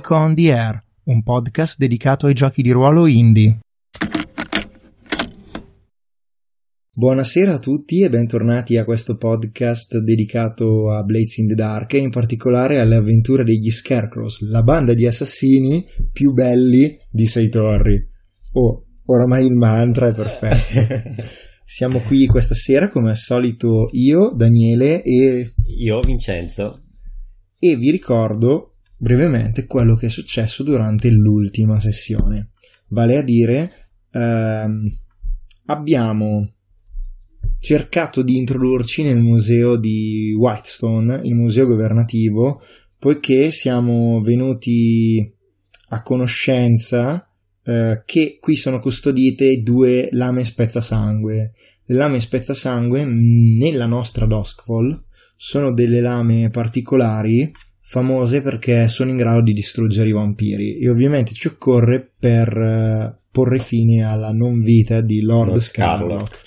Nico on the Air, un podcast dedicato ai giochi di ruolo indie. Buonasera a tutti e bentornati a questo podcast dedicato a Blades in the Dark e in particolare alle avventure degli Scarecrows, la banda di assassini più belli di Sei Torri. Oh, oramai il mantra è perfetto. Siamo qui questa sera come al solito io, Daniele e... Io, Vincenzo. E vi ricordo brevemente quello che è successo durante l'ultima sessione. Vale a dire, ehm, abbiamo cercato di introdurci nel museo di Whitestone, il museo governativo, poiché siamo venuti a conoscenza eh, che qui sono custodite due lame spezzasangue. Le lame spezzasangue nella nostra Doskfall sono delle lame particolari famose perché sono in grado di distruggere i vampiri. E ovviamente ci occorre per uh, porre fine alla non vita di Lord, Lord Scarlock.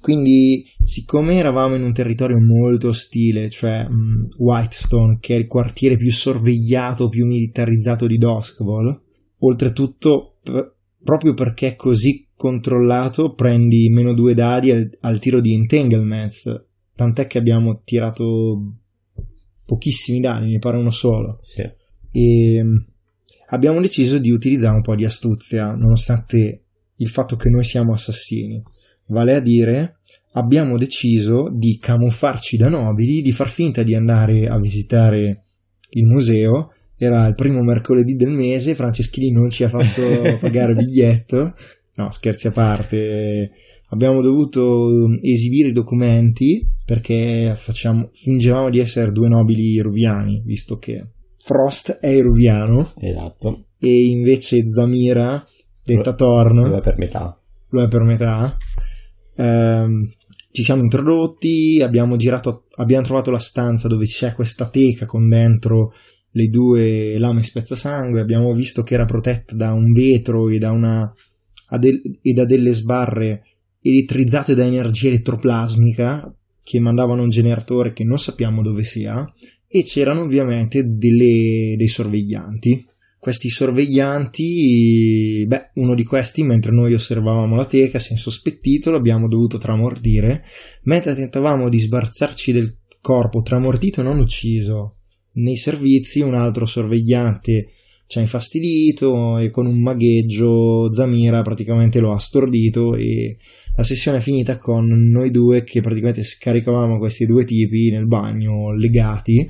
Quindi, siccome eravamo in un territorio molto ostile, cioè um, Whitestone, che è il quartiere più sorvegliato, più militarizzato di Duskville, oltretutto, p- proprio perché è così controllato, prendi meno due dadi al, al tiro di entanglements, tant'è che abbiamo tirato pochissimi danni, mi pare uno solo. Sì. E mm, abbiamo deciso di utilizzare un po' di astuzia, nonostante il fatto che noi siamo assassini. Vale a dire, abbiamo deciso di camuffarci da nobili, di far finta di andare a visitare il museo. Era il primo mercoledì del mese, Franceschini non ci ha fatto pagare biglietto. No, scherzi a parte. Abbiamo dovuto esibire i documenti perché facciamo, fingevamo di essere due nobili ruviani, visto che Frost è ruviano. Esatto. E invece Zamira, detta Thorn, lo è per metà. Lo è per metà. Ehm, ci siamo introdotti, abbiamo girato, abbiamo trovato la stanza dove c'è questa teca con dentro le due lame spezzasangue, abbiamo visto che era protetta da un vetro e da, una, e da delle sbarre elettrizzate da energia elettroplasmica che mandavano un generatore che non sappiamo dove sia e c'erano ovviamente delle, dei sorveglianti questi sorveglianti, beh, uno di questi, mentre noi osservavamo la teca, si è insospettito, l'abbiamo dovuto tramordire, mentre tentavamo di sbarzarci del corpo tramordito e non ucciso. Nei servizi un altro sorvegliante ci ha infastidito e con un magheggio Zamira praticamente lo ha stordito e la sessione è finita con noi due che praticamente scaricavamo questi due tipi nel bagno legati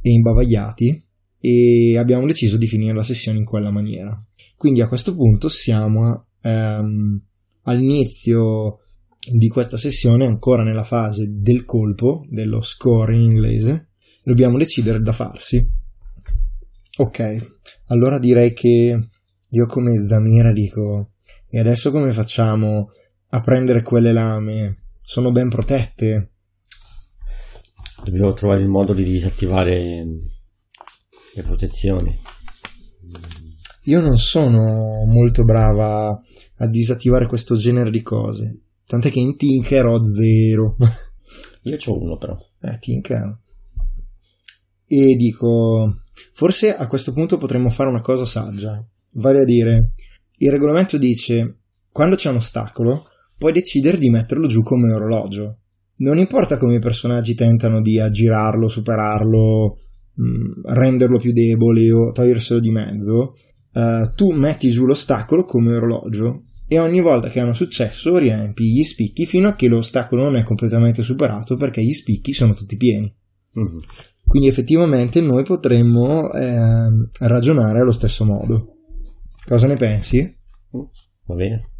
e imbavagliati e abbiamo deciso di finire la sessione in quella maniera. Quindi a questo punto siamo ehm, all'inizio di questa sessione, ancora nella fase del colpo, dello score in inglese, dobbiamo decidere da farsi. Ok, allora direi che io come Zamira dico, e adesso come facciamo a prendere quelle lame? Sono ben protette. Dobbiamo trovare il modo di disattivare le protezioni. Io non sono molto brava a disattivare questo genere di cose. Tant'è che in Tinker ho zero. Io ho uno però. Eh, Tinker. E dico, forse a questo punto potremmo fare una cosa saggia. Vale a dire, il regolamento dice, quando c'è un ostacolo, puoi decidere di metterlo giù come orologio. Non importa come i personaggi tentano di aggirarlo, superarlo, Mm, renderlo più debole o toglierselo di mezzo, uh, tu metti giù l'ostacolo come orologio e ogni volta che hanno successo riempi gli spicchi fino a che l'ostacolo non è completamente superato perché gli spicchi sono tutti pieni. Mm-hmm. Quindi effettivamente noi potremmo eh, ragionare allo stesso modo. Cosa ne pensi? Va bene.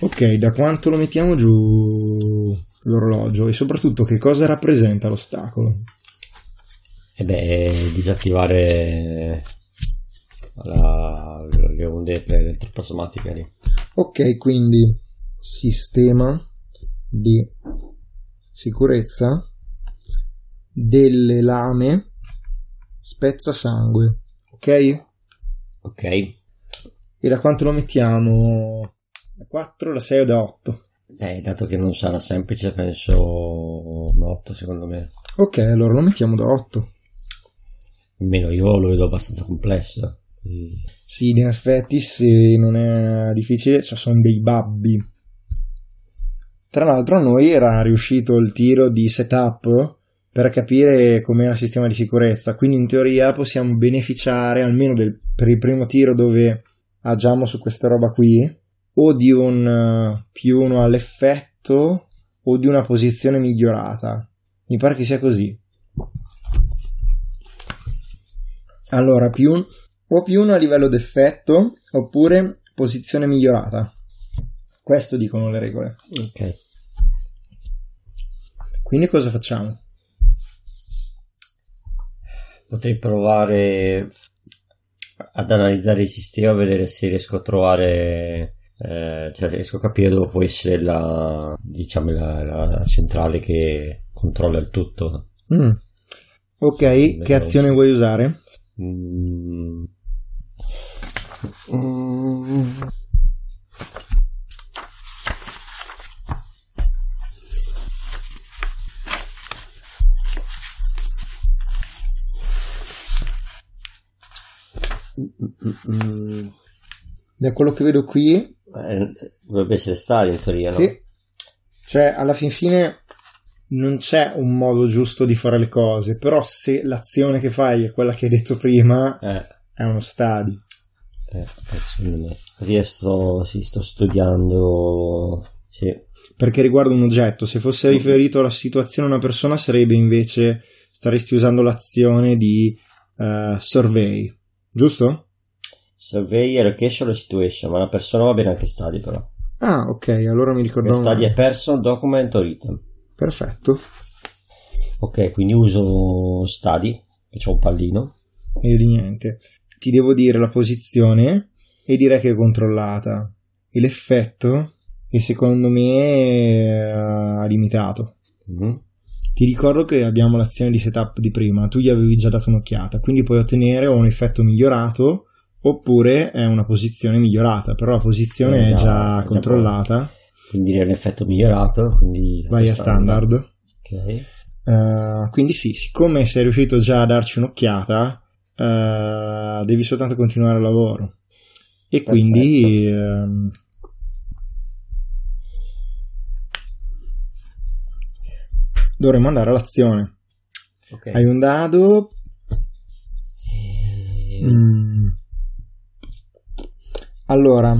Ok, da quanto lo mettiamo giù l'orologio e soprattutto che cosa rappresenta l'ostacolo? E beh, disattivare la, le onde elettroplasmatiche lì. Ok, quindi sistema di sicurezza delle lame spezza sangue. Ok? Ok. E da quanto lo mettiamo? Da 4, da 6 o da 8? Eh, dato che non sarà semplice, penso 8 secondo me. Ok, allora lo mettiamo da 8. Almeno io lo vedo abbastanza complesso. Sì, in effetti se non è difficile, cioè sono dei babbi. Tra l'altro a noi era riuscito il tiro di setup per capire com'era il sistema di sicurezza, quindi in teoria possiamo beneficiare almeno del- per il primo tiro dove agiamo su questa roba qui, o di un eh, più uno all'effetto o di una posizione migliorata. Mi pare che sia così. Allora, più un, o più uno a livello d'effetto oppure posizione migliorata. Questo dicono le regole. Ok. Quindi cosa facciamo? Potrei provare ad analizzare il sistema, vedere se riesco a trovare, eh, cioè riesco a capire dove può essere la, diciamo, la, la centrale che controlla il tutto. Mm. Ok, che Vediamo azione vuoi usare? Mm. Mm. Da quello che vedo qui, Eh, dovrebbe essere stadio in teoria, no? sì. Cioè, alla fin fine non c'è un modo giusto di fare le cose, però se l'azione che fai è quella che hai detto prima, Eh, è uno stadio. eh. Io sto, sì, sto studiando. Sì. Perché riguarda un oggetto, se fosse riferito alla situazione una persona sarebbe invece, staresti usando l'azione di eh, survey, giusto? Survey e location e situation, ma la persona va bene anche study però. Ah, ok, allora mi ricordavo. study è person, document o item. Perfetto. Ok, quindi uso study, che c'ho un pallino. E niente. Ti devo dire la posizione e direi che è controllata. E l'effetto, e secondo me è limitato. Mhm. Ti ricordo che abbiamo l'azione di setup di prima, tu gli avevi già dato un'occhiata, quindi puoi ottenere o un effetto migliorato oppure è una posizione migliorata, però la posizione Eh, è già- è già controllata. Quindi direi l'effetto migliorato, quindi... Vai a standard. Ok. Eh, quindi sì, siccome sei riuscito già a darci un'occhiata, eh, devi soltanto continuare il lavoro. E quindi ehm, dovremmo andare all'azione. Ok. Hai un dado. Eh, mm. Allora,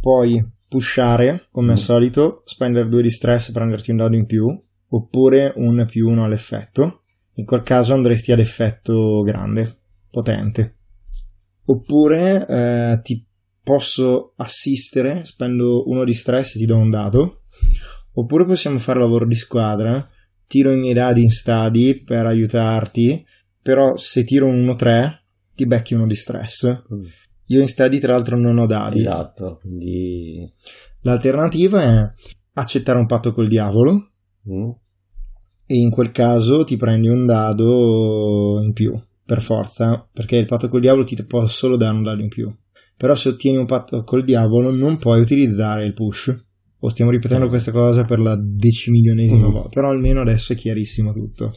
puoi pushare come al Mm. solito, spendere due di stress e prenderti un dado in più, oppure un più uno all'effetto. In quel caso andresti ad effetto grande, potente. Oppure eh, ti posso assistere, spendo uno di stress e ti do un dado. Oppure possiamo fare lavoro di squadra. Tiro i miei dadi in stadi per aiutarti. Però se tiro un 1-3 ti becchi uno di stress. mm, Io in stadi tra l'altro non ho dadi. Esatto, quindi... L'alternativa è accettare un patto col diavolo mm, e in quel caso ti prendi un dado in più, per forza, perché il patto col diavolo ti può solo dare un dado in più. Però se ottieni un patto col diavolo non puoi utilizzare il push. O stiamo ripetendo questa cosa per la decimilionesima Mm. volta, però almeno adesso è chiarissimo tutto.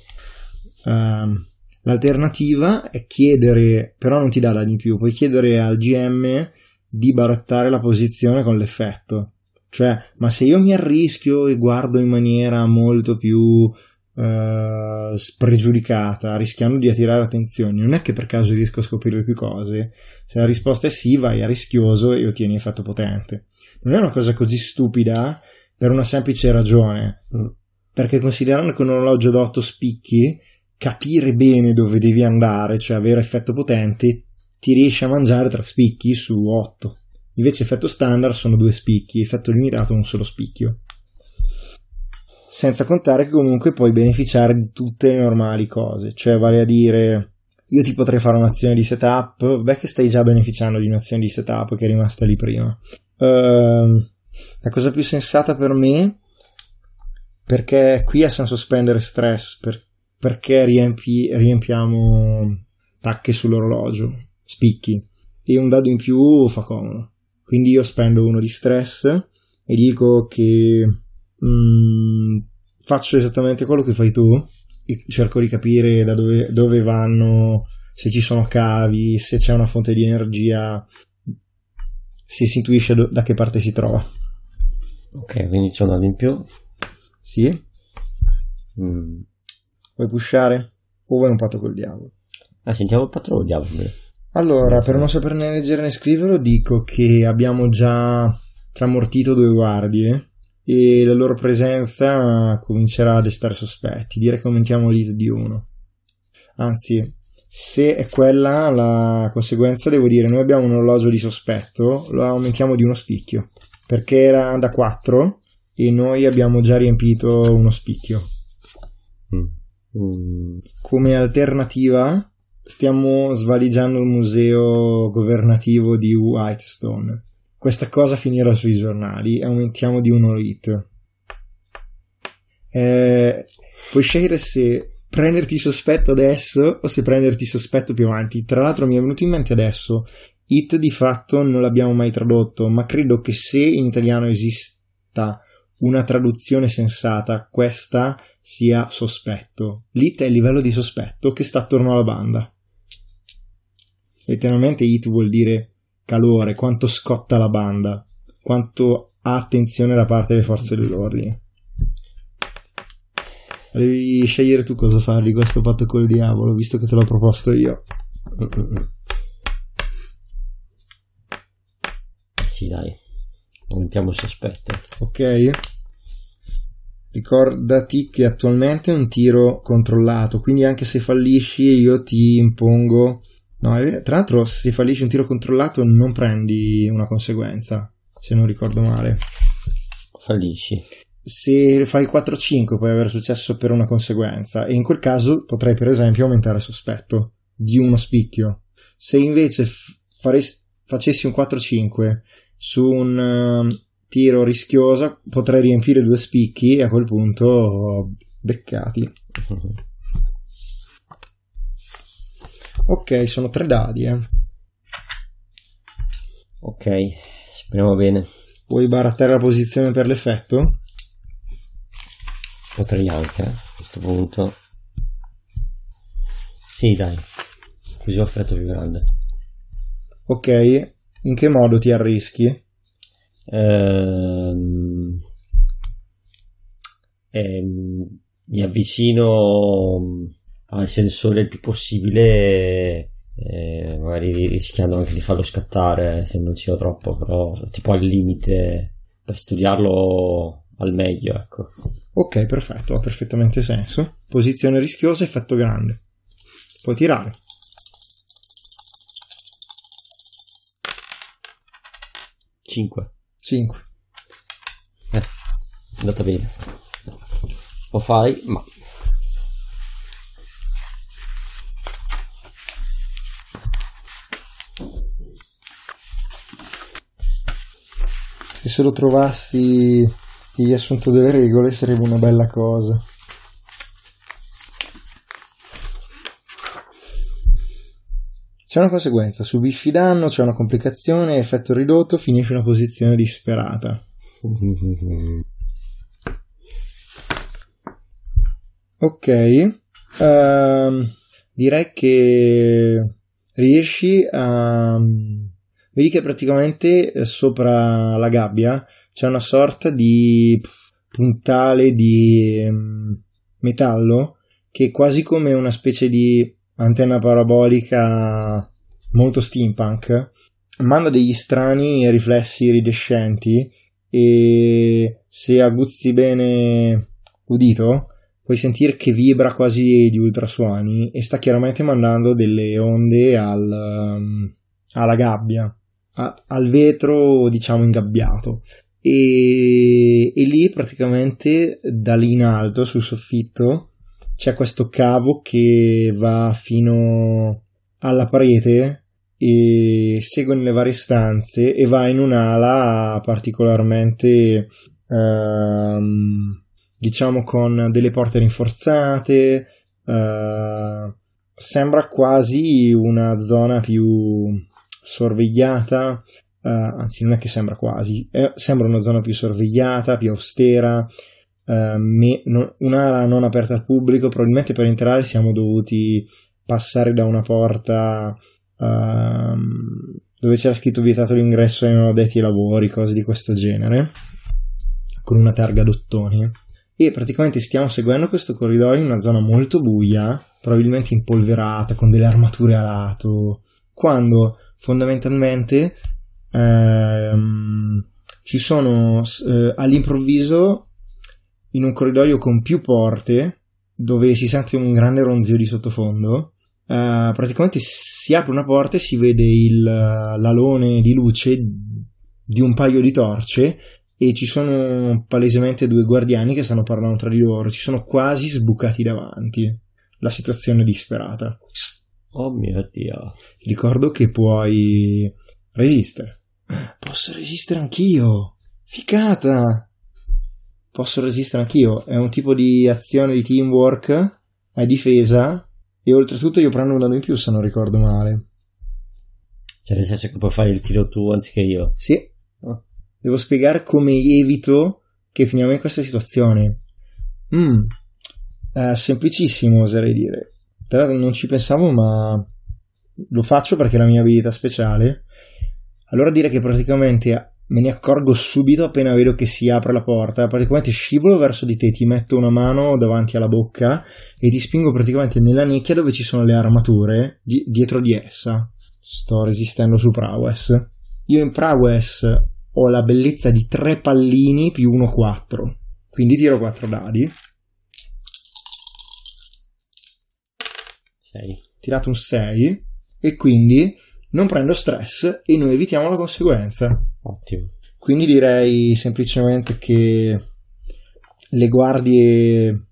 Ehm, l'alternativa è chiedere, però non ti dà dadi in più, puoi chiedere al GM di barattare la posizione con l'effetto. Cioè, ma se io mi arrischio e guardo in maniera molto più eh, spregiudicata, rischiando di attirare attenzione, non è che per caso riesco a scoprire più cose. Se la risposta è sì, vai a rischioso e ottieni effetto potente. Non è una cosa così stupida per una semplice ragione. mm. Perché considerando che un orologio da 8 spicchi, capire bene dove devi andare, cioè avere effetto potente, ti riesce a mangiare 3 spicchi su 8. Invece effetto standard sono due spicchi, effetto limitato un solo spicchio. Senza contare che comunque puoi beneficiare di tutte le normali cose, cioè vale a dire io ti potrei fare un'azione di setup, beh che stai già beneficiando di un'azione di setup che è rimasta lì prima. Ehm, la cosa più sensata per me, perché qui ha senso spendere stress, per- perché riempi- riempiamo tacche sull'orologio, spicchi, e un dado in più fa comodo. Quindi io spendo uno di stress e dico che mm, faccio esattamente quello che fai tu e cerco di capire da dove, dove vanno se ci sono cavi, se c'è una fonte di energia, si, si intuisce da che parte si trova. Ok, quindi c'è un anno in più. Sì? Mm. Vuoi pushare? O vuoi un patto col diavolo? Ah, sentiamo il patrono del diavolo. Allora, per non saperne leggere né scriverlo, dico che abbiamo già tramortito due guardie e la loro presenza comincerà a destare sospetti. Direi che aumentiamo l'hit di uno. Anzi, se è quella la conseguenza, devo dire, noi abbiamo un orologio di sospetto, lo aumentiamo di uno spicchio, perché era da 4 e noi abbiamo già riempito uno spicchio. Mm. Mm. Come alternativa stiamo svaligiando il museo governativo di Whitestone. Questa cosa finirà sui giornali, aumentiamo di uno hit. Eh, puoi scegliere se prenderti sospetto adesso o se prenderti sospetto più avanti. Tra l'altro mi è venuto in mente adesso, hit di fatto non l'abbiamo mai tradotto, ma credo che se in italiano esista una traduzione sensata, questa sia sospetto. L'hit è il livello di sospetto che sta attorno alla banda. Letteralmente hit vuol dire calore, quanto scotta la banda, quanto ha attenzione da parte delle forze dell'ordine. Devi scegliere tu cosa fare di questo patto col diavolo, visto che te l'ho proposto io. Mm-mm. Sì, dai. Aumentiamo il sospetto. Ok? Ricordati che attualmente è un tiro controllato, quindi anche se fallisci io ti impongo... No, tra l'altro se fallisci un tiro controllato non prendi una conseguenza, se non ricordo male. Fallisci. Se fai 4-5 puoi avere successo per una conseguenza e in quel caso potrei per esempio aumentare il sospetto di uno spicchio. Se invece f- fares- facessi un 4-5 su un ehm, tiro rischioso potrei riempire due spicchi e a quel punto beccati. Ok, sono tre dadi, eh. Ok, speriamo bene. Vuoi barattare la posizione per l'effetto? Potrei anche, eh, a questo punto. Sì, dai. Così ho effetto più grande. Ok, in che modo ti arrischi? Ehm, ehm, mi avvicino mm, al sensore il più possibile, eh, magari rischiando anche di farlo scattare se non ci ho troppo, però tipo al limite per studiarlo al meglio, ecco. Ok, perfetto, ha perfettamente senso. Posizione rischiosa, effetto grande. Puoi tirare. Cinque. 5. Eh, è andata bene. Lo fai, ma Se solo trovassi il riassunto delle regole sarebbe una bella cosa. C'è una conseguenza, subisci danno, c'è una complicazione, effetto ridotto, finisci in una posizione disperata. Ok, ehm, direi che riesci a... Vedi che praticamente eh, sopra la gabbia c'è una sorta di puntale di ehm, metallo che è quasi come una specie di antenna parabolica molto steampunk manda degli strani riflessi iridescenti e se aguzzi bene l'udito puoi sentire che vibra quasi di ultrasuoni e sta chiaramente mandando delle onde al, um, alla gabbia, a- al vetro diciamo ingabbiato. E, e lì praticamente da lì in alto sul soffitto c'è questo cavo che va fino alla parete e segue nelle varie stanze e va in un'ala particolarmente ehm, diciamo con delle porte rinforzate eh, sembra quasi una zona più sorvegliata eh, anzi non è che sembra quasi. È- sembra una zona più sorvegliata più austera. Eh, me- non- un'area non aperta al pubblico. Probabilmente per entrare siamo dovuti passare da una porta uh, dove c'era scritto vietato l'ingresso ai non addetti ai lavori, cose di questo genere, con una targa d'ottoni. E praticamente stiamo seguendo questo corridoio in una zona molto buia, probabilmente impolverata, con delle armature a lato, quando fondamentalmente ehm, ci sono eh, all'improvviso in un corridoio con più porte dove si sente un grande ronzio di sottofondo Uh, praticamente si apre una porta e si vede il, l'alone di luce di un paio di torce e ci sono palesemente due guardiani che stanno parlando tra di loro, ci sono quasi sbucati davanti. La situazione è disperata. Oh mio dio. Ti ricordo che puoi resistere. Posso resistere anch'io. Ficata. Posso resistere anch'io. È un tipo di azione di teamwork a difesa e oltretutto io prendo un anno in più se non ricordo male. Cioè nel senso che puoi fare il tiro tu anziché io. Sì. Devo spiegare come evito che finiamo in questa situazione. Mm. Eh, semplicissimo oserei dire. Tra l'altro non ci pensavo ma lo faccio perché è la mia abilità speciale. Allora dire che praticamente me ne accorgo subito appena vedo che si apre la porta, praticamente scivolo verso di te, ti metto una mano davanti alla bocca e ti spingo praticamente nella nicchia dove ci sono le armature di- dietro di essa. Sto resistendo su Prowess. Io in Prowess ho la bellezza di tre pallini più uno 4. Quindi tiro 4 dadi. 6. Tirato un 6 e quindi non prendo stress e noi evitiamo la conseguenza. Ottimo. Quindi direi semplicemente che le guardie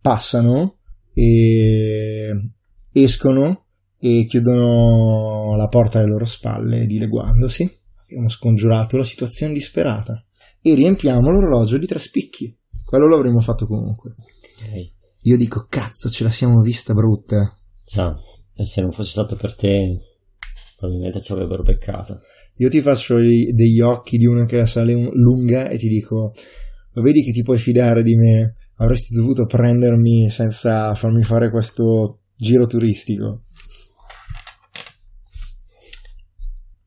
passano e escono e chiudono la porta alle loro spalle dileguandosi. Abbiamo scongiurato la situazione disperata e riempiamo l'orologio di tre spicchi. Quello l'avremmo fatto comunque. Ok. Io dico cazzo, ce la siamo vista brutta. Già, e se non fosse stato per te, probabilmente ci avrebbero beccato. Io ti faccio degli occhi di una che la sa le- lunga e ti dico: Lo vedi che ti puoi fidare di me? Avresti dovuto prendermi senza farmi fare questo giro turistico.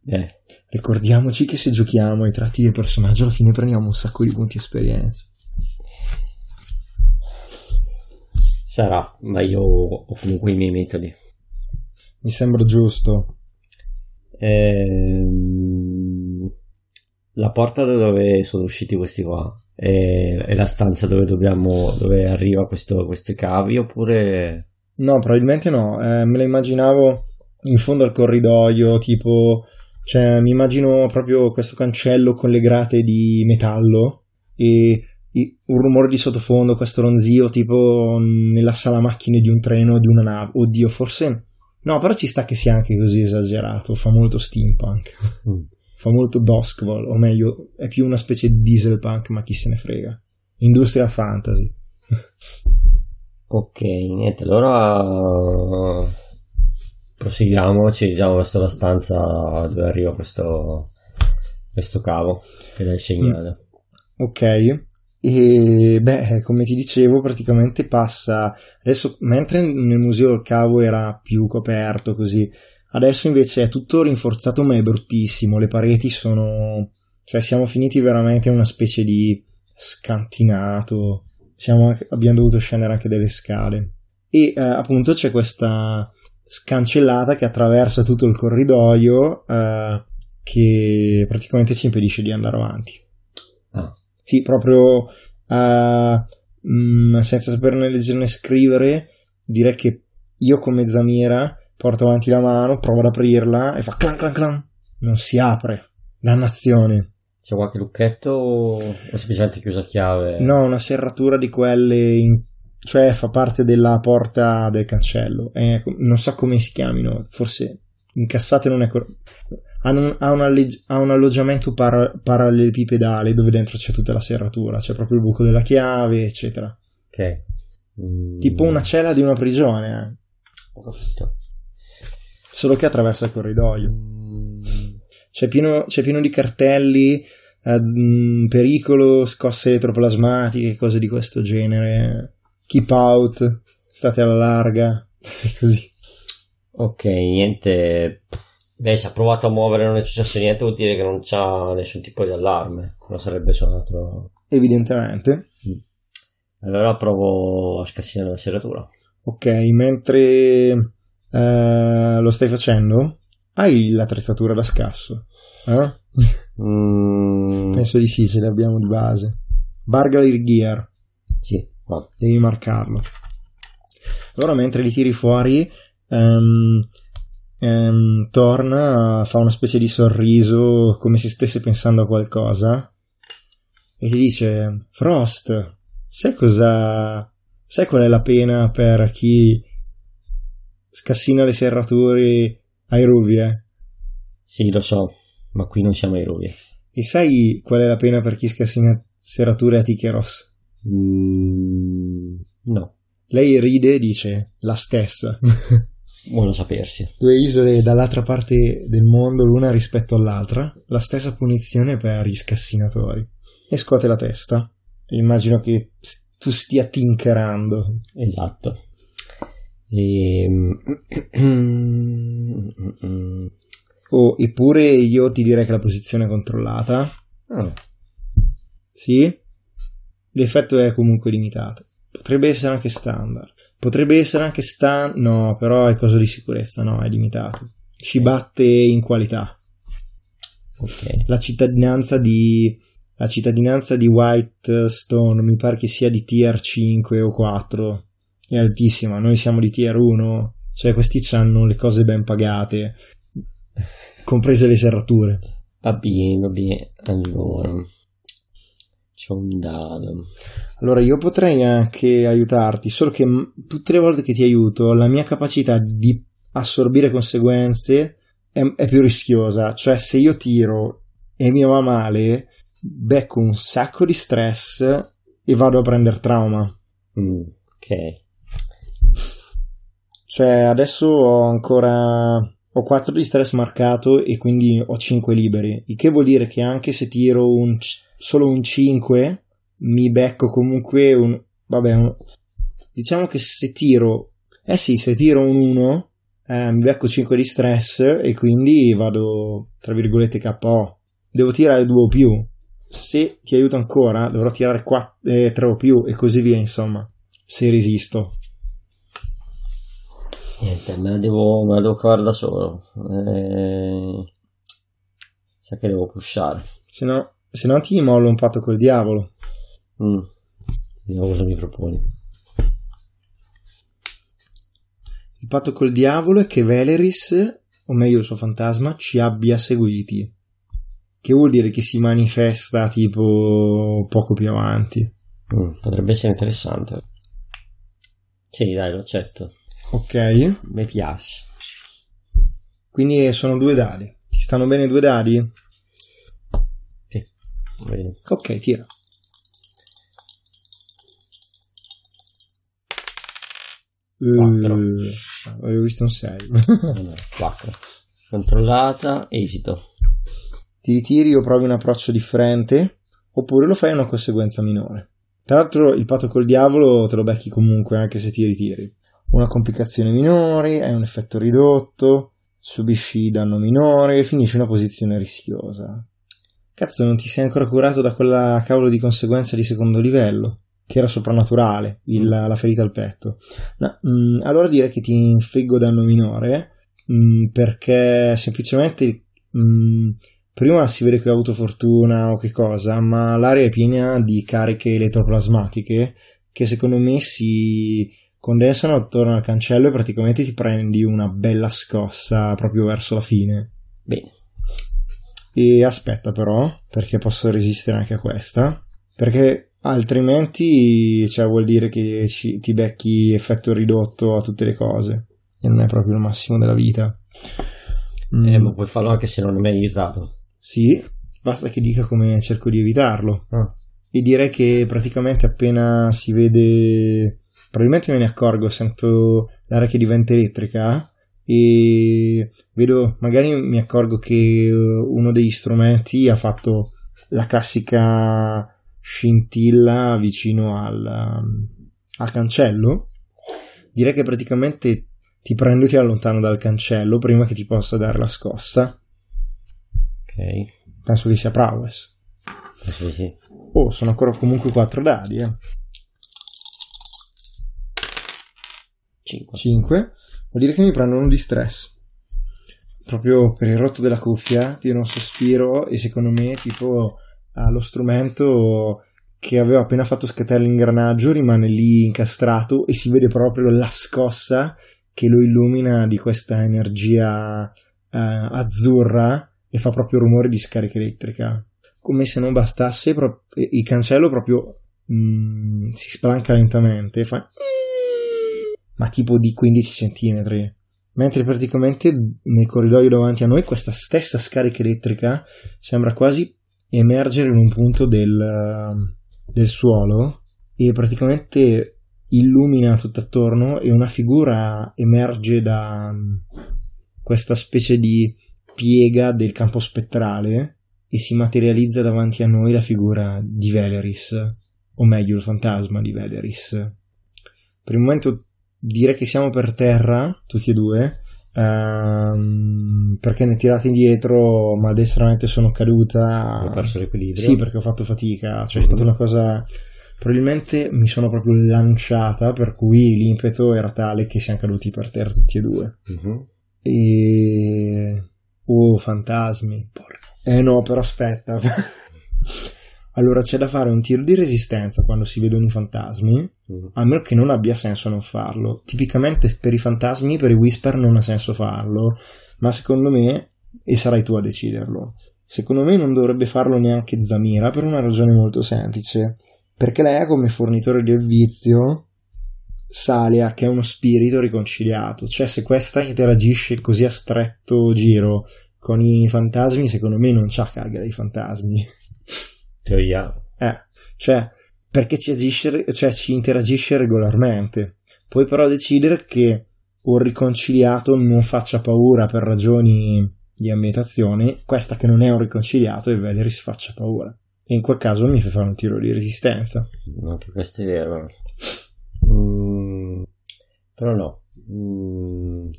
Eh, Ricordiamoci che se giochiamo ai tratti del personaggio alla fine prendiamo un sacco di punti esperienza. sarà, ma io ho comunque i miei metodi. Mi sembra giusto. Ehm, la porta da dove sono usciti questi qua è, è la stanza dove dobbiamo dove arriva questo, queste cavi oppure No, probabilmente no. Eh, me la immaginavo in fondo al corridoio, tipo, cioè, mi immagino proprio questo cancello con le grate di metallo e un rumore di sottofondo, questo ronzio, tipo nella sala macchine di un treno o di una nave. Oddio, forse. No, però ci sta che sia anche così esagerato. Fa molto steampunk. Mm. Fa molto Duskval, o meglio, è più una specie di dieselpunk, ma chi se ne frega. Industrial fantasy. ok niente allora proseguiamo ci diciamo verso la stanza dove arriva questo questo cavo che dà il segnale Ok, e beh, come ti dicevo, praticamente passa adesso, mentre nel museo il cavo era più coperto così, adesso invece è tutto rinforzato, ma è bruttissimo. Le pareti sono, cioè, siamo finiti veramente in una specie di scantinato. Siamo abbiamo dovuto scendere anche delle scale. E eh, appunto c'è questa scancellata che attraversa tutto il corridoio, eh, che praticamente ci impedisce di andare avanti. ah, Sì, proprio eh, mm, senza saperne leggere né scrivere, direi che io come Zamira porto avanti la mano, provo ad aprirla e fa clan clan clan. Non si apre. Dannazione. c'è qualche lucchetto o o semplicemente chiusa a chiave No, una serratura di quelle, in- cioè fa parte della porta del cancello. Eh, non so come si chiamino, forse incassate non è corretto. Ha un, ha un alleg- ha un alloggiamento para- parallelepipedale dove dentro c'è tutta la serratura, c'è proprio il buco della chiave, eccetera. ok Mm, Tipo una cella di una prigione, capito. solo che attraversa il corridoio. Mm, C'è pieno, c'è pieno di cartelli, eh, mh, pericolo, scosse elettroplasmatiche, cose di questo genere. Keep out, state alla larga, così. Ok, niente. Beh, se ha provato a muovere e non è successo niente, vuol dire che non c'ha nessun tipo di allarme. Non sarebbe suonato. Evidentemente. Allora provo a scassinare la serratura. Ok, mentre eh, lo stai facendo, hai l'attrezzatura da scasso? Eh? Mm, Penso di sì, ce le abbiamo di base. Burglary Gear, sì, va. devi marcarlo. Allora, mentre li tiri fuori, ehm, ehm, torna, fa una specie di sorriso come se stesse pensando a qualcosa e ti dice: Frost, sai cosa. Sai qual è la pena per chi scassina le serrature ai ruvi, eh? Sì, lo so, ma qui non siamo ai rovi. E sai qual è la pena per chi scassina serrature a Tikeros? Mm, no, Lei ride e dice la stessa. buono sapersi. Due isole dall'altra parte del mondo, l'una rispetto all'altra, la stessa punizione per gli scassinatori. E scuote la testa. Immagino che tu stia tinkerando. Esatto. Ehm, E... Oh, eppure io ti direi che la posizione è controllata. Ah, Sì? L'effetto è comunque limitato. Potrebbe essere anche standard. Potrebbe essere anche stand... No, però è cosa di sicurezza, no, è limitato. Ci batte in qualità. ok. La cittadinanza di... La cittadinanza di Whitestone mi pare che sia di tier 5 o 4. È altissima. Noi siamo di tier 1. Cioè, questi hanno le cose ben pagate. Comprese le serrature. Va bene, va bene. Allora, c'è un dado. Allora, io potrei anche aiutarti, solo che tutte le volte che ti aiuto, la mia capacità di assorbire conseguenze è, è più rischiosa. Cioè, se io tiro e mi va male, becco un sacco di stress e vado a prendere trauma. Mm, ok. Cioè, adesso ho ancora. Ho 4 di stress marcato e quindi ho 5 liberi. Il che vuol dire che anche se tiro un, c- solo un 5, mi becco comunque un. Vabbè, un- diciamo che se tiro. Eh sì, se tiro un 1, eh, mi becco 5 di stress e quindi vado, tra virgolette, KO. Devo tirare 2 o più. Se ti aiuto ancora, dovrò tirare 3 o più e così via, insomma. Se resisto. Niente, me la devo, me la devo cavare da solo. Eh... Sa che devo pushare. Se no, se no ti mollo un patto col diavolo. Mm. Vediamo cosa mi proponi. Il patto col diavolo è che Veleris, o meglio il suo fantasma, ci abbia seguiti. Che vuol dire che si manifesta tipo poco più avanti. Mm, potrebbe essere interessante. Sì, dai, lo accetto. Ok? Mi piace. Quindi sono due dadi. Ti stanno bene due dadi? Vedi. Ok, tira. Eh, avevo visto un 6. Vabbè, 4. Controllata, esito. ti ritiri o provi un approccio differente, oppure lo fai a una conseguenza minore. Tra l'altro il patto col diavolo te lo becchi comunque anche se ti ritiri. Una complicazione minore, hai un effetto ridotto, subisci danno minore finisci in una posizione rischiosa. Cazzo, non ti sei ancora curato da quella cavolo di conseguenza di secondo livello, che era soprannaturale, il- la ferita al petto. No, mm, allora direi che ti infliggo danno minore, mm, perché semplicemente mm, prima si vede che ho avuto fortuna o che cosa, ma l'area è piena di cariche elettroplasmatiche che secondo me si condensano attorno al cancello e praticamente ti prendi una bella scossa proprio verso la fine. Bene. E aspetta però, perché posso resistere anche a questa, perché altrimenti cioè, vuol dire che ci- ti becchi effetto ridotto a tutte le cose e non è proprio il massimo della vita. Mm, Eh, ma puoi farlo anche se non mi hai aiutato. Sì, basta che dica come cerco di evitarlo. Ah. E direi che praticamente appena si vede, probabilmente me ne accorgo, sento l'aria che diventa elettrica e vedo, magari mi accorgo che eh, uno degli strumenti ha fatto la classica scintilla vicino al, al cancello. Direi che praticamente ti prendo e ti allontano dal cancello prima che ti possa dare la scossa. Ok. Penso che sia prowess. Sì, sì. Oh, sono ancora comunque 4 dadi, eh. 5. 5. Vuol dire che mi prendono di stress. Proprio per il rotto della cuffia, tiro un sospiro e secondo me, tipo, ha lo strumento che aveva appena fatto scattare l'ingranaggio rimane lì incastrato e si vede proprio la scossa che lo illumina di questa energia eh, azzurra e fa proprio rumore di scarica elettrica. Come se non bastasse, pro- il cancello proprio mm, si spalanca lentamente, fa ma tipo di 15 cm. Mentre praticamente nel corridoio davanti a noi questa stessa scarica elettrica sembra quasi emergere in un punto del, del suolo e praticamente illumina tutto attorno e una figura emerge da questa specie di piega del campo spettrale e si materializza davanti a noi la figura di Veleris, o meglio il fantasma di Veleris. Per il momento direi che siamo per terra, tutti e due, ehm, perché ne tirate indietro, ma destramente sono caduta. Ho perso l'equilibrio. Sì, perché ho fatto fatica, cioè è stata una cosa... Probabilmente mi sono proprio lanciata, per cui l'impeto era tale che siamo caduti per terra tutti e due. Mhm. E... Oh, fantasmi. Porca. Eh no, però aspetta. allora c'è da fare un tiro di resistenza quando si vedono i fantasmi, Mhm. a meno che non abbia senso non farlo. Tipicamente per i fantasmi, per i whisper non ha senso farlo, ma secondo me, e sarai tu a deciderlo, secondo me non dovrebbe farlo neanche Zamira per una ragione molto semplice. Perché lei come fornitore del vizio Salia, che è uno spirito riconciliato. Cioè, se questa interagisce così a stretto giro con i fantasmi, secondo me non c'ha caga dei fantasmi. Teoria. Eh, cioè, perché ci agisce, cioè ci interagisce regolarmente. Puoi però decidere che un riconciliato non faccia paura per ragioni di ambientazione, questa che non è un riconciliato e Valeris faccia paura. E in quel caso mi fai fare un tiro di resistenza. Anche questo è vero. Mm, però no. Mm,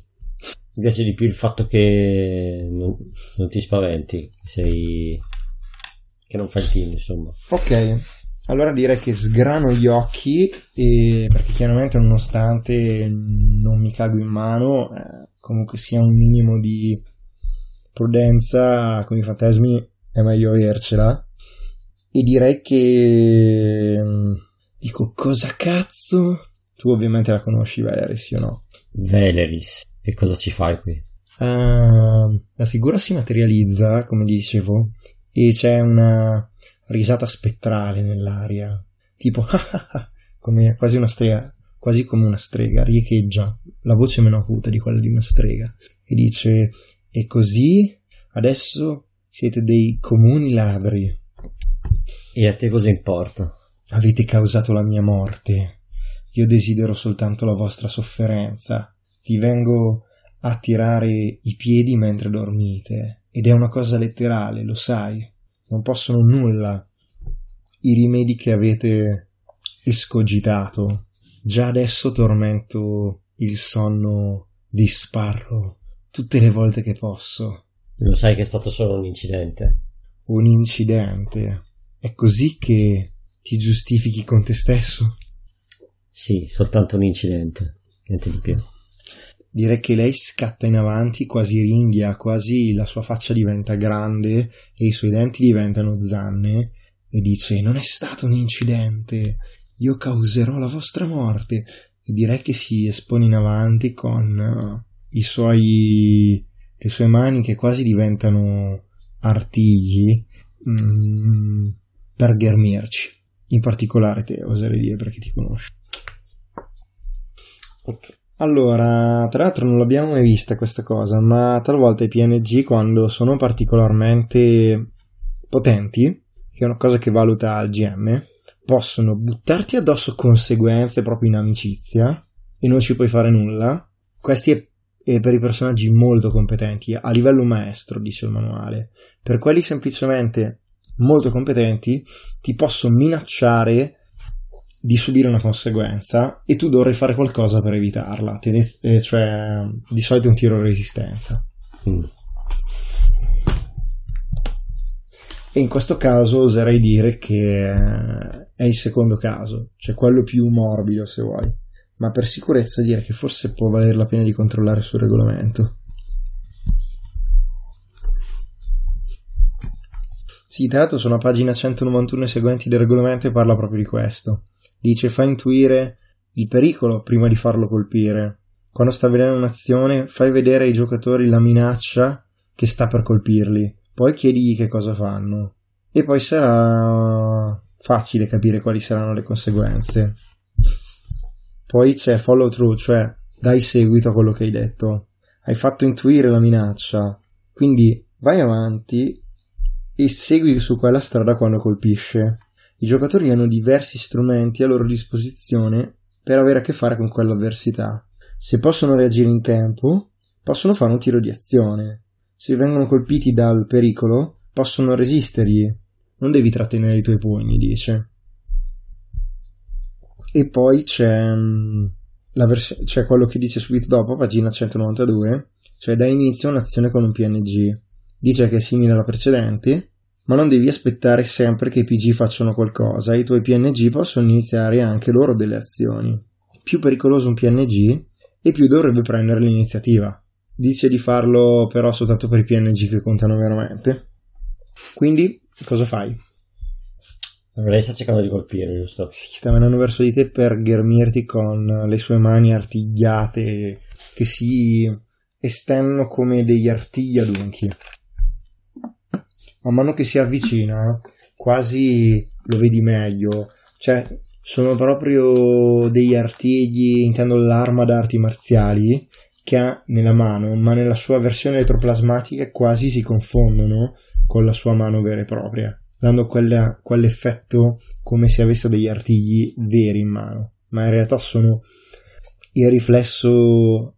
mi piace di più il fatto che non, non ti spaventi, sei. Che non fai il team, insomma. Ok, allora direi che sgrano gli occhi e perché chiaramente nonostante non mi cago in mano, eh, comunque sia un minimo di prudenza con i fantasmi è meglio avercela. E direi che mm, dico cosa cazzo? Tu ovviamente la conosci Valerie, sì o no? Veleris, che cosa ci fai qui? Ah, la figura si materializza, come dicevo, e c'è una risata spettrale nell'aria, tipo come quasi una strega, quasi come una strega, riecheggia, la voce meno acuta di quella di una strega, e dice: E così adesso siete dei comuni ladri. E a te cosa importa? Avete causato la mia morte. Io desidero soltanto la vostra sofferenza. Vi vengo a tirare i piedi mentre dormite. Ed è una cosa letterale, lo sai. Non possono nulla. I rimedi che avete escogitato. Già adesso tormento il sonno di Sparrow tutte le volte che posso. Lo sai che è stato solo un incidente. Un incidente. È così che ti giustifichi con te stesso? Sì, soltanto un incidente, niente di più. Direi che lei scatta in avanti, quasi ringhia, quasi la sua faccia diventa grande e i suoi denti diventano zanne e dice non è stato un incidente, io causerò la vostra morte. E direi che si espone in avanti con uh, i suoi le sue mani che quasi diventano artigli mm, per ghermirci in particolare te oserei dire perché ti conosco Ok. Allora, tra l'altro non l'abbiamo mai vista questa cosa, ma talvolta i PNG quando sono particolarmente potenti, che è una cosa che valuta il GM, possono buttarti addosso conseguenze proprio in amicizia e non ci puoi fare nulla. Questi è, è per i personaggi molto competenti, a livello maestro, dice il manuale. Per quelli semplicemente molto competenti, ti posso minacciare di subire una conseguenza e tu dovrai fare qualcosa per evitarla, Tenez- eh, cioè di solito un tiro a resistenza. Mm. E in questo caso oserei dire che è il secondo caso, cioè quello più morbido se vuoi, ma per sicurezza dire che forse può valere la pena di controllare sul regolamento. Sì, tra l'altro sono a pagina 191 e seguenti del regolamento e parla proprio di questo. Dice fa intuire il pericolo prima di farlo colpire. Quando sta avvenendo un'azione, fai vedere ai giocatori la minaccia che sta per colpirli poi chiedigli che cosa fanno e poi sarà facile capire quali saranno le conseguenze. Poi c'è follow through, cioè dai seguito a quello che hai detto. Hai fatto intuire la minaccia, quindi vai avanti e segui su quella strada quando colpisce. I giocatori hanno diversi strumenti a loro disposizione per avere a che fare con quell'avversità. Se possono reagire in tempo, possono fare un tiro di azione se vengono colpiti dal pericolo, possono resistergli. Non devi trattenere i tuoi pugni, dice. E poi c'è, mm, vers- c'è quello che dice subito dopo, pagina 192, cioè dà inizio a un'azione con un PNG. Dice che è simile alla precedente, ma non devi aspettare sempre che i PG facciano qualcosa, i tuoi PNG possono iniziare anche loro delle azioni. Più pericoloso un PNG e più dovrebbe prendere l'iniziativa dice di farlo però soltanto per i PNG che contano veramente. Quindi, cosa fai? Lei sta cercando di colpire, giusto? Si sta venendo verso di te per ghermirti con le sue mani artigliate che si estendono come degli artigli adunchi. Man mano che si avvicina, quasi lo vedi meglio. Cioè, sono proprio degli artigli, intendo l'arma d'arti marziali, che ha nella mano, ma nella sua versione elettroplasmatica quasi si confondono con la sua mano vera e propria, dando quella, quell'effetto come se avesse degli artigli veri in mano, ma in realtà sono il riflesso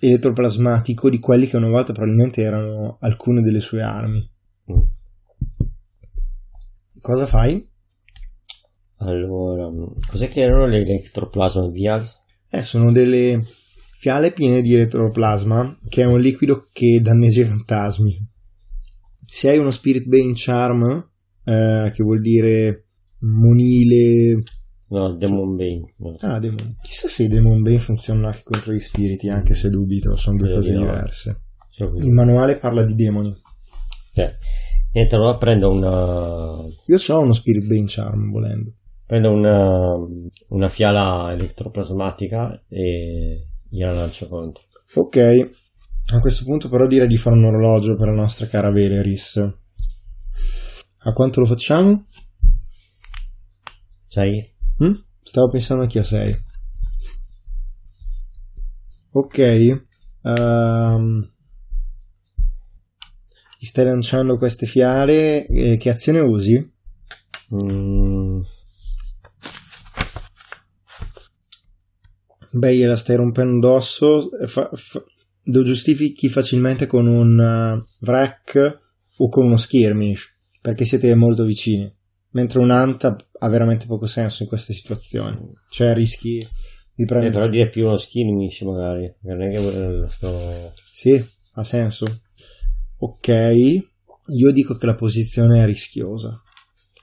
elettroplasmatico di quelli che una volta probabilmente erano alcune delle sue armi. Cosa fai? Allora, cos'è che erano le elettroplasma vials? Eh, sono delle fiale piene di elettroplasma, che è un liquido che danneggia i fantasmi. Se hai uno Spirit Bane Charm, eh, che vuol dire monile. No, Demon Bane. No. Ah, Demon. Chissà se Demon Bane funziona anche contro gli spiriti, anche se dubito, sono due Io cose diverse. Il manuale parla di demoni. Eh. Niente, allora prendo una. Io ho uno Spirit Bane Charm volendo. Prendo una, una fiala elettroplasmatica e gliela lancio contro. Ok, a questo punto però direi di fare un orologio per la nostra cara Veleris. A quanto lo facciamo? 6. Mm? Stavo pensando anche a 6. Ok. Um, stai lanciando queste fiale. Eh, che azione usi? Mm. beh, gliela stai rompendo addosso, fa, fa, lo giustifichi facilmente con un wreck o con uno skirmish, perché siete molto vicini. Mentre un anta ha veramente poco senso in queste situazioni. Cioè rischi di prendere... Eh, però dire più uno skirmish magari, non è che sto... Sì, ha senso. Ok, io dico che la posizione è rischiosa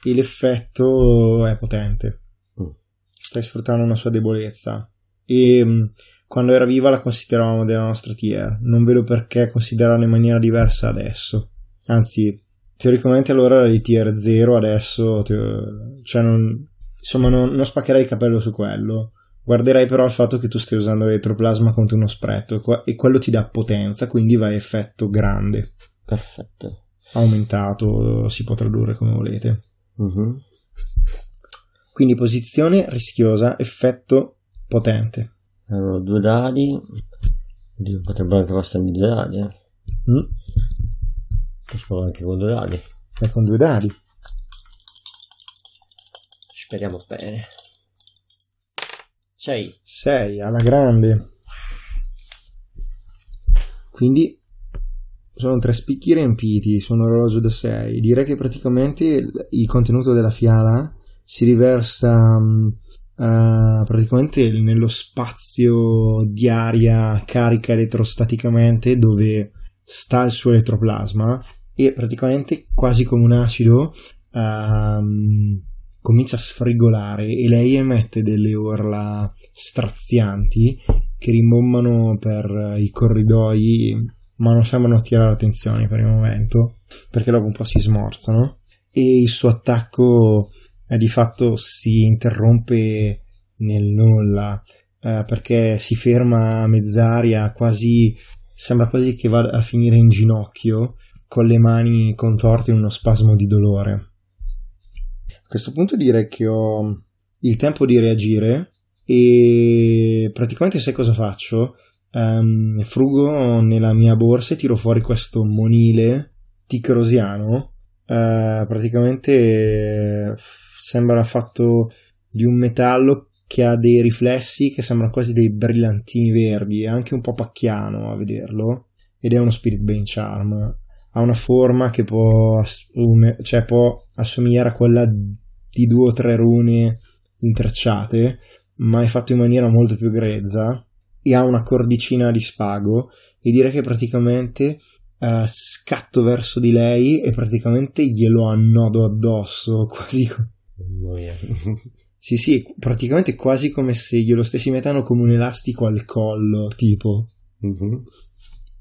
e l'effetto è potente. Mm. Stai sfruttando una sua debolezza e mm, quando era viva la consideravamo della nostra tier. Non vedo perché considerarla in maniera diversa adesso. Anzi, teoricamente allora era di tier 0, adesso cioè non, insomma non, non spaccherai il capello su quello. Guarderai però il fatto che tu stai usando l'elettroplasma contro uno spretto e quello ti dà potenza, quindi va a effetto grande. Perfetto. Aumentato, si può tradurre come volete. Uh-huh. Quindi posizione rischiosa, effetto potente. Allora, due dadi. Potrebbero anche costare due dadi, eh. Mm. Posso anche con due dadi. E con due dadi. Speriamo bene. 6. 6 alla grande. Quindi sono tre spicchi riempiti su un orologio da 6. Direi che praticamente il contenuto della fiala si riversa um, uh, praticamente nello spazio di aria carica elettrostaticamente dove sta il suo elettroplasma e praticamente quasi come un acido um, comincia a sfrigolare e lei emette delle urla strazianti che rimbombano per i corridoi ma non sembrano attirare attenzione per il momento perché dopo un po' si smorzano. E il suo attacco eh, di fatto si interrompe nel nulla eh, perché si ferma a mezz'aria quasi sembra quasi che vada a finire in ginocchio con le mani contorte in uno spasmo di dolore questo punto direi che ho il tempo di reagire e praticamente sai cosa faccio? Um, frugo nella mia borsa e tiro fuori questo monile ticrosiano uh, praticamente sembra fatto di un metallo che ha dei riflessi che sembrano quasi dei brillantini verdi, è anche un po' pacchiano a vederlo, ed è uno Spirit Bane Charm. Ha una forma che può, assume, cioè può assomigliare a quella di due o tre rune intrecciate, ma è fatto in maniera molto più grezza e ha una cordicina di spago e direi che praticamente uh, scatto verso di lei e praticamente glielo annodo addosso quasi sì, sì, praticamente quasi come se glielo stessi mettendo come un elastico al collo, tipo. Mm-hmm.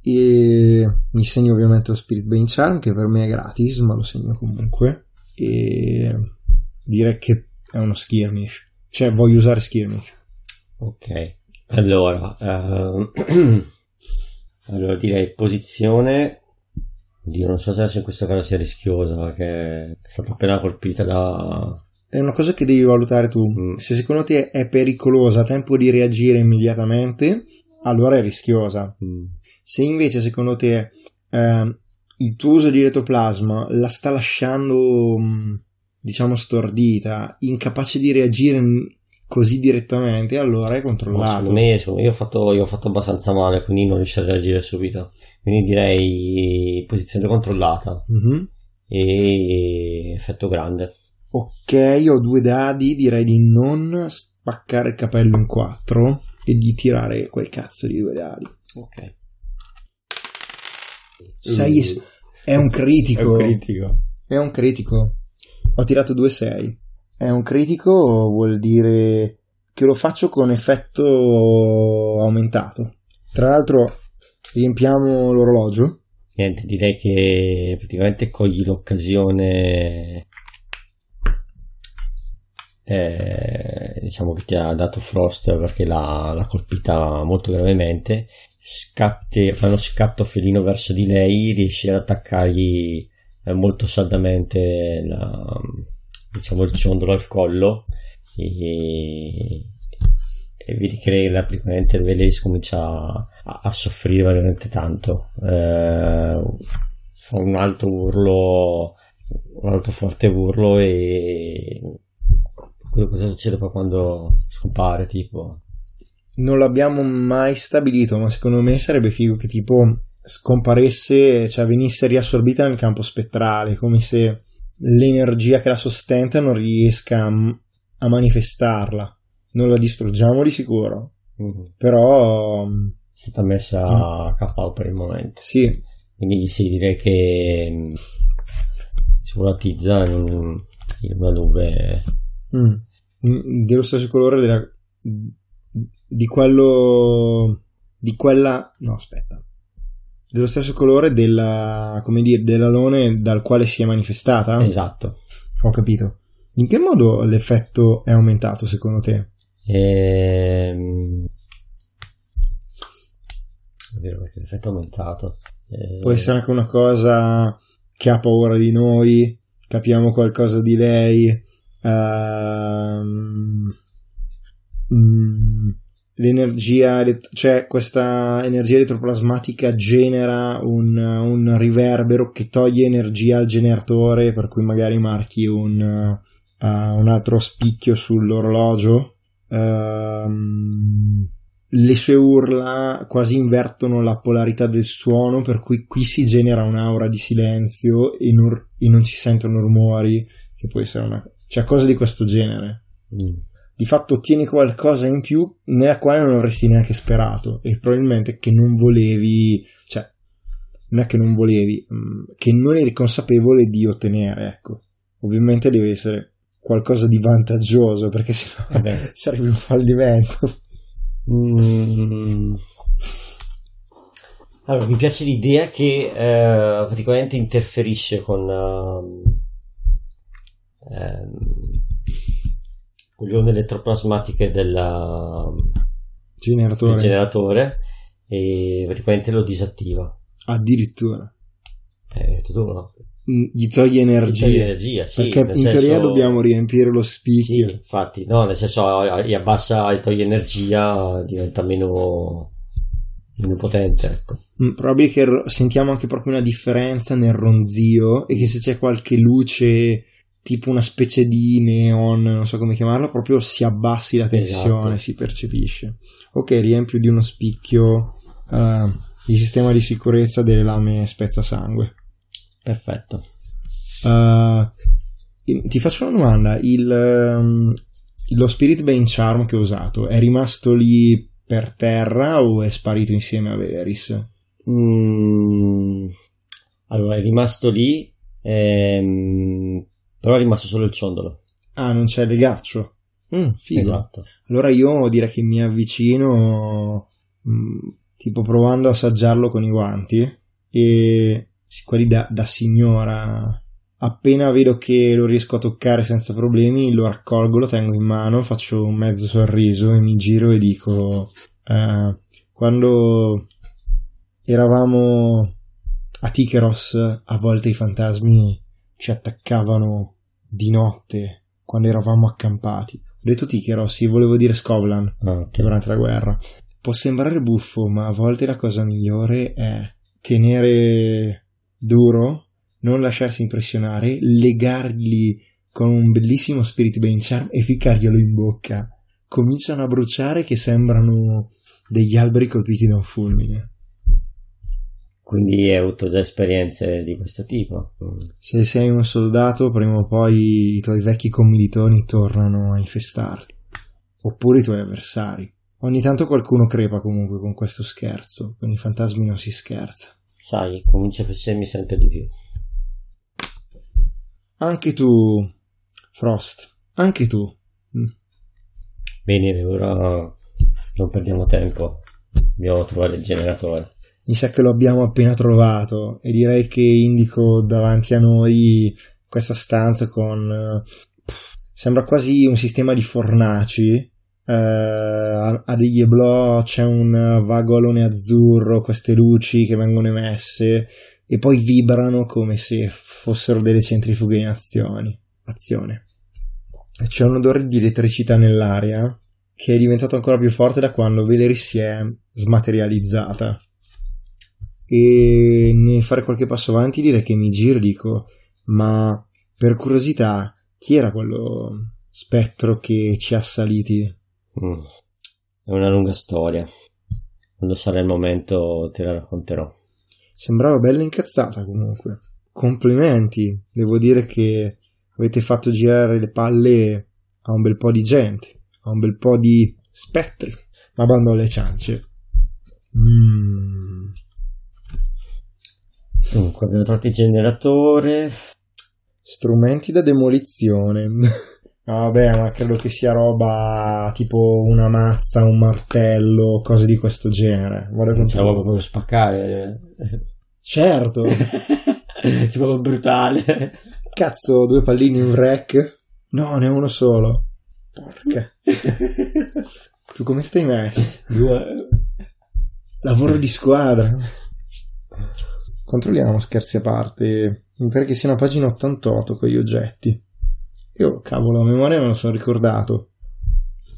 E mi segno ovviamente lo Spirit Bane Charm, che per me è gratis, ma lo segno comunque. E direi che è uno skirmish. Cioè, voglio usare skirmish. Ok, allora, uh, allora direi posizione. Dio, non so se in questo caso sia rischiosa, che è stata appena colpita da è una cosa che devi valutare tu. Mm. Se secondo te è pericolosa, a tempo di reagire immediatamente, allora è rischiosa. Mm. Se invece secondo te eh, il tuo uso di retroplasma la sta lasciando, mm, diciamo, stordita, incapace di reagire così direttamente, allora è controllato. Me, io, ho fatto, io ho fatto abbastanza male, quindi non riesco a reagire subito. Quindi direi posizione controllata mm-hmm. e effetto grande. Ok, ho due dadi, direi di non spaccare il capello in quattro e di tirare quel cazzo di due dadi. Ok. 6 uh, è un critico. È un critico. È un critico. Ho tirato 2-6. È un critico vuol dire che lo faccio con effetto aumentato. Tra l'altro riempiamo l'orologio. Niente, direi che praticamente cogli l'occasione eh, diciamo che ti ha dato Frost perché l'ha, l'ha colpita molto gravemente scatti, fa uno scatto felino verso di lei riesci ad attaccargli eh, molto saldamente la, diciamo il ciondolo al collo e, e vedi che la, praticamente Veleris comincia a, a, soffrire veramente tanto eh, fa un alto urlo un alto forte urlo e cosa succede poi quando scompare, tipo? Non l'abbiamo mai stabilito, ma secondo me sarebbe figo che tipo scomparesse, cioè venisse riassorbita nel campo spettrale, come se l'energia che la sostenta non riesca a, manifestarla. Non la distruggiamo di sicuro, mm-hmm. però... Mm, è stata messa mm. a KO per il momento. Sì. Quindi sì, direi che mm, si volatizza in, in una nube. Mm, dello stesso colore della, di quello di quella no aspetta. Dello stesso colore della come dire dell'alone dal quale si è manifestata? Esatto. Ho capito. In che modo l'effetto è aumentato secondo te? Ehm... è vero perché l'effetto è aumentato. Eh... può essere anche una cosa che ha paura di noi capiamo qualcosa di lei Uh, l'energia, cioè questa energia elettroplasmatica genera un, un, riverbero che toglie energia al generatore, per cui magari marchi un, uh, un altro spicchio sull'orologio. Uh, le sue urla quasi invertono la polarità del suono, per cui qui si genera un'aura di silenzio e non, e non si sentono rumori, che può essere una, cioè cose di questo genere. Mm. Di fatto ottieni qualcosa in più nella quale non avresti neanche sperato e probabilmente che non volevi, cioè non è che non volevi, mm, che non eri consapevole di ottenere, ecco. Ovviamente deve essere qualcosa di vantaggioso perché sennò eh sarebbe un fallimento. Mm. Allora, mi piace l'idea che eh, praticamente interferisce con, uh, ehm, onde elettroplasmatiche del generatore. del generatore e praticamente lo disattiva. Addirittura. Eh, tu no? Mm, gli toglie energia. Gli toglie energia sì, perché in senso... teoria dobbiamo riempire lo spicchio. Sì, infatti, no, nel senso gli abbassa, gli toglie energia, diventa meno, meno potente. Ecco. Mm, probabile che sentiamo anche proprio una differenza nel ronzio e che se c'è qualche luce tipo una specie di neon, non so come chiamarlo, proprio si abbassi la tensione, esatto. si percepisce. Ok, riempio di uno spicchio uh, il sistema di sicurezza delle lame spezzasangue. Perfetto. Uh, ti faccio una domanda, il, um, lo Spirit Bane Charm che ho usato è rimasto lì per terra o è sparito insieme a Veris? Mm, allora, è rimasto lì, ehm, però è rimasto solo il ciondolo. Ah, non c'è il legaccio? Mm, figo. Esatto. Allora io direi che mi avvicino, mh, mm, tipo provando a assaggiarlo con i guanti e quelli da, da signora. Appena vedo che lo riesco a toccare senza problemi, lo raccolgo, lo tengo in mano, faccio un mezzo sorriso e mi giro e dico: eh, Quando eravamo a Tikeros, a volte i fantasmi ci attaccavano di notte quando eravamo accampati. Ho detto Tikeros, sì, volevo dire Scovlan ah, okay. durante la guerra. Può sembrare buffo, ma a volte la cosa migliore è tenere duro, non lasciarsi impressionare, legargli con un bellissimo Spirit Bane Charm e ficcarglielo in bocca. Cominciano a bruciare che sembrano degli alberi colpiti da un fulmine. Quindi hai avuto già esperienze di questo tipo? Se sei un soldato, prima o poi i tuoi vecchi commilitoni tornano a infestarti. Oppure i tuoi avversari. Ogni tanto qualcuno crepa comunque con questo scherzo. Con i fantasmi non si scherza. Sai, comincia a piacermi sempre di più. Anche tu, Frost. Anche tu. Mm. Bene, ora non perdiamo tempo. Dobbiamo trovare il generatore mi sa che lo abbiamo appena trovato e direi che indico davanti a noi questa stanza con pff, sembra quasi un sistema di fornaci Uh, a degli eblò c'è un vago alone azzurro, queste luci che vengono emesse e poi vibrano come se fossero delle centrifughe in azioni, azione. C'è un odore di elettricità nell'aria che è diventato ancora più forte da quando Valeris si è smaterializzata e nel fare qualche passo avanti direi che mi giro e dico ma per curiosità chi era quello spettro che ci ha saliti? Mm. È una lunga storia. Quando sarà il momento te la racconterò. Sembrava bella incazzata comunque. Complimenti. Devo dire che avete fatto girare le palle a un bel po' di gente, a un bel po' di spettri. Ma bando alle ciance. Mmm. Dunque, abbiamo trovato il generatore. Strumenti da demolizione. Ah, vabbè, ma credo che sia roba tipo una mazza, un martello, cose di questo genere. Guarda quanto roba proprio per spaccare. Certo. È proprio brutale. Cazzo, due pallini in wreck? No, ne ho uno solo. Porca. tu come stai messo? Due. Lavoro di squadra. Controlliamo, scherzi a parte. Mi pare che sia una pagina 88 con gli oggetti. Io, cavolo, a memoria me lo sono ricordato.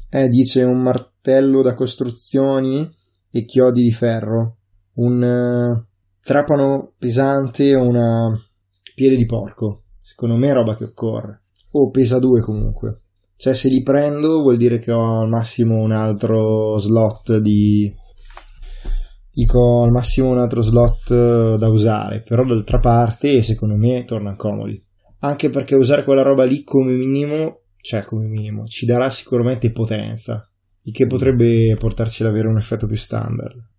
Eh, dice un martello da costruzioni e chiodi di ferro. Un uh, trapano pesante o una piede di porco. Secondo me è roba che occorre. O oh, pesa due comunque. Cioè, se li prendo vuol dire che ho al massimo un altro slot di dico al massimo un altro slot eh, da usare, però d'altra parte secondo me torna comodi. Anche perché usare quella roba lì come minimo cioè come minimo, ci darà sicuramente potenza, il che potrebbe portarci ad avere un effetto più standard.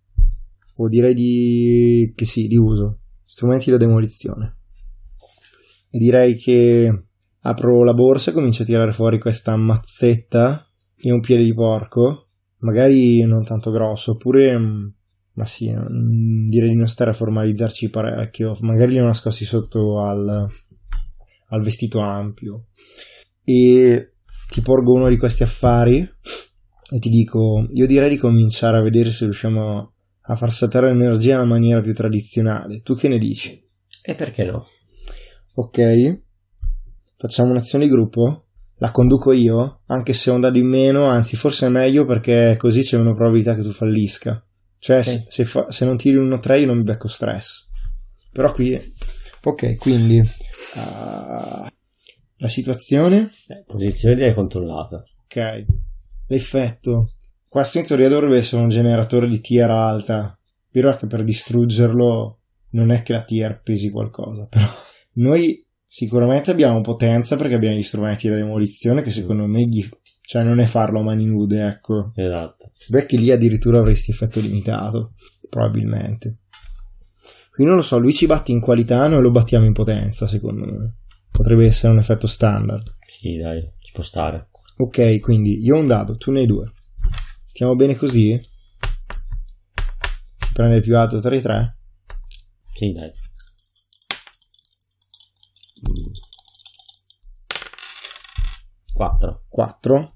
O direi di... che sì, di uso. Strumenti da demolizione. E direi che apro la borsa e comincio a tirare fuori questa mazzetta e un piede di porco, magari non tanto grosso, oppure mm, ma sì, mm, direi di non stare a formalizzarci parecchio, magari li ho nascosti sotto al, al vestito ampio. E ti porgo uno di questi affari e ti dico, io direi di cominciare a vedere se riusciamo a far saltare l'energia in maniera più tradizionale. Tu che ne dici? E perché no? Ok, facciamo un'azione di gruppo? La conduco io, anche se ho un dado in meno, anzi forse è meglio perché così c'è una probabilità che tu fallisca. Cioè, okay. se, se, fa, se, non tiri un 1-3 io non mi becco stress. Però qui... Ok, quindi... Uh, la situazione? Eh, posizione direi controllata. Ok. L'effetto. Questo in teoria dovrebbe essere un generatore di tier alta. Però che per distruggerlo non è che la tier pesi qualcosa. Però noi sicuramente abbiamo potenza perché abbiamo gli strumenti da demolizione che secondo me gli cioè non è farlo a mani nude, ecco. Esatto. Beh, che lì addirittura avresti effetto limitato, probabilmente. Qui non lo so, lui ci batte in qualità, noi lo battiamo in potenza, secondo me. Potrebbe essere un effetto standard. Sì, dai, ci può stare. Ok, quindi io ho un dado, tu ne hai due. Stiamo bene così? Si prende il più alto tra i tre? Sì, dai. 4. 4.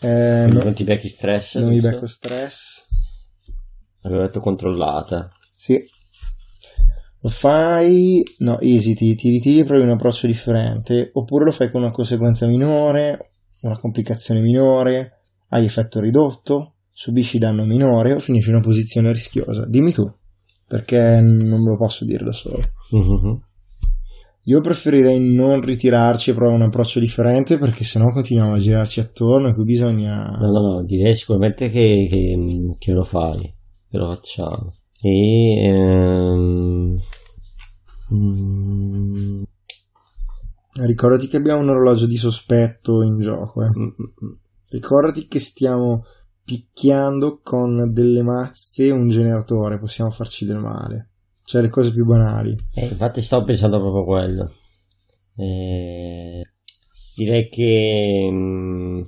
Eh, Quindi non ti becchi stress? Non mi becco stress. Avevo detto controllata. Sì. Lo fai... No, esiti, ti ritiri provi un approccio differente. Oppure lo fai con una conseguenza minore, una complicazione minore, hai effetto ridotto, subisci danno minore o finisci in una posizione rischiosa. Dimmi tu, perché non me lo posso dire da solo. Mm-hmm. Io preferirei non ritirarci e provare un approccio differente perché sennò continuiamo a girarci attorno e qui bisogna... No, no, no, direi sicuramente che, che, che lo fai, che lo facciamo. E... Ehm... Mm... Ricordati che abbiamo un orologio di sospetto in gioco. Eh. Mm-hmm. Ricordati che stiamo picchiando con delle mazze un generatore, possiamo farci del male cioè le cose più banali. Eh, infatti stavo pensando proprio a quello. Eh, direi che mm,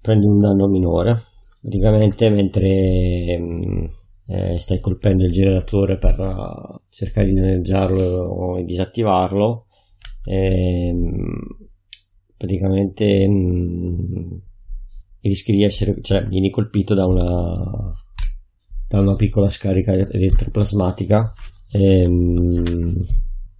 prendi un danno minore praticamente mentre mm, eh, stai colpendo il generatore per uh, cercare di danneggiarlo o disattivarlo ehm, praticamente mh, rischi di essere, cioè vieni colpito da una, da una piccola scarica elettroplasmatica. Ehm,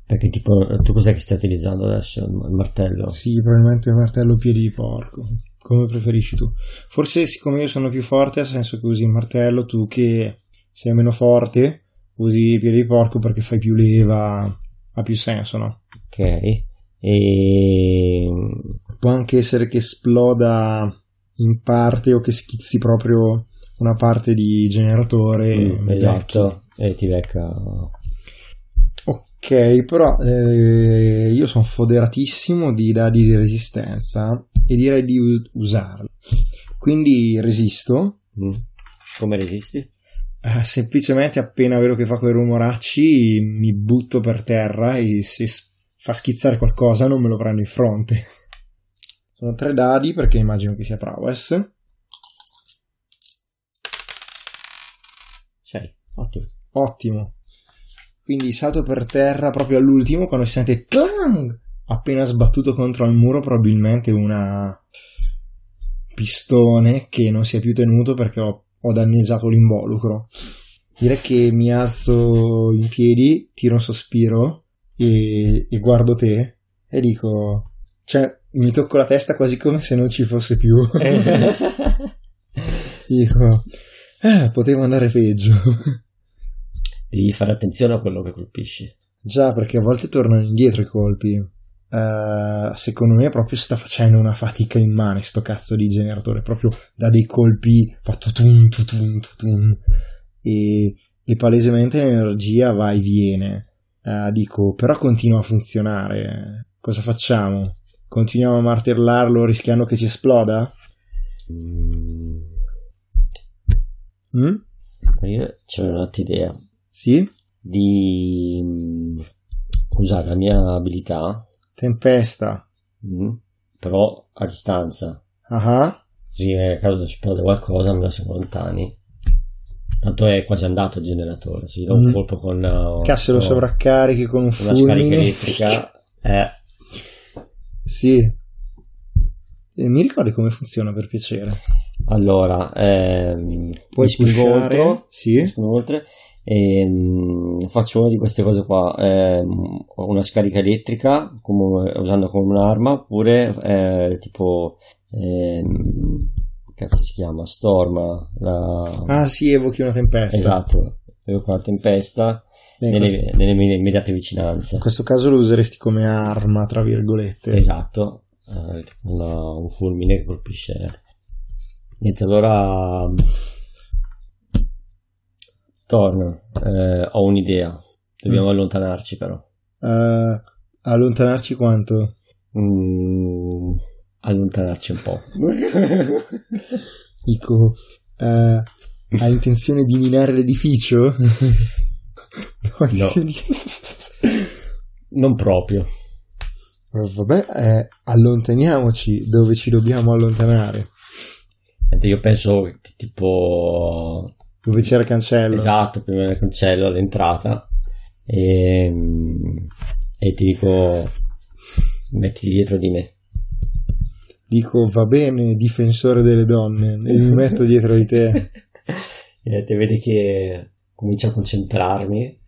perché tipo, tu cos'è che stai utilizzando adesso? Il martello? Sì, probabilmente il martello piedi di porco. Come preferisci tu? Forse siccome io sono più forte, ha senso che usi il martello, tu che sei meno forte, usi piedi di porco perché fai più leva, ha più senso, no? Ok. E... Può anche essere che esploda in parte o che schizzi proprio una parte di generatore. Mm, esatto, e ti becca. Ok, però eh, io sono foderatissimo di dadi di resistenza e direi di usarli. Quindi resisto. Mm. Come resisti? Eh, semplicemente appena vedo che fa quei rumoracci mi butto per terra e se fa schizzare qualcosa non me lo prendo in fronte. Sono tre dadi perché immagino che sia prowess. 6, ottimo. Ottimo. Quindi salto per terra proprio all'ultimo quando si sente clang! Appena sbattuto contro il muro probabilmente una pistone che non si è più tenuto perché ho, ho danneggiato l'involucro. Direi che mi alzo in piedi, tiro un sospiro e, e guardo te e dico... Cioè, mi tocco la testa quasi come se non ci fosse più. Dico, eh, poteva andare peggio. Devi fare attenzione a quello che colpisci. Già, perché a volte tornano indietro i colpi. Uh, secondo me proprio sta facendo una fatica immane sto cazzo di generatore. Proprio da dei colpi fatto tutun tutun tutun. E, e palesemente l'energia va e viene. eh, dico, però continua a funzionare. Cosa facciamo? Continuiamo a martellarlo rischiando che ci esploda? Mm, Mm? io c'è un'altra idea Sì? di mm, usare la mia abilità, Tempesta. mm, però a distanza. Ah ah. Così nel caso esplode qualcosa me lo siamo lontani. Tanto è quasi andato il generatore. Si dà un Mhm. colpo con uh, Cazzo lo con sovraccarichi con un una scarica fulmine. elettrica. Eh, Sì. E mi ricordi come funziona per piacere? allora, ehm, Puoi pushare? oltre, Sì. oltre e mm, faccio una di queste cose qua. ehm, una scarica elettrica come- usando come un'arma oppure eh, tipo ehm, cazzo si chiama? Storm. La... Ah sì, evochi una tempesta. Esatto, con la tempesta Nelle, questo- nelle mie immediate vicinanze. in questo caso lo useresti come arma, tra virgolette. Esatto, eh, una- un fulmine che colpisce. Niente, allora. Torno, eh, ho un'idea. Dobbiamo Mm. allontanarci però. Eh, allontanarci quanto? Mm, allontanarci un po'. Dico, eh, hai intenzione di minare l'edificio? no. non proprio. Eh, Vabbè, eh, allontaniamoci dove ci dobbiamo allontanare. Io penso che tipo Dove c'era il cancello. Esatto, prima del cancello all'entrata. E, e ti dico, metti dietro di me. Dico, va bene, difensore delle donne, e mi metto dietro di te. E te vedi che comincio a concentrarmi.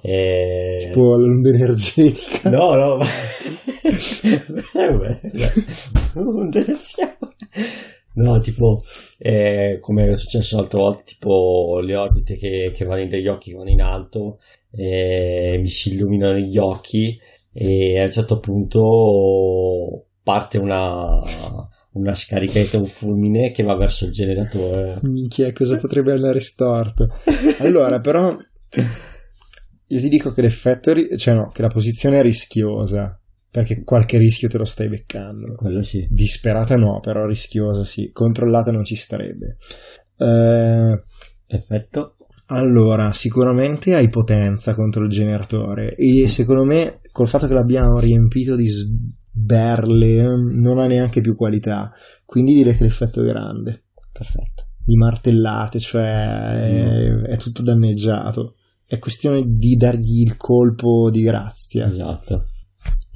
E... Tipo l'onda energetica. No, no, ma... Eh, No, tipo, eh, come era successo l'altra volta, tipo le orbite che, che vanno degli occhi che vanno in alto, eh, mi si illuminano gli occhi e a un certo punto parte una, una scarichetta, un fulmine che va verso il generatore. Minchia, cosa potrebbe andare storto? Allora, però, io ti dico che l'effetto, ri- cioè no, che la posizione è rischiosa, perché qualche rischio te lo stai beccando. Quello sì. Disperata no, però rischiosa sì. Controllata non ci starebbe. Eh, Effetto? allora, sicuramente hai potenza contro il generatore e secondo me col fatto che l'abbiamo riempito di sberle non ha neanche più qualità, quindi direi che l'effetto è grande. Perfetto. Di martellate, cioè è, è tutto danneggiato. È questione di dargli il colpo di grazia, Esatto.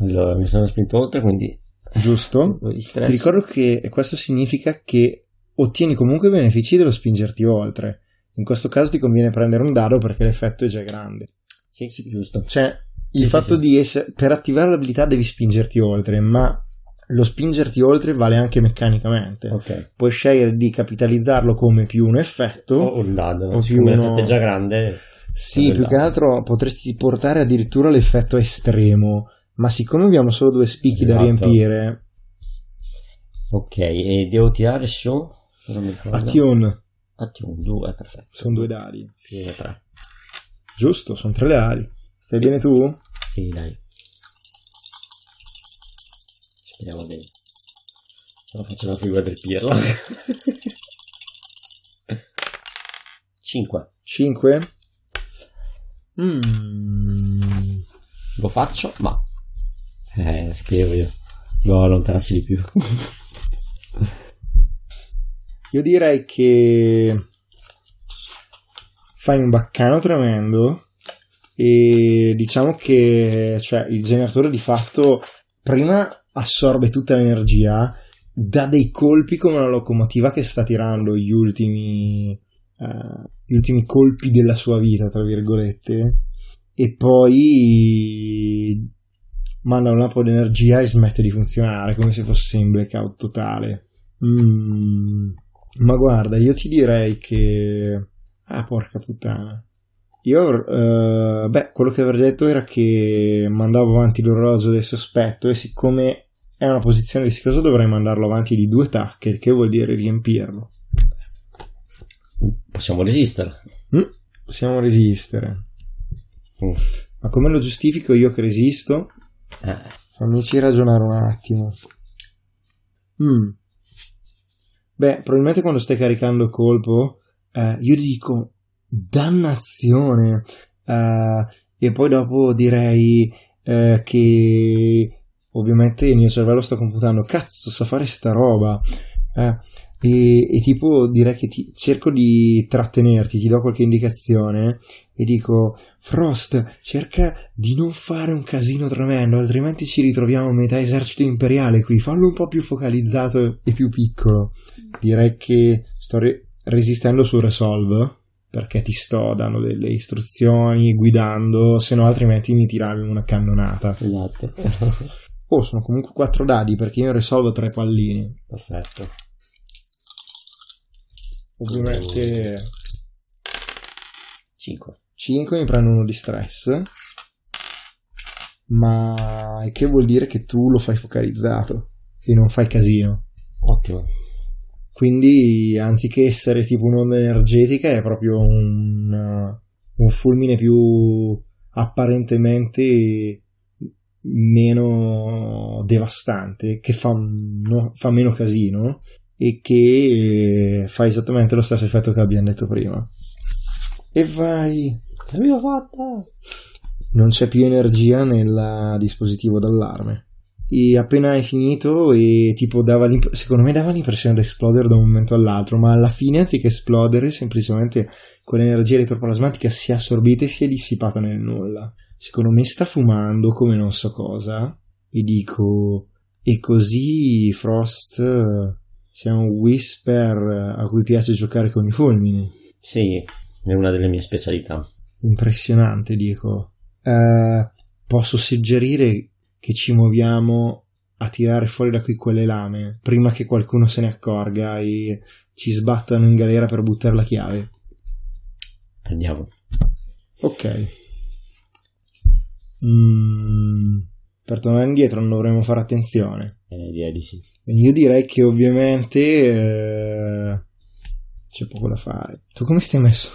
Allora, mi sono spinto oltre, quindi giusto? Ti ricordo che questo significa che ottieni comunque i benefici dello spingerti oltre. In questo caso ti conviene prendere un dado perché l'effetto è già grande. Sì, sì, giusto. Cioè, il Sì, fatto sì, di essere per attivare l'abilità devi spingerti oltre, ma lo spingerti oltre vale anche meccanicamente. Ok. Puoi scegliere di capitalizzarlo come più un effetto. O un dado. O più uno- è già grande. Sì, più che altro potresti portare addirittura l'effetto estremo. Ma siccome abbiamo solo due spicchi da Esatto. riempire, Ok, e devo tirare su. Action Action 2, perfetto. sono due dadi. 3. Giusto, sono tre ali. Stai bene tu? Sì, dai. Speriamo bene. No faccio la figura del pirla. 5. 5? Mm. Lo faccio, ma... Eh, sapevo io. Devo allontanarsi di più. Io direi che fai un baccano tremendo e diciamo che cioè, il generatore di fatto prima assorbe tutta l'energia, dà dei colpi come una locomotiva che sta tirando gli ultimi, eh, gli ultimi colpi della sua vita, tra virgolette, e poi manda un lampo di energia e smette di funzionare come se fosse in blackout totale. Mm, ma guarda, io ti direi che. Ah, porca puttana. Io, eh, beh, quello che avrei detto era che mandavo avanti l'orologio del sospetto e siccome è una posizione rischiosa dovrei mandarlo avanti di due tacche, che vuol dire riempirlo. Possiamo resistere. Mm, possiamo resistere. Mm. Ma come lo giustifico io che resisto? Eh, Fammici ragionare un attimo. Mm. Beh, probabilmente quando stai caricando il colpo, eh, io dico dannazione. Eh, e poi dopo direi eh, che ovviamente il mio cervello sta computando, cazzo, sa fare sta roba. Eh, e, e tipo direi che ti, cerco di trattenerti, ti do qualche indicazione e dico Frost cerca di non fare un casino tremendo altrimenti ci ritroviamo a metà esercito imperiale qui fallo un po' più focalizzato e più piccolo direi che sto re- resistendo su Resolve perché ti sto dando delle istruzioni guidando se no altrimenti mi tiravi una cannonata esatto. oh sono comunque quattro dadi perché io Resolve tre pallini Perfetto. Ovviamente 5. 5 mi prendo uno di stress. Ma che vuol dire che tu lo fai focalizzato e non fai casino. Ottimo. Quindi, anziché essere tipo un'onda energetica, è proprio un, un fulmine più apparentemente meno devastante, che fa, no- fa meno casino e che fa esattamente lo stesso effetto che abbiamo detto prima. E vai! L'abbiamo fatta! non c'è più energia nel dispositivo d'allarme. E appena hai finito, e tipo dava secondo me dava l'impressione di esplodere da un momento all'altro, ma alla fine, anziché esplodere, semplicemente quell'energia elettroplasmatica si è assorbita e si è dissipata nel nulla. Secondo me sta fumando come non so cosa, e dico, e così Frost eh, sei un whisper a cui piace giocare con i fulmini. Sì, è una delle mie specialità. impressionante, dico. Eh, posso suggerire che ci muoviamo a tirare fuori da qui quelle lame prima che qualcuno se ne accorga e ci sbattano in galera per buttare la chiave. Andiamo. Ok. Mm, per tornare indietro non dovremmo fare attenzione. Eh, direi di sì. Io direi che ovviamente eh, c'è poco da fare. Tu come stai messo?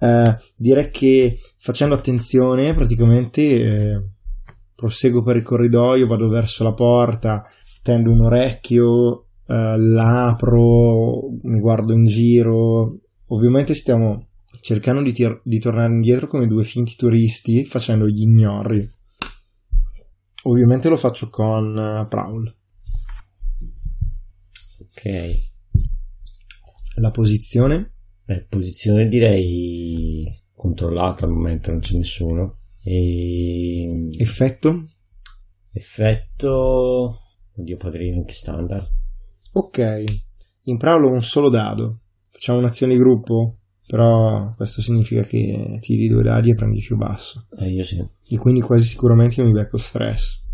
Eh, direi che facendo attenzione praticamente eh, proseguo per il corridoio, vado verso la porta, tendo un orecchio, eh, l'apro, mi guardo in giro. Ovviamente stiamo cercando di, tir- di tornare indietro come due finti turisti facendo gli ignori. Ovviamente lo faccio con eh, Prowl. Ok. La posizione Beh, posizione direi controllata al momento, non c'è nessuno. E... Effetto? Effetto... Oddio, potrei anche standard. Ok. In Prowl ho un solo dado. Facciamo un'azione di gruppo? Però questo significa che tiri due dadi e prendi più basso. Eh, io sì, E quindi quasi sicuramente mi becco stress.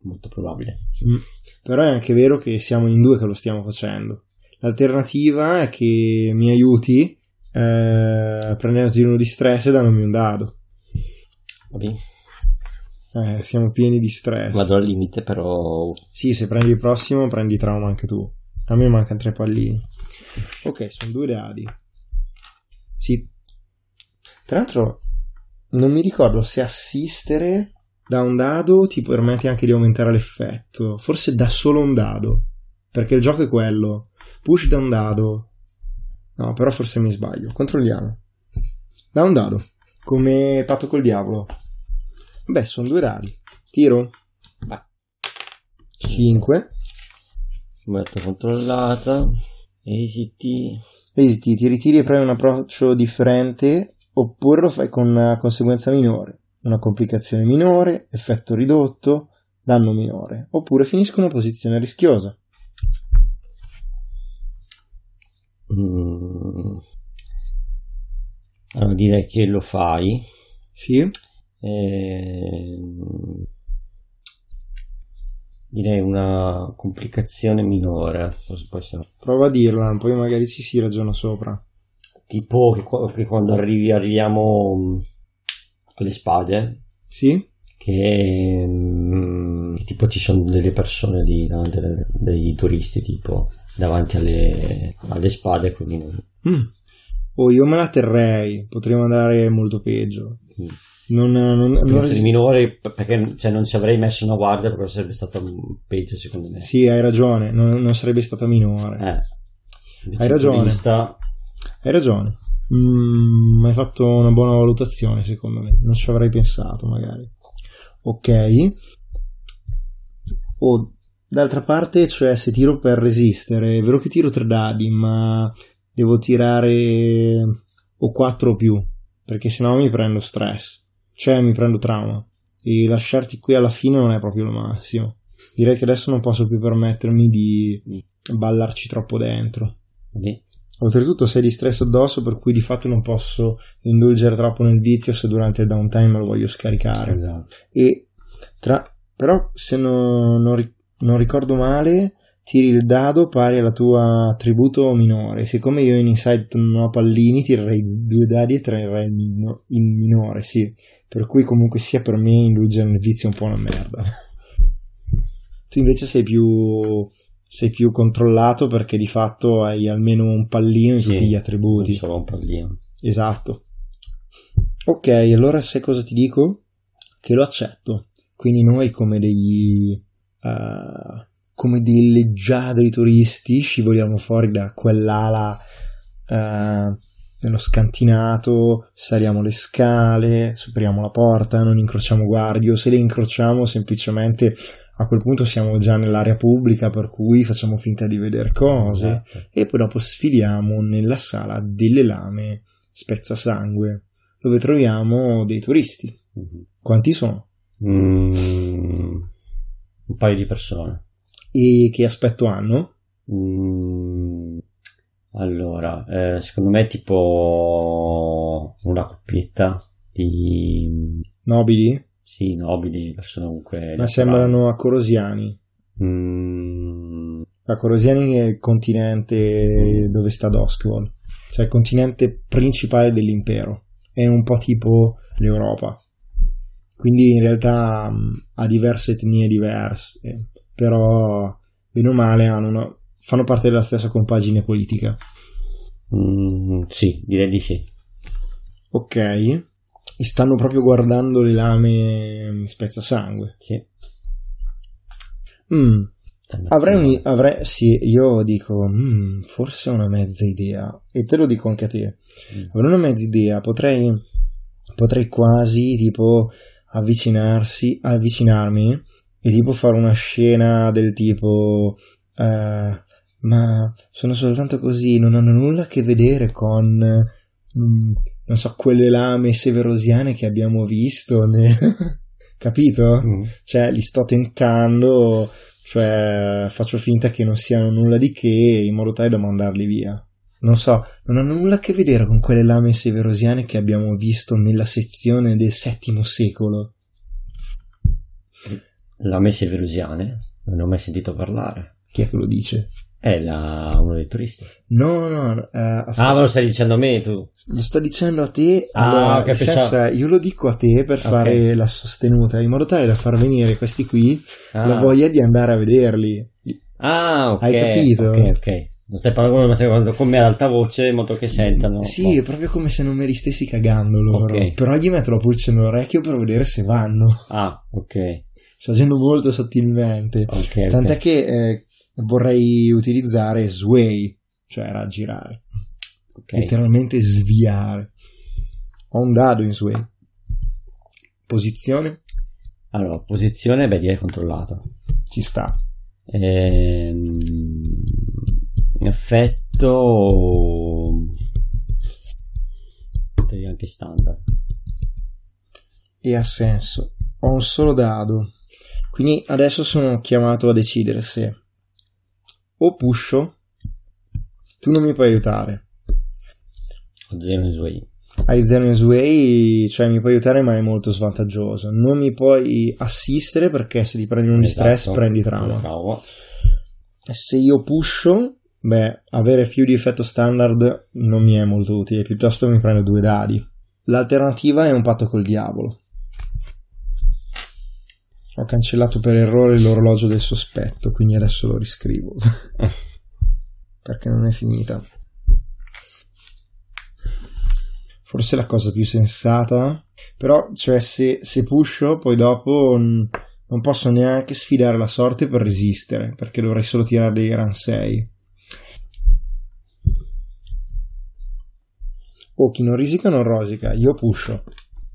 molto probabile. Mm. Però è anche vero che siamo in due che lo stiamo facendo. L'alternativa è che mi aiuti eh, prendendoti uno di stress e dandomi un dado. Va bene. Eh, siamo pieni di stress. Vado al limite, però... Sì, se prendi il prossimo, prendi trauma anche tu. A me mancano tre pallini. Ok, sono due dadi. Sì. Tra l'altro, non mi ricordo se assistere da un dado ti permette anche di aumentare l'effetto. Forse da solo un dado. Perché il gioco è quello. Push da un dado. No, però forse mi sbaglio. Controlliamo. Da un dado. Come patto col diavolo. Beh, sono due dadi. Tiro. Vai. 5. Metto controllata. Esiti. Esiti, ti ritiri e prendi un approccio differente oppure lo fai con una conseguenza minore, una complicazione minore, effetto ridotto, danno minore, oppure finisco in una posizione rischiosa. Mm. Allora direi che lo fai. Sì? Ehm, direi una complicazione minore. Prova a dirla, poi magari ci si ragiona sopra. Tipo che, che quando arrivi, arriviamo mm, alle spade, Sì? che, mm, che tipo ci sono delle persone lì, davanti alle- dei turisti tipo davanti alle, alle spade, quindi Mm. Oh, io me la terrei, potremmo andare molto peggio. Mm. Non, non, non Penso res- di minore perché cioè, non ci avrei messo una guardia perché sarebbe stato peggio secondo me. Sì, hai ragione, non, non sarebbe stata minore. Eh, Hai ragione. turista, Hai ragione. Mm, hai fatto una buona valutazione, secondo me. Non ci avrei pensato, magari. Ok. O d'altra parte, cioè, se tiro per resistere, è vero che tiro tre dadi, ma devo tirare o 4 o più, perché sennò mi prendo stress. Cioè, mi prendo trauma. E lasciarti qui alla fine non è proprio il massimo. Direi che adesso non posso più permettermi di ballarci troppo dentro. Sì. Oltretutto sei di stress addosso, per cui di fatto non posso indulgere troppo nel vizio se durante il downtime lo voglio scaricare. Esatto. E tra, però, se no- non, non ricordo male, tiri il dado pari alla tua attributo minore. Siccome io in Insight non ho pallini, tirerei due dadi e trarrei il, mino- il minore, sì. Per cui comunque sia per me indulgere nel vizio è un po' una merda. Tu invece sei più, sei più controllato perché di fatto hai almeno un pallino in Sì, tutti gli attributi. Solo un pallino. Esatto. Ok, allora sai cosa ti dico? Che lo accetto. Quindi noi come degli... eh, come dei leggiadri turisti scivoliamo fuori da quell'ala eh, nello scantinato, saliamo le scale, superiamo la porta, non incrociamo guardie o se le incrociamo semplicemente a quel punto siamo già nell'area pubblica per cui facciamo finta di vedere cose Esatto. e poi dopo sfiliamo nella sala delle lame spezzasangue dove troviamo dei turisti. Mhm. Quanti sono? Mm, un paio di persone. E che aspetto hanno? Mm, allora, eh, secondo me tipo una coppietta di Nobili? sì, nobili, persone comunque. Ma sembrano acorosiani. Mm, Acorosiani è il continente dove sta Doskwall, cioè il continente principale dell'impero. È un po' tipo l'Europa. Quindi in realtà mh, ha diverse etnie diverse, però bene o male hanno una- fanno parte della stessa compagine politica. mm, sì, direi di sì. Ok. E stanno proprio guardando le lame spezzasangue. Sì. Mm, Avrei un, avrei, sì, io dico, "Mm, forse una mezza idea, e te lo dico anche a te. Mm. Avrei una mezza idea, potrei, potrei quasi, tipo, avvicinarsi, avvicinarmi e tipo fare una scena del tipo, eh, ma sono soltanto così, non hanno nulla a che vedere con, mm, non so, quelle lame severosiane che abbiamo visto, ne- capito? Mm. cioè li sto tentando, cioè faccio finta che non siano nulla di che in modo tale da mandarli via. Non so, non hanno nulla a che vedere con quelle lame severosiane che abbiamo visto nella sezione del VII secolo. Lame Severusiane, non ne ho mai sentito parlare. Chi è che lo dice? È la... uno dei turisti. No, no, no, eh, Ah, ma lo stai dicendo a me tu? lo sto dicendo a te. Ah, allora, senso è, io lo dico a te per fare la sostenuta, in modo tale da far venire questi qui Ah, la voglia di andare a vederli. ah ok. Hai capito? Ok, ok. Non stai parlando ma stai parlando con me ad alta voce in modo che sentano. Sì, è proprio come se non me li stessi cagando loro. Ok. Però gli metto la pulce nell'orecchio per vedere se vanno. Ah, ok. Sto agendo molto sottilmente. Ok, ok. Tant'è che eh, vorrei utilizzare sway, cioè raggirare. Ok. Letteralmente sviare. Ho un dado in sway. Posizione? Allora, posizione, beh, direi controllata. Ci sta. Ehm, effetto direi anche standard. E ha senso. Ho un solo dado. Quindi adesso sono chiamato a decidere se o pusho. Tu non mi puoi aiutare. Ho zero in sway. hai zero in sway, cioè mi puoi aiutare ma è molto svantaggioso. Non mi puoi assistere perché se ti prendi un Esatto. stress prendi trauma. Se io pusho, beh, avere più di effetto standard non mi è molto utile, piuttosto mi prendo due dadi. L'alternativa è un patto col diavolo. Ho cancellato per errore l'orologio del sospetto, quindi adesso lo riscrivo. perché non è finita. forse la cosa più sensata. Però, cioè, se, se pusho, poi dopo n- non posso neanche sfidare la sorte per resistere, perché dovrei solo tirare dei run 6. Oh, chi non risica non rosica, io pusho.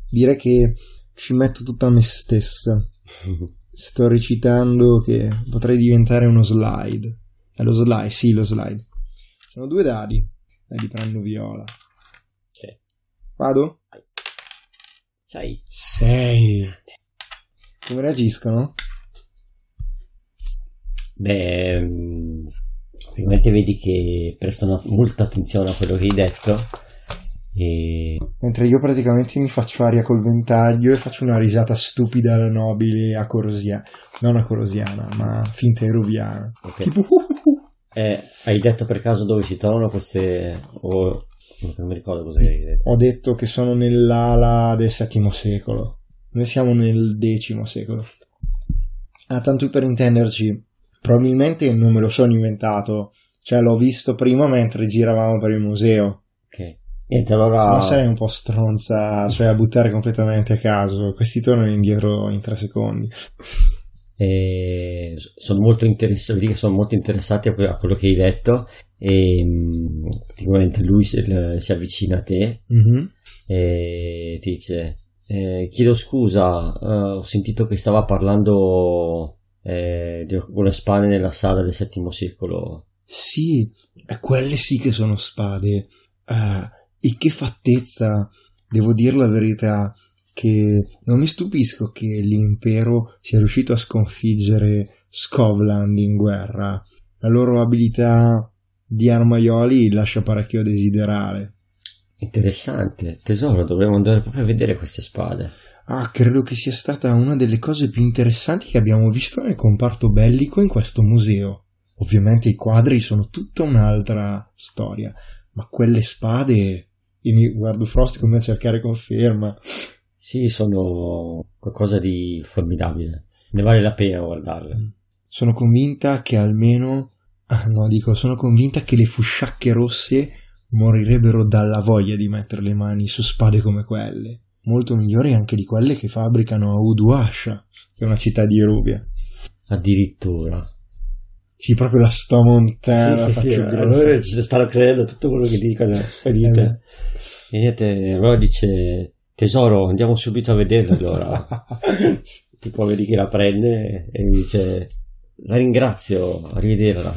Direi che ci metto tutta me stessa. Sto recitando che potrei diventare uno slide. È lo slide, sì, lo slide. Sono due dadi. Dadi prendo viola. Sì. Vado? Sei. Sei. Come reagiscono? Beh, mm, ovviamente vedi che prestano molta attenzione a quello che hai detto e Mentre io praticamente mi faccio aria col ventaglio e faccio una risata stupida alla nobile a Corosia. Non a Corosiana, ma finta eruviana. Ok. Tipo. Eh, hai detto per caso dove si trovano queste o non mi ricordo cosa hai detto. ho detto che sono nell'ala del VII secolo. Noi siamo nel X secolo. Ah, tanto per intenderci, probabilmente non me lo sono inventato. Cioè, l'ho visto prima mentre giravamo per il museo. Ok. Niente, allora no sarei un po' stronza, cioè a buttare completamente a caso. Questi tornano indietro in tre secondi. eh, sono molto interessati, sono molto interessati a, que- a quello che hai detto e mm, praticamente lui si, si avvicina a te Mhm. e ti dice eh, chiedo scusa, eh, ho sentito che stava parlando eh, di alcune spade nella sala del settimo secolo. Sì, quelle sì che sono spade. Ah, e che fattezza, devo dire la verità, che non mi stupisco che l'impero sia riuscito a sconfiggere Scovland in guerra. La loro abilità di armaioli lascia parecchio a desiderare. Interessante, tesoro, dovremmo andare proprio a vedere queste spade. Ah, credo che sia stata una delle cose più interessanti che abbiamo visto nel comparto bellico in questo museo. Ovviamente i quadri sono tutta un'altra storia, ma quelle spade... Mi guardo Frost come a cercare conferma. Sì, sono qualcosa di formidabile. Ne vale la pena guardarle. Sono convinta che almeno... Ah, no, dico, sono convinta che le fusciacche rosse morirebbero dalla voglia di mettere le mani su spade come quelle. Molto migliori anche di quelle che fabbricano a Uduasha, che è una città di Rubia. Addirittura. Sì, proprio la sto montando, sì, sì, sì, allora ci stanno credendo tutto quello che dicono. E Eh, dite. E niente, allora dice, tesoro, andiamo subito a vederla allora. tipo vedi che la prende e dice, la ringrazio, arrivederla.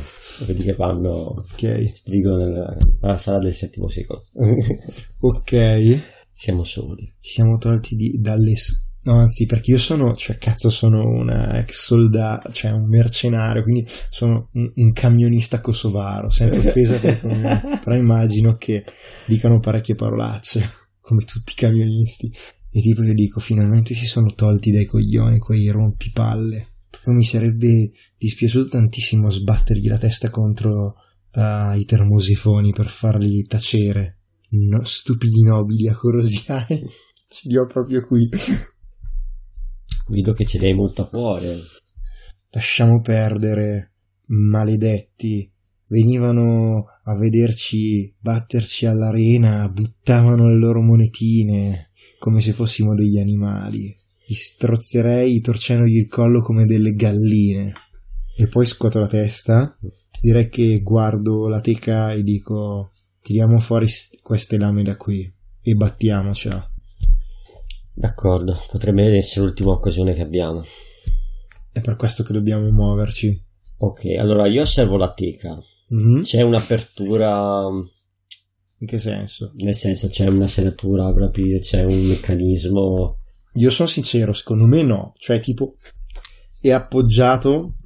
Vedi che vanno, ok, si dirigono nella, nella sala del settimo secolo. ok. Siamo soli. Ci siamo tolti di- dalle... s- No, anzi, perché io sono, cioè, cazzo, sono una ex soldato, cioè un mercenario, quindi sono un, un camionista kosovaro, senza offesa me. però immagino che dicano parecchie parolacce, come tutti i camionisti. E tipo io dico, finalmente si sono tolti dai coglioni quei rompipalle. Proprio mi sarebbe dispiaciuto tantissimo sbattergli la testa contro ah, i termosifoni per farli tacere. No, stupidi nobili a corosiani. Ce li ho proprio qui. Vedo che ce l'hai molto a cuore. Lasciamo perdere, maledetti. Venivano a vederci batterci all'arena, buttavano le loro monetine come se fossimo degli animali. Li strozzerei torcendogli il collo come delle galline. E poi scuoto la testa. Direi che guardo la teca e dico: tiriamo fuori st- queste lame da qui e battiamocela. D'accordo, potrebbe essere l'ultima occasione che abbiamo. È per questo che dobbiamo muoverci. Ok, allora io osservo la teca. Mhm. C'è un'apertura, In che senso? nel senso c'è una serratura per aprire, c'è un meccanismo. Io sono sincero, secondo me no. Cioè, tipo, è appoggiato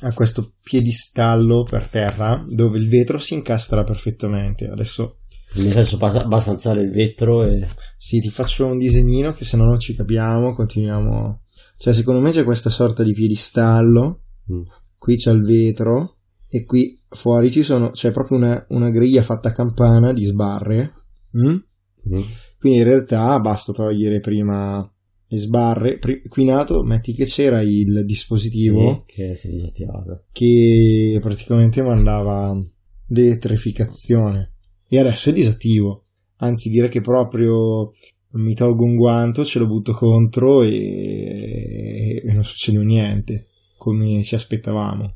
a questo piedistallo per terra dove il vetro si incastra perfettamente. Adesso Nel senso basta, alzare il vetro e... sì, ti faccio un disegnino che se no non ci capiamo, continuiamo. Cioè, secondo me c'è questa sorta di piedistallo, Mm. qui c'è il vetro e qui fuori ci sono, c'è proprio una, una griglia fatta a campana di sbarre. Mm? Mm. Quindi in realtà basta togliere prima le sbarre. Pri- qui in alto metti che c'era il dispositivo Sì, che si che praticamente mandava l'elettrificazione e adesso è disattivo. Anzi, dire che proprio mi tolgo un guanto, ce lo butto contro e, e non succede niente, come ci aspettavamo.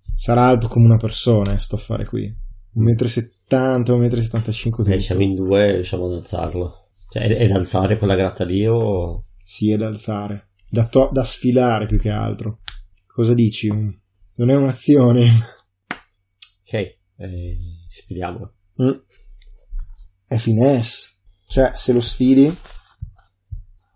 Sarà alto come una persona, sto a fare qui. 1,70 m, 1,75 m. Eh, siamo in due, riusciamo ad alzarlo. Cioè, è, è da alzare quella gratta lì o... Sì, è da alzare. Da, to- da sfilare più che altro. Cosa dici? Non è un'azione. Ok, eh, sfiliamolo. Mm. È finesse. Cioè, se lo sfili...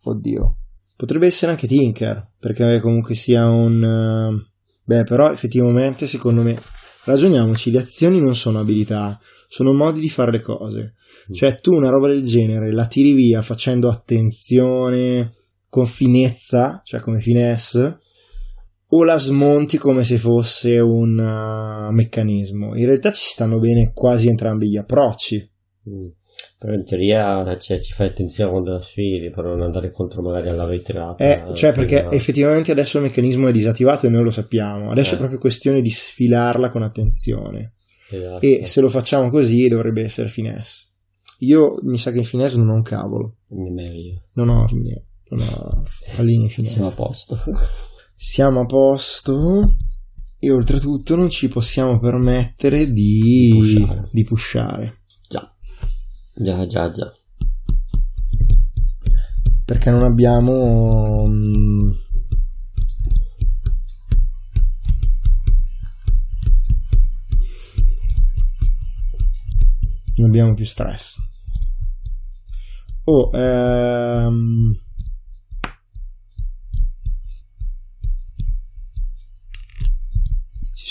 Oddio. Potrebbe essere anche Tinker, perché comunque sia un... Uh... Beh, però effettivamente, secondo me... Ragioniamoci, le azioni non sono abilità, sono modi di fare le cose. Mm. Cioè, tu una roba del genere la tiri via facendo attenzione, con finezza, cioè come finesse, o la smonti come se fosse un uh, meccanismo. In realtà ci stanno bene quasi entrambi gli approcci. Mm. Però in teoria cioè, ci fai attenzione quando la sfili per non andare contro magari alla ritirata. Eh, cioè perché effettivamente adesso il meccanismo è disattivato e noi lo sappiamo. Adesso eh. è proprio questione di sfilarla con attenzione. Esatto. E se lo facciamo così dovrebbe essere finesse. Io mi sa che in finesse non ho un cavolo. Non ho. Non ho pallini finesse. Siamo a posto. Siamo a posto. E oltretutto non ci possiamo permettere di, pushare. Di pushare. Già, già, già. Perché non abbiamo... Um, non abbiamo più stress. Oh, ehm...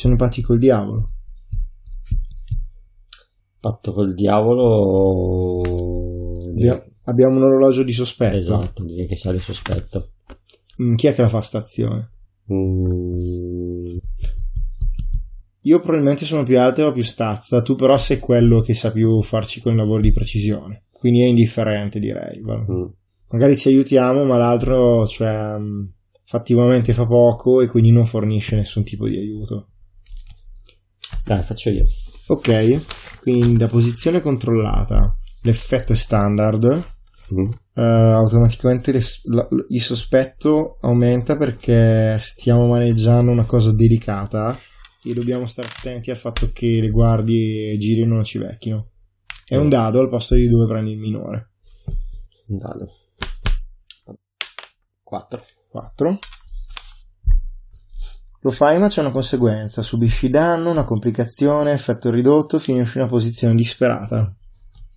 sono patti col diavolo patto col diavolo. Abbiamo, abbiamo un orologio di sospetto. Esatto, direi che sale sospetto. Mm, chi è che la fa stazione? Mm. Io probabilmente sono più alto e ho più stazza, tu però sei quello che sa più farci con lavoro di precisione. Quindi è indifferente, direi. Mm. Magari ci aiutiamo, ma l'altro, cioè, mm, fattivamente fa poco e quindi non fornisce nessun tipo di aiuto. Dai, faccio io. Ok, quindi da posizione controllata l'effetto è standard. Mm. Uh, automaticamente le, la, il sospetto aumenta perché stiamo maneggiando una cosa delicata e dobbiamo stare attenti al fatto che le guardie girino non ci vecchino. È un mm. dado, al posto di due prendi il minore. Un dado. 4. 4. Lo fai ma c'è una conseguenza, subisci danno, una complicazione, effetto ridotto, finisci in una posizione disperata.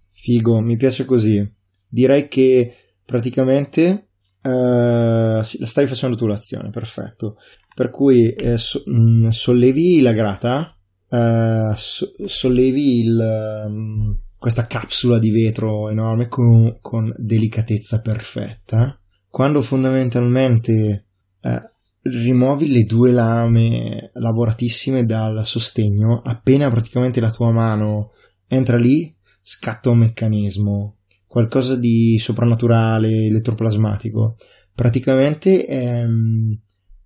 Figo, mi piace così. Direi che praticamente uh, la stavi facendo tu l'azione, perfetto. Per cui eh, so, mh, mm, sollevi la grata, uh, so, sollevi il, um, questa capsula di vetro enorme con, con delicatezza perfetta, quando fondamentalmente uh, rimuovi le due lame lavoratissime dal sostegno, appena praticamente la tua mano entra lì, scatta un meccanismo, qualcosa di soprannaturale, elettroplasmatico. Praticamente è,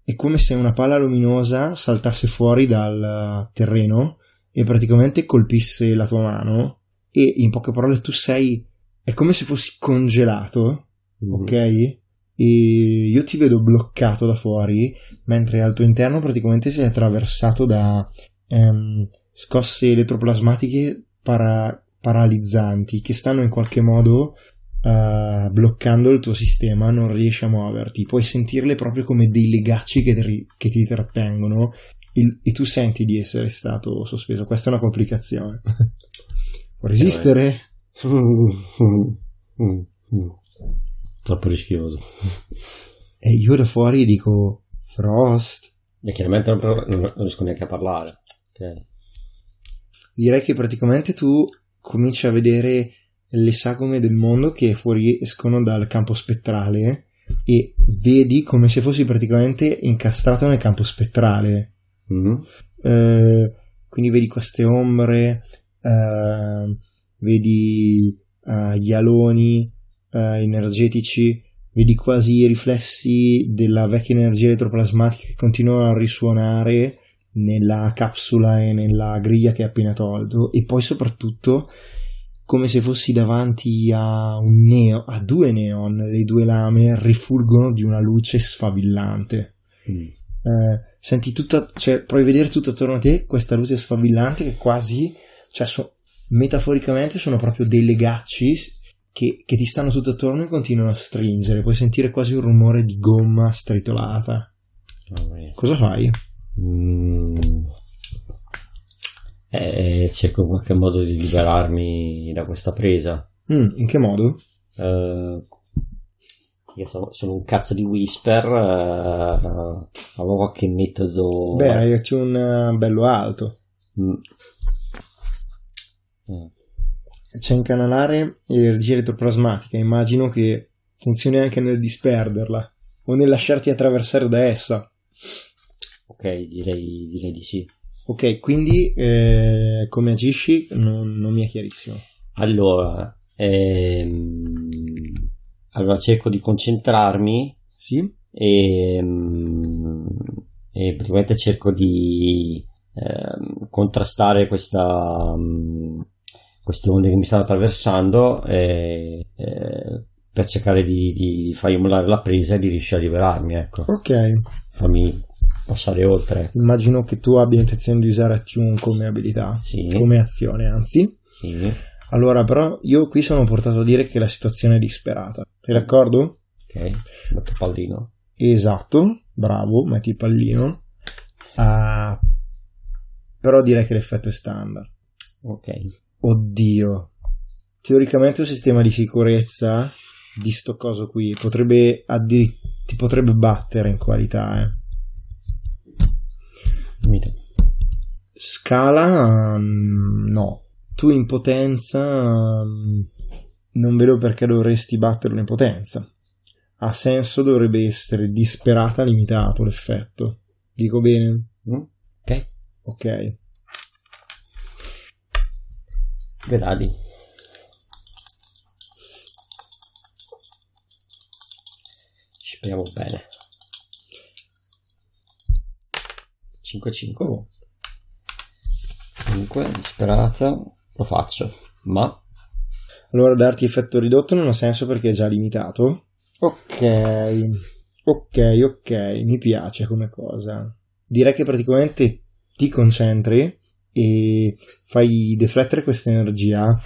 è come se una palla luminosa saltasse fuori dal terreno e praticamente colpisse la tua mano e in poche parole tu sei è come se fossi congelato, mm. ok? E io ti vedo bloccato da fuori, mentre al tuo interno praticamente sei attraversato da ehm, scosse elettroplasmatiche para- paralizzanti che stanno in qualche modo uh, bloccando il tuo sistema, non riesci a muoverti, puoi sentirle proprio come dei legacci che, ti, che ti trattengono il, e tu senti di essere stato sospeso. Questa è una complicazione. Può resistere? Troppo rischioso. E io da fuori dico Frost. E chiaramente non, non riesco neanche a parlare. Okay. Direi che praticamente tu cominci a vedere le sagome del mondo che fuoriescono dal campo spettrale e vedi come se fossi praticamente incastrato nel campo spettrale. Mm-hmm. Eh, quindi vedi queste ombre, eh, vedi uh, gli aloni, eh, energetici, vedi quasi i riflessi della vecchia energia elettroplasmatica che continuano a risuonare nella capsula e nella griglia che hai appena tolto e poi soprattutto come se fossi davanti a un neo, a due neon, le due lame rifulgono di una luce sfavillante. Mm. Eh, senti tutta, cioè, puoi vedere tutto attorno a te questa luce sfavillante che quasi, cioè, so- metaforicamente sono proprio dei legacci che, che ti stanno tutto attorno e continuano a stringere. Puoi sentire quasi un rumore di gomma stritolata. Mia. Cosa fai? Mm. Eh, cerco in qualche modo di liberarmi da questa presa. Mm, in che modo? Eh, io sono, sono un cazzo di whisper. eh, avevo qualche metodo. Beh, hai un eh, bello alto. Mm. Eh, C'è incanalare energia elettroplasmatica. Immagino che funzioni anche nel disperderla o nel lasciarti attraversare da essa. ok, direi, direi di sì. Ok, quindi eh, come agisci non, non mi è chiarissimo. Allora, ehm, allora cerco di concentrarmi Sì? e, mm, e praticamente cerco di ehm, contrastare questa, mm, queste onde che mi stanno attraversando e, eh, per cercare di, di far immolare la presa e di riuscire a liberarmi, ecco, Ok, farmi passare oltre. immagino che tu abbia intenzione di usare Attune come abilità, Sì, come azione, anzi. sì, Allora, però, io qui sono portato a dire che la situazione è disperata. Sei d'accordo? ok, metto pallino. Esatto, bravo, metti il pallino. Ah, però direi che l'effetto è standard. Ok, Oddio. Teoricamente un sistema di sicurezza di sto coso qui potrebbe addiri- ti potrebbe battere in qualità, eh. Scala mm, no. Tu in potenza mm, non vedo perché dovresti batterlo in potenza. Ha senso dovrebbe essere disperata limitato l'effetto. Dico bene? Mm? ok, Ok. Vedali. Speriamo bene. 5-5. Oh, 5, disperata. Lo faccio. Ma Allora darti effetto ridotto non ha senso perché è già limitato. Ok, ok, ok, mi piace come cosa. Direi che praticamente ti concentri e fai deflettere questa energia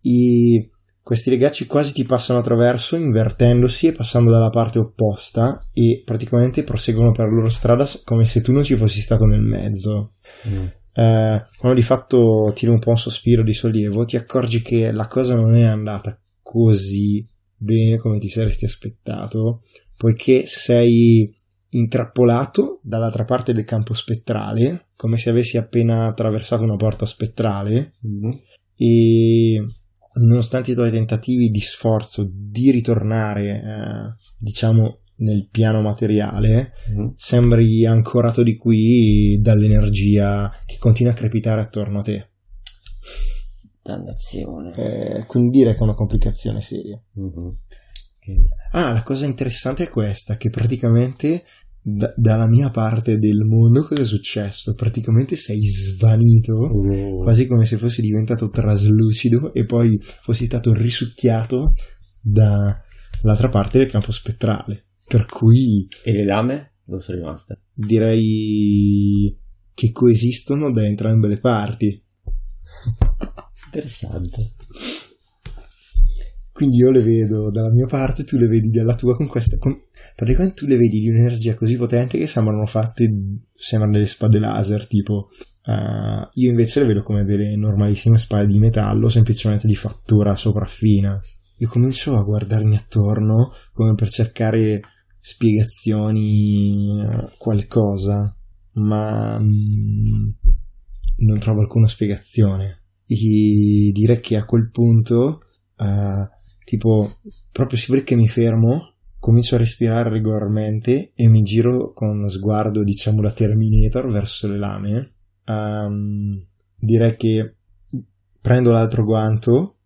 e questi legacci quasi ti passano attraverso invertendosi e passando dalla parte opposta e praticamente proseguono per la loro strada come se tu non ci fossi stato nel mezzo. mm, Eh, quando di fatto tiri un po' un sospiro di sollievo, ti accorgi che la cosa non è andata così bene come ti saresti aspettato, poiché sei intrappolato dall'altra parte del campo spettrale, come se avessi appena attraversato una porta spettrale, mm, e nonostante i tuoi tentativi di sforzo di ritornare, eh, diciamo, nel piano materiale, mm. sembri ancorato di qui dall'energia che continua a crepitare attorno a te. Dannazione. Eh, quindi direi che è una complicazione seria. Mhm. Ah, la cosa interessante è questa, che praticamente da- dalla mia parte del mondo cosa è successo? Praticamente sei svanito, Oh. quasi come se fossi diventato traslucido e poi fossi stato risucchiato dall'altra parte del campo spettrale. Per cui E le lame? Dove sono rimaste? direi che coesistono da entrambe le parti. Interessante. Quindi io le vedo dalla mia parte, tu le vedi dalla tua con questa. Con... Praticamente tu le vedi di un'energia così potente che sembrano fatte. Sembrano delle spade laser, tipo. eh, io invece le vedo come delle normalissime spade di metallo, semplicemente di fattura sopraffina. Io comincio a guardarmi attorno come per cercare spiegazioni, eh, qualcosa, ma mm, non trovo alcuna spiegazione. E direi che a quel punto, eh, tipo, proprio si vede che mi fermo, comincio a respirare regolarmente e mi giro con sguardo, diciamo, da Terminator verso le lame. Ehm, direi che prendo l'altro guanto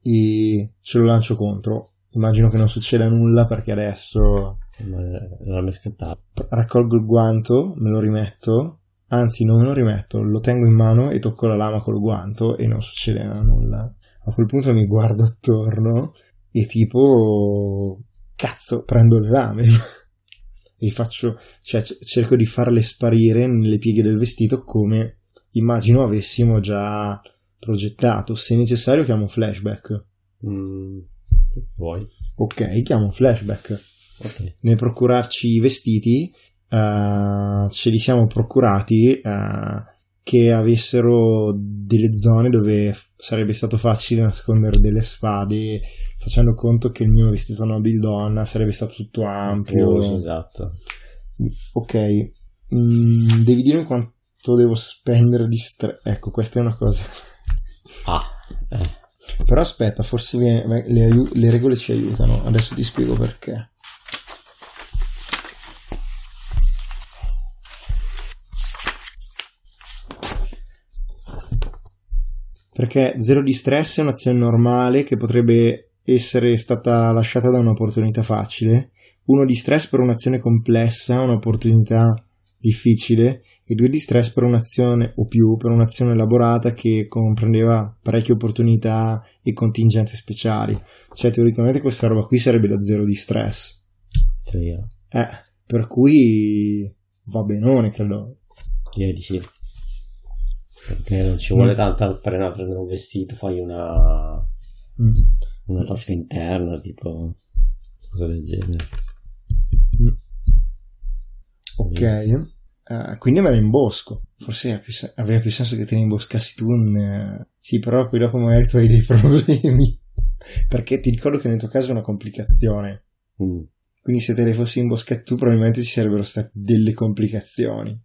e ce lo lancio contro. Immagino che non succeda nulla perché adesso Ma non mi scattava. raccolgo il guanto, me lo rimetto, anzi non me lo rimetto, lo tengo in mano e tocco la lama col guanto e non succede nulla. a quel punto mi guardo attorno e tipo cazzo prendo le lame e faccio cioè c- cerco di farle sparire nelle pieghe del vestito come immagino avessimo già progettato se necessario chiamo flashback Mm, vuoi? ok chiamo flashback Ok. nel procurarci i vestiti eh, ce li siamo procurati eh, che avessero delle zone dove f- sarebbe stato facile nascondere delle spade facendo conto che il mio vestito nobildonna sarebbe stato tutto ampio Uso, esatto. ok Mm, devi dirmi quanto devo spendere di stress ecco questa è una cosa Ah, eh. però aspetta forse viene- le, le regole ci aiutano adesso ti spiego perché perché zero di stress è un'azione normale che potrebbe essere stata lasciata da un'opportunità facile, uno di stress per un'azione complessa, un'opportunità difficile e due di stress per un'azione o più per un'azione elaborata che comprendeva parecchie opportunità e contingenti speciali. Cioè teoricamente questa roba qui sarebbe da zero di stress. Teoria. Eh, per cui va benone, credo. Direi di sì. Perché non ci vuole Mm. tanta a prendere un vestito, fai una, Mm. una tasca interna, tipo cosa del genere. Mm. Ok, eh, quindi me la imbosco. Forse aveva più, sen- aveva più senso che te ne imboscassi tu. in, eh, Sì, però poi dopo magari tu hai dei problemi. Perché ti ricordo che nel tuo caso è una complicazione. Mm. Quindi se te le fossi imboscate tu, probabilmente ci sarebbero state delle complicazioni.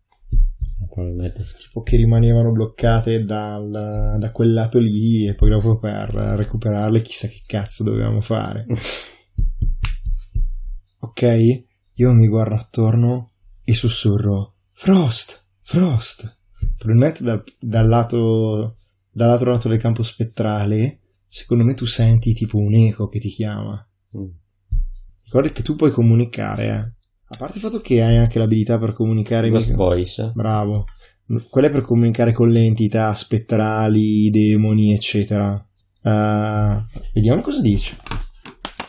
Probabilmente sì. O che rimanevano bloccate dal- da quel lato lì e poi dopo per recuperarle chissà che cazzo dovevamo fare. ok? Io mi guardo attorno e sussurro Frost, Frost. Probabilmente dal, dal lato dall'altro lato del campo spettrale, secondo me tu senti tipo un eco che ti chiama. Mm. Ricordi che tu puoi comunicare, eh. A parte il fatto che hai anche l'abilità per comunicare Ghost mica- Voice. Bravo. Quella è per comunicare con le entità spettrali, demoni, eccetera. Eh, vediamo cosa dice.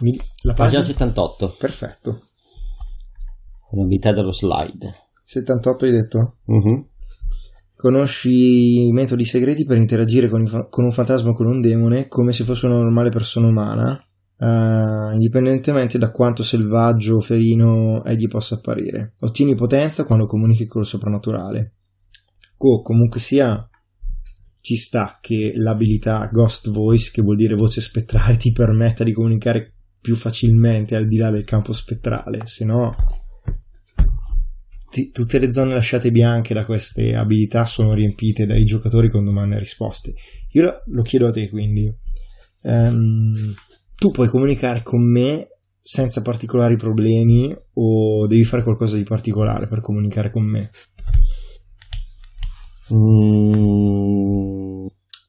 Mi- La Pagina pagina... 78. Perfetto. L'abilità dello slide. 78 hai detto? Mhm. Conosci i metodi segreti per interagire con, i fa- con un fantasma o con un demone come se fosse una normale persona umana, eh, indipendentemente da quanto selvaggio o ferino egli possa apparire. Ottieni potenza quando comunichi col soprannaturale. O comunque sia, ci sta che l'abilità Ghost Voice, che vuol dire voce spettrale, ti permetta di comunicare più facilmente al di là del campo spettrale, se no ti- tutte le zone lasciate bianche da queste abilità sono riempite dai giocatori con domande e risposte. Io lo, lo chiedo a te quindi. Ehm, tu puoi comunicare con me senza particolari problemi o devi fare qualcosa di particolare per comunicare con me? Mm,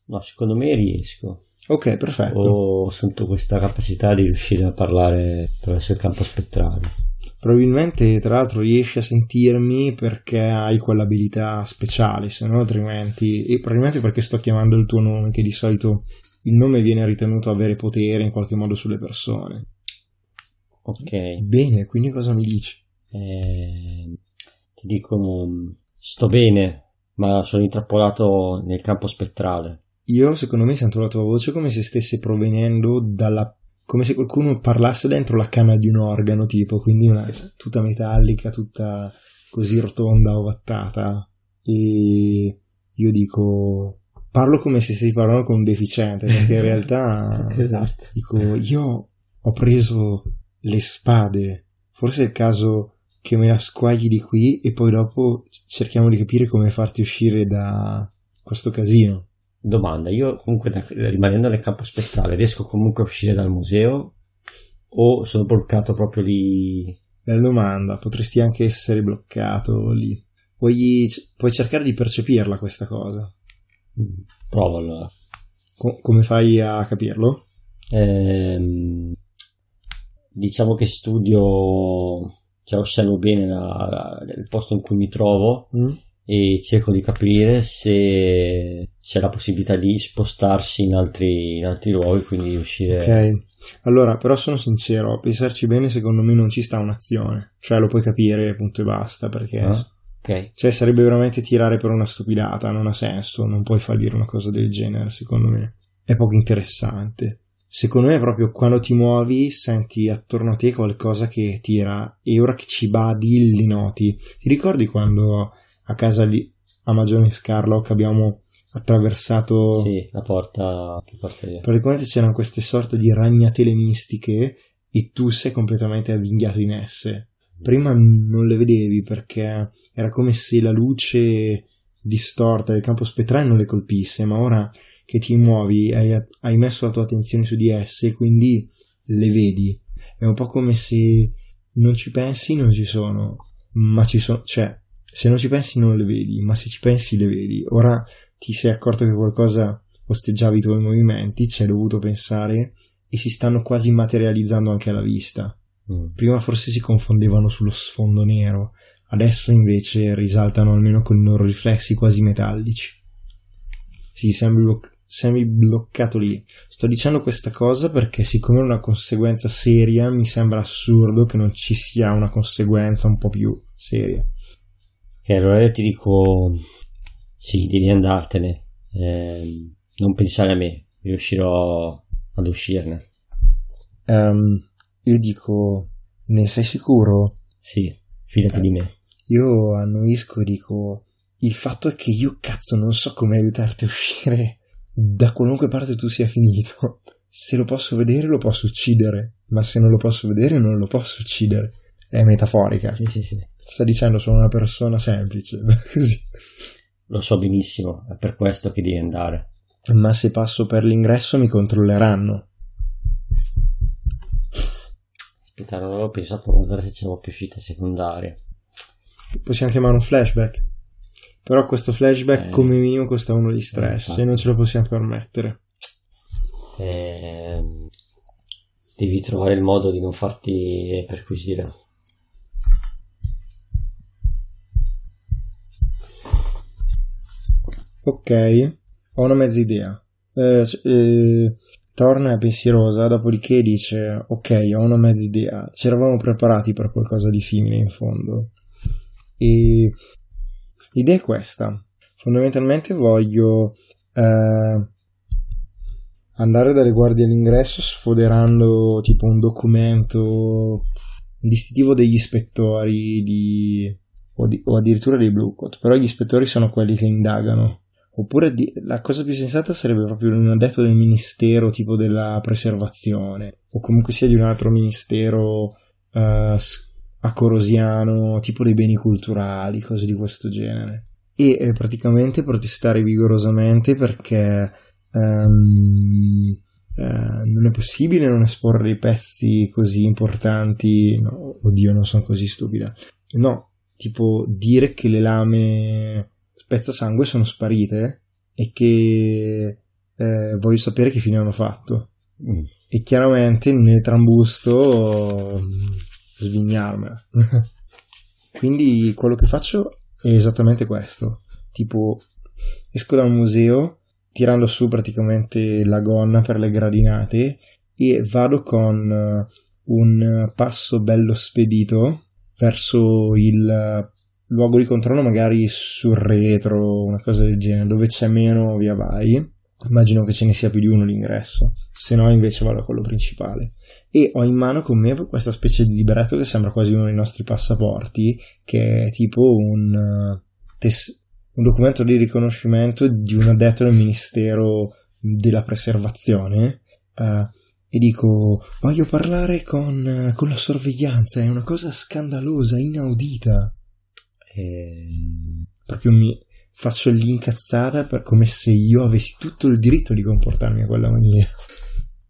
no, secondo me riesco. Ok, perfetto. Ho sento questa capacità di riuscire a parlare attraverso il campo spettrale. Probabilmente, tra l'altro, riesci a sentirmi perché hai quell'abilità speciale, se no altrimenti... E probabilmente perché sto chiamando il tuo nome, che di solito il nome viene ritenuto avere potere in qualche modo sulle persone. Ok. Bene, quindi cosa mi dici? Eh, ti dico, sto bene, ma sono intrappolato nel campo spettrale. Io, secondo me, sento la tua voce come se stesse provenendo dalla... come se qualcuno parlasse dentro la canna di un organo, tipo, quindi una tutta metallica, tutta così rotonda, ovattata. E io dico... Parlo come se stessi parlando con un deficiente, perché in realtà... Esatto. Dico, io ho preso le spade. Forse è il caso che me la squagli di qui e poi dopo cerchiamo di capire come farti uscire da questo casino. Domanda, io comunque da- rimanendo nel campo spettrale riesco comunque a uscire dal museo o sono bloccato proprio lì? Bella domanda, potresti anche essere bloccato lì. Puoi, puoi cercare di percepirla questa cosa. Mm, Provo allora. Co- come fai a capirlo? Ehm, diciamo che studio, cioè osservo bene la- la- il posto in cui mi trovo Mm? e cerco di capire se c'è la possibilità di spostarsi in altri, in altri luoghi, quindi uscire... Ok, allora però sono sincero, a pensarci bene secondo me non ci sta un'azione, cioè lo puoi capire punto e basta, perché... Ah, ok. Cioè sarebbe veramente tirare per una stupidata, non ha senso, non puoi far dire una cosa del genere secondo me, è poco interessante. Secondo me proprio quando ti muovi senti attorno a te qualcosa che tira e ora che ci badi li noti. Ti ricordi quando a casa lì a Magione Scarlock abbiamo attraversato Sì, la porta che porta via. praticamente c'erano queste sorte di ragnatele mistiche e tu sei completamente avvinghiato in esse. Prima non le vedevi perché era come se la luce distorta del campo spettrale non le colpisse, ma ora che ti muovi hai, hai messo la tua attenzione su di esse quindi le vedi. È un po' come se non ci pensi non ci sono, ma ci sono, cioè se non ci pensi non le vedi, ma se ci pensi le vedi. Ora ti sei accorto che qualcosa osteggiava i tuoi movimenti, ci hai dovuto pensare e si stanno quasi materializzando anche alla vista. Mm. Prima forse si confondevano sullo sfondo nero, adesso invece risaltano almeno con i loro riflessi quasi metallici. Sì, sembri, bloc- sembri bloccato lì. Sto dicendo questa cosa perché siccome è una conseguenza seria, mi sembra assurdo che non ci sia una conseguenza un po' più seria. E allora io ti dico, sì, devi andartene, Ehm, non pensare a me, riuscirò ad uscirne. Ehm, io dico, ne sei sicuro? Sì, fidati di me. Io annuisco e dico, il fatto è che io cazzo non so come aiutarti a uscire da qualunque parte tu sia finito. Se lo posso vedere lo posso uccidere, ma se non lo posso vedere non lo posso uccidere. È metaforica. Sì, sì, sì. Sta dicendo sono una persona semplice, così. Lo so benissimo, è per questo che devi andare. Ma se passo per l'ingresso mi controlleranno. Aspetta, non avevo pensato a guardare se c'erano più uscite secondarie. Possiamo chiamare un flashback. Però questo flashback Eh. come minimo costa uno di stress infatti. e non ce lo possiamo permettere. Ehm, devi trovare il modo di non farti perquisire. Ok, ho una mezza idea. Eh, eh, torna pensierosa, dopodiché dice: Ok, ho una mezza idea. Ci eravamo preparati per qualcosa di simile in fondo. E l'idea è questa: fondamentalmente voglio eh, andare dalle guardie all'ingresso sfoderando tipo un documento distintivo degli ispettori di, o, di- o addirittura dei Blue Coat, però gli ispettori sono quelli che indagano. Oppure di- la cosa più sensata sarebbe proprio un addetto del ministero tipo della preservazione, o comunque sia di un altro ministero eh, a tipo dei beni culturali, cose di questo genere. E eh, praticamente protestare vigorosamente perché ehm, eh, non è possibile non esporre dei pezzi così importanti. No, oddio, non sono così stupida. No, tipo dire che le lame spezzasangue sono sparite e che eh, voglio sapere che fine hanno fatto. Mm. E chiaramente nel trambusto svignarmela. Quindi quello che faccio è esattamente questo. Tipo, esco da un museo tirando su praticamente la gonna per le gradinate e vado con eh, un passo bello spedito verso il luogo di controllo, magari sul retro, una cosa del genere, dove c'è meno via vai. Immagino che ce ne sia più di uno l'ingresso, se no invece vado a quello principale. E ho in mano con me questa specie di libretto che sembra quasi uno dei nostri passaporti, che è tipo un, eh, tes- un documento di riconoscimento di un addetto del Ministero della Preservazione. eh, e dico: Voglio parlare con, eh, con la sorveglianza, è una cosa scandalosa, inaudita. Ehm, Proprio mi faccio l'incazzata per come se io avessi tutto il diritto di comportarmi a quella maniera.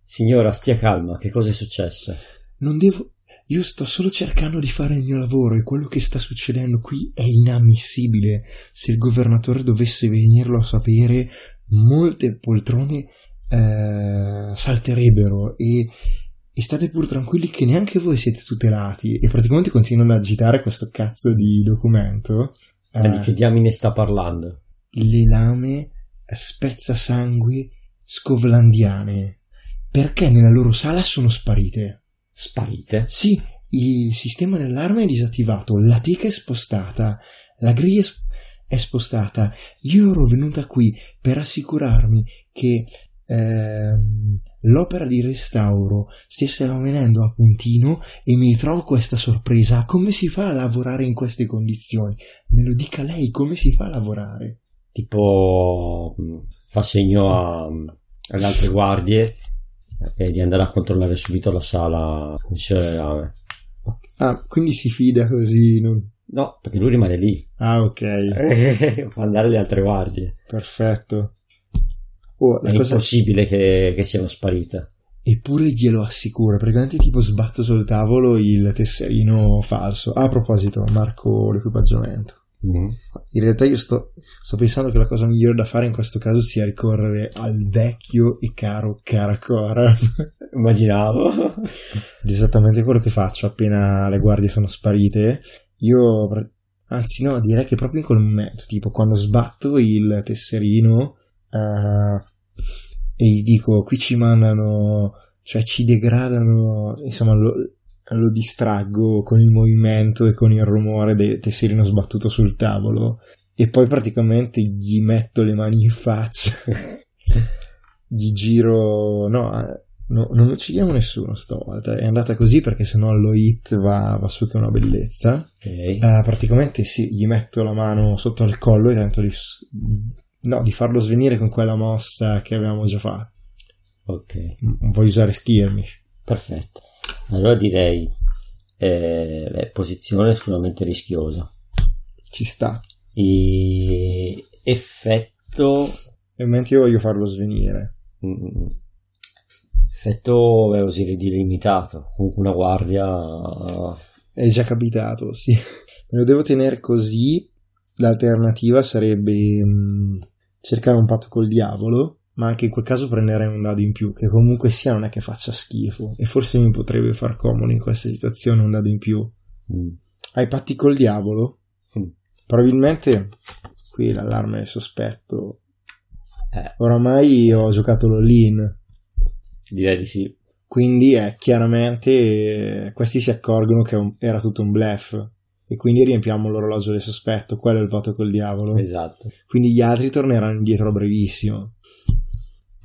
Signora, stia calma, che cosa è successo? Non devo. Io sto solo cercando di fare il mio lavoro e quello che sta succedendo qui è inammissibile. Se il governatore dovesse venirlo a sapere, molte poltrone eh, salterebbero e, e state pur tranquilli che neanche voi siete tutelati. E praticamente continuano ad agitare questo cazzo di documento. Ma di Eh, che diamine sta parlando? le lame spezzasangue scovlandiane. Perché nella loro sala sono sparite? Sparite? Sì, il sistema dell'arma è disattivato, la teca è spostata, la griglia è spostata. Io ero venuta qui per assicurarmi che ehm, l'opera di restauro stesse avvenendo a puntino e mi ritrovo questa sorpresa. Come si fa a lavorare in queste condizioni? Me lo dica lei, come si fa a lavorare? Tipo, fa segno a, alle altre guardie e di andare a controllare subito la sala. Ah, quindi si fida così, non... No, perché lui rimane lì. Ah, ok. Fa andare le altre guardie. Perfetto. Oh, È cosa... impossibile che, che siano sparite. Eppure glielo assicuro, praticamente tipo sbatto sul tavolo il tesserino falso. Ah, a proposito, marco l'equipaggiamento. Mm-hmm. In realtà io sto, sto, pensando che la cosa migliore da fare in questo caso sia ricorrere al vecchio e caro Caracora. Immaginavo. esattamente quello che faccio appena le guardie sono sparite. Io, anzi no, direi che proprio in quel momento, tipo quando sbatto il tesserino uh, e gli dico qui ci mandano, cioè ci degradano, insomma lo, lo distraggo con il movimento e con il rumore del tesserino sbattuto sul tavolo e poi praticamente gli metto le mani in faccia gli giro no, no, non uccidiamo nessuno stavolta è andata così perché sennò lo hit va, va su che è una bellezza okay. uh, praticamente sì gli metto la mano sotto al collo e tento di no, di farlo svenire con quella mossa che avevamo già fatto ok non voglio usare skirmish perfetto allora direi eh, beh, posizione sicuramente rischiosa. Ci sta. E effetto. Ovviamente io voglio farlo svenire. Mm, effetto, beh, oserei dire limitato. Comunque una guardia. È già capitato, sì. Me lo devo tenere così. L'alternativa sarebbe mh, mm, cercare un patto col diavolo ma anche in quel caso prenderei un dado in più, che comunque sia non è che faccia schifo, e forse mi potrebbe far comodo in questa situazione un dado in più. Mm. Hai patti col diavolo? Mm. Probabilmente qui l'allarme del sospetto. Eh. Oramai ho giocato l'all-in. Direi di sì. Quindi è chiaramente questi si accorgono che era tutto un bluff e quindi riempiamo l'orologio del sospetto, quello è il voto col diavolo. Esatto. Quindi gli altri torneranno indietro a brevissimo.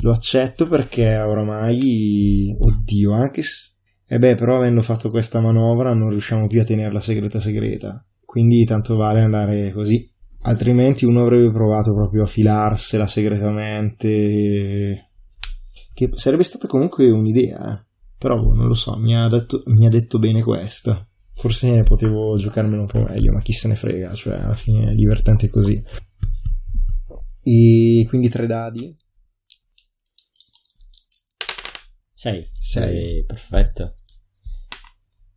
Lo accetto perché oramai, oddio, anche se... E beh, però avendo fatto questa manovra non riusciamo più a tenerla segreta segreta. Quindi tanto vale andare così. Altrimenti uno avrebbe provato proprio a filarsela segretamente. Che sarebbe stata comunque un'idea, eh. Però boh, non lo so, mi ha, detto, mi ha detto bene questa. Forse potevo giocarmelo un po' meglio, ma chi se ne frega, cioè alla fine è divertente così. E quindi tre dadi. 6. 6. Perfetto.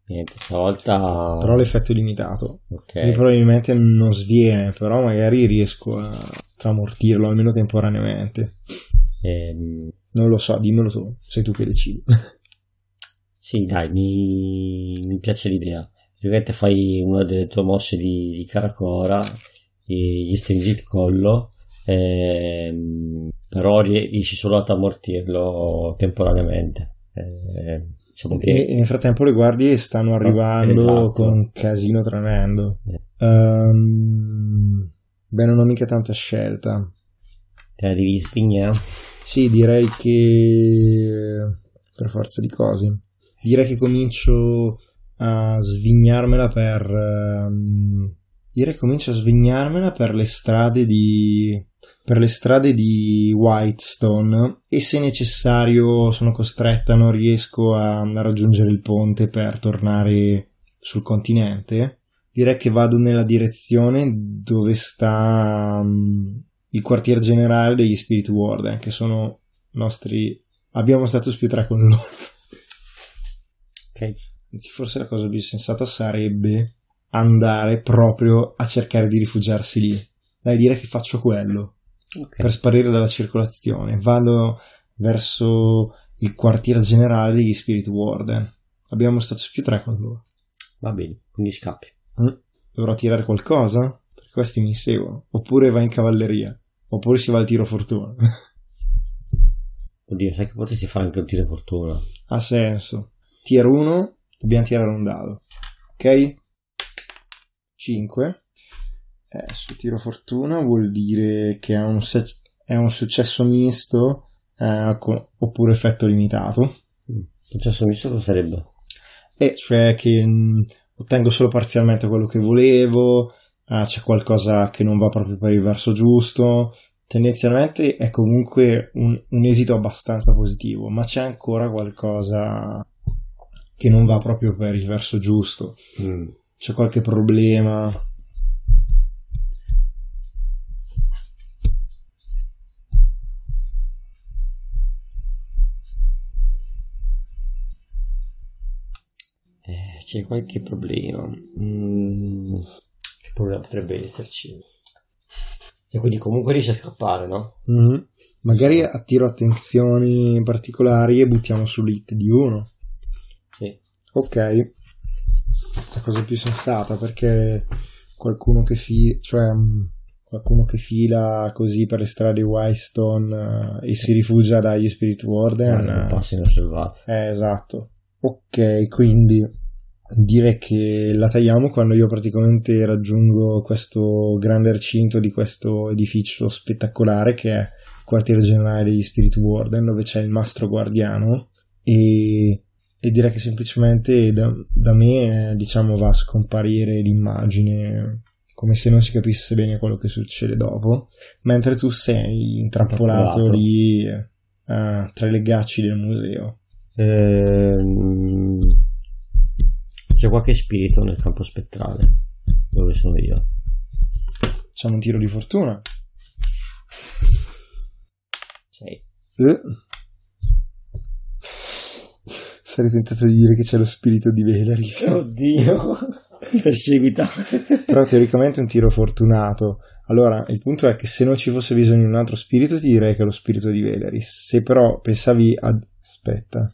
Niente, stavolta... Però l'effetto è limitato. Ok. Quindi probabilmente non sviene, però magari riesco a tramortirlo, almeno temporaneamente. Ehm... Non lo so, dimmelo tu, sei tu che decidi. sì, dai, mi, mi piace l'idea. Ovviamente fai una delle tue mosse di, di Caracora e gli stringi il collo ehm, però riesci solo ad ammortirlo temporaneamente. Eh, diciamo che... e nel frattempo le guardie stanno arrivando esatto. con un casino tremendo. Eh. Um, beh, non ho mica tanta scelta. Te la devi spignare? Sì, direi che per forza di cose. Direi che comincio a svignarmela per. Um, direi che comincio a svignarmela per le strade di per le strade di Whitestone e se necessario sono costretta, non riesco a raggiungere il ponte per tornare sul continente, direi che vado nella direzione dove sta um, il quartier generale degli Spirit Warden, che sono nostri... abbiamo status più 3 con loro. Anzi, forse la cosa più sensata sarebbe andare proprio a cercare di rifugiarsi lì. Dai, dire che faccio quello okay. per sparire dalla circolazione. Vado verso il quartier generale degli Spirit Warden. Abbiamo stato più tre con loro. Va bene, quindi scappi. Mm. Dovrò tirare qualcosa? Perché questi mi seguono. Oppure va in cavalleria. Oppure si va al tiro fortuna. Oddio, sai che potresti fare anche un tiro fortuna. ha senso. Tier 1, dobbiamo tirare un dado. Ok? 5. Eh, su tiro fortuna vuol dire che è un, se- è un successo misto eh, con- oppure effetto limitato. Successo misto cosa sarebbe? E cioè che mh, ottengo solo parzialmente quello che volevo, eh, c'è qualcosa che non va proprio per il verso giusto. Tendenzialmente è comunque un, un esito abbastanza positivo, ma c'è ancora qualcosa che non va proprio per il verso giusto. Mm. C'è qualche problema. Eh, c'è qualche problema. Mm, che problema potrebbe esserci? E quindi comunque riesce a scappare, no? Mhm. Magari attiro attenzioni particolari e buttiamo sull'hit di uno. Ok, la cosa più sensata perché qualcuno che fila, cioè mh, qualcuno che fila così per le strade di Wystone eh, e si rifugia dagli Spirit Warden. non eh, passa inosservato. eh, esatto. Ok, quindi direi che la tagliamo quando io praticamente raggiungo questo grande recinto di questo edificio spettacolare che è il quartiere generale degli Spirit Warden dove c'è il mastro guardiano e, e direi che semplicemente da, da me eh, diciamo va a scomparire l'immagine come se non si capisse bene quello che succede dopo mentre tu sei intrappolato Intrappolato. lì eh, tra i legacci del museo Ehm, c'è qualche spirito nel campo spettrale dove sono io. Facciamo un tiro di fortuna. Sei. Eh. Sarei tentato di dire che c'è lo spirito di Veleris. Oddio. Perseguita. Però teoricamente è un tiro fortunato. Allora, il punto è che se non ci fosse bisogno di un altro spirito, ti direi che è lo spirito di Veleris. Se però pensavi a... Aspetta.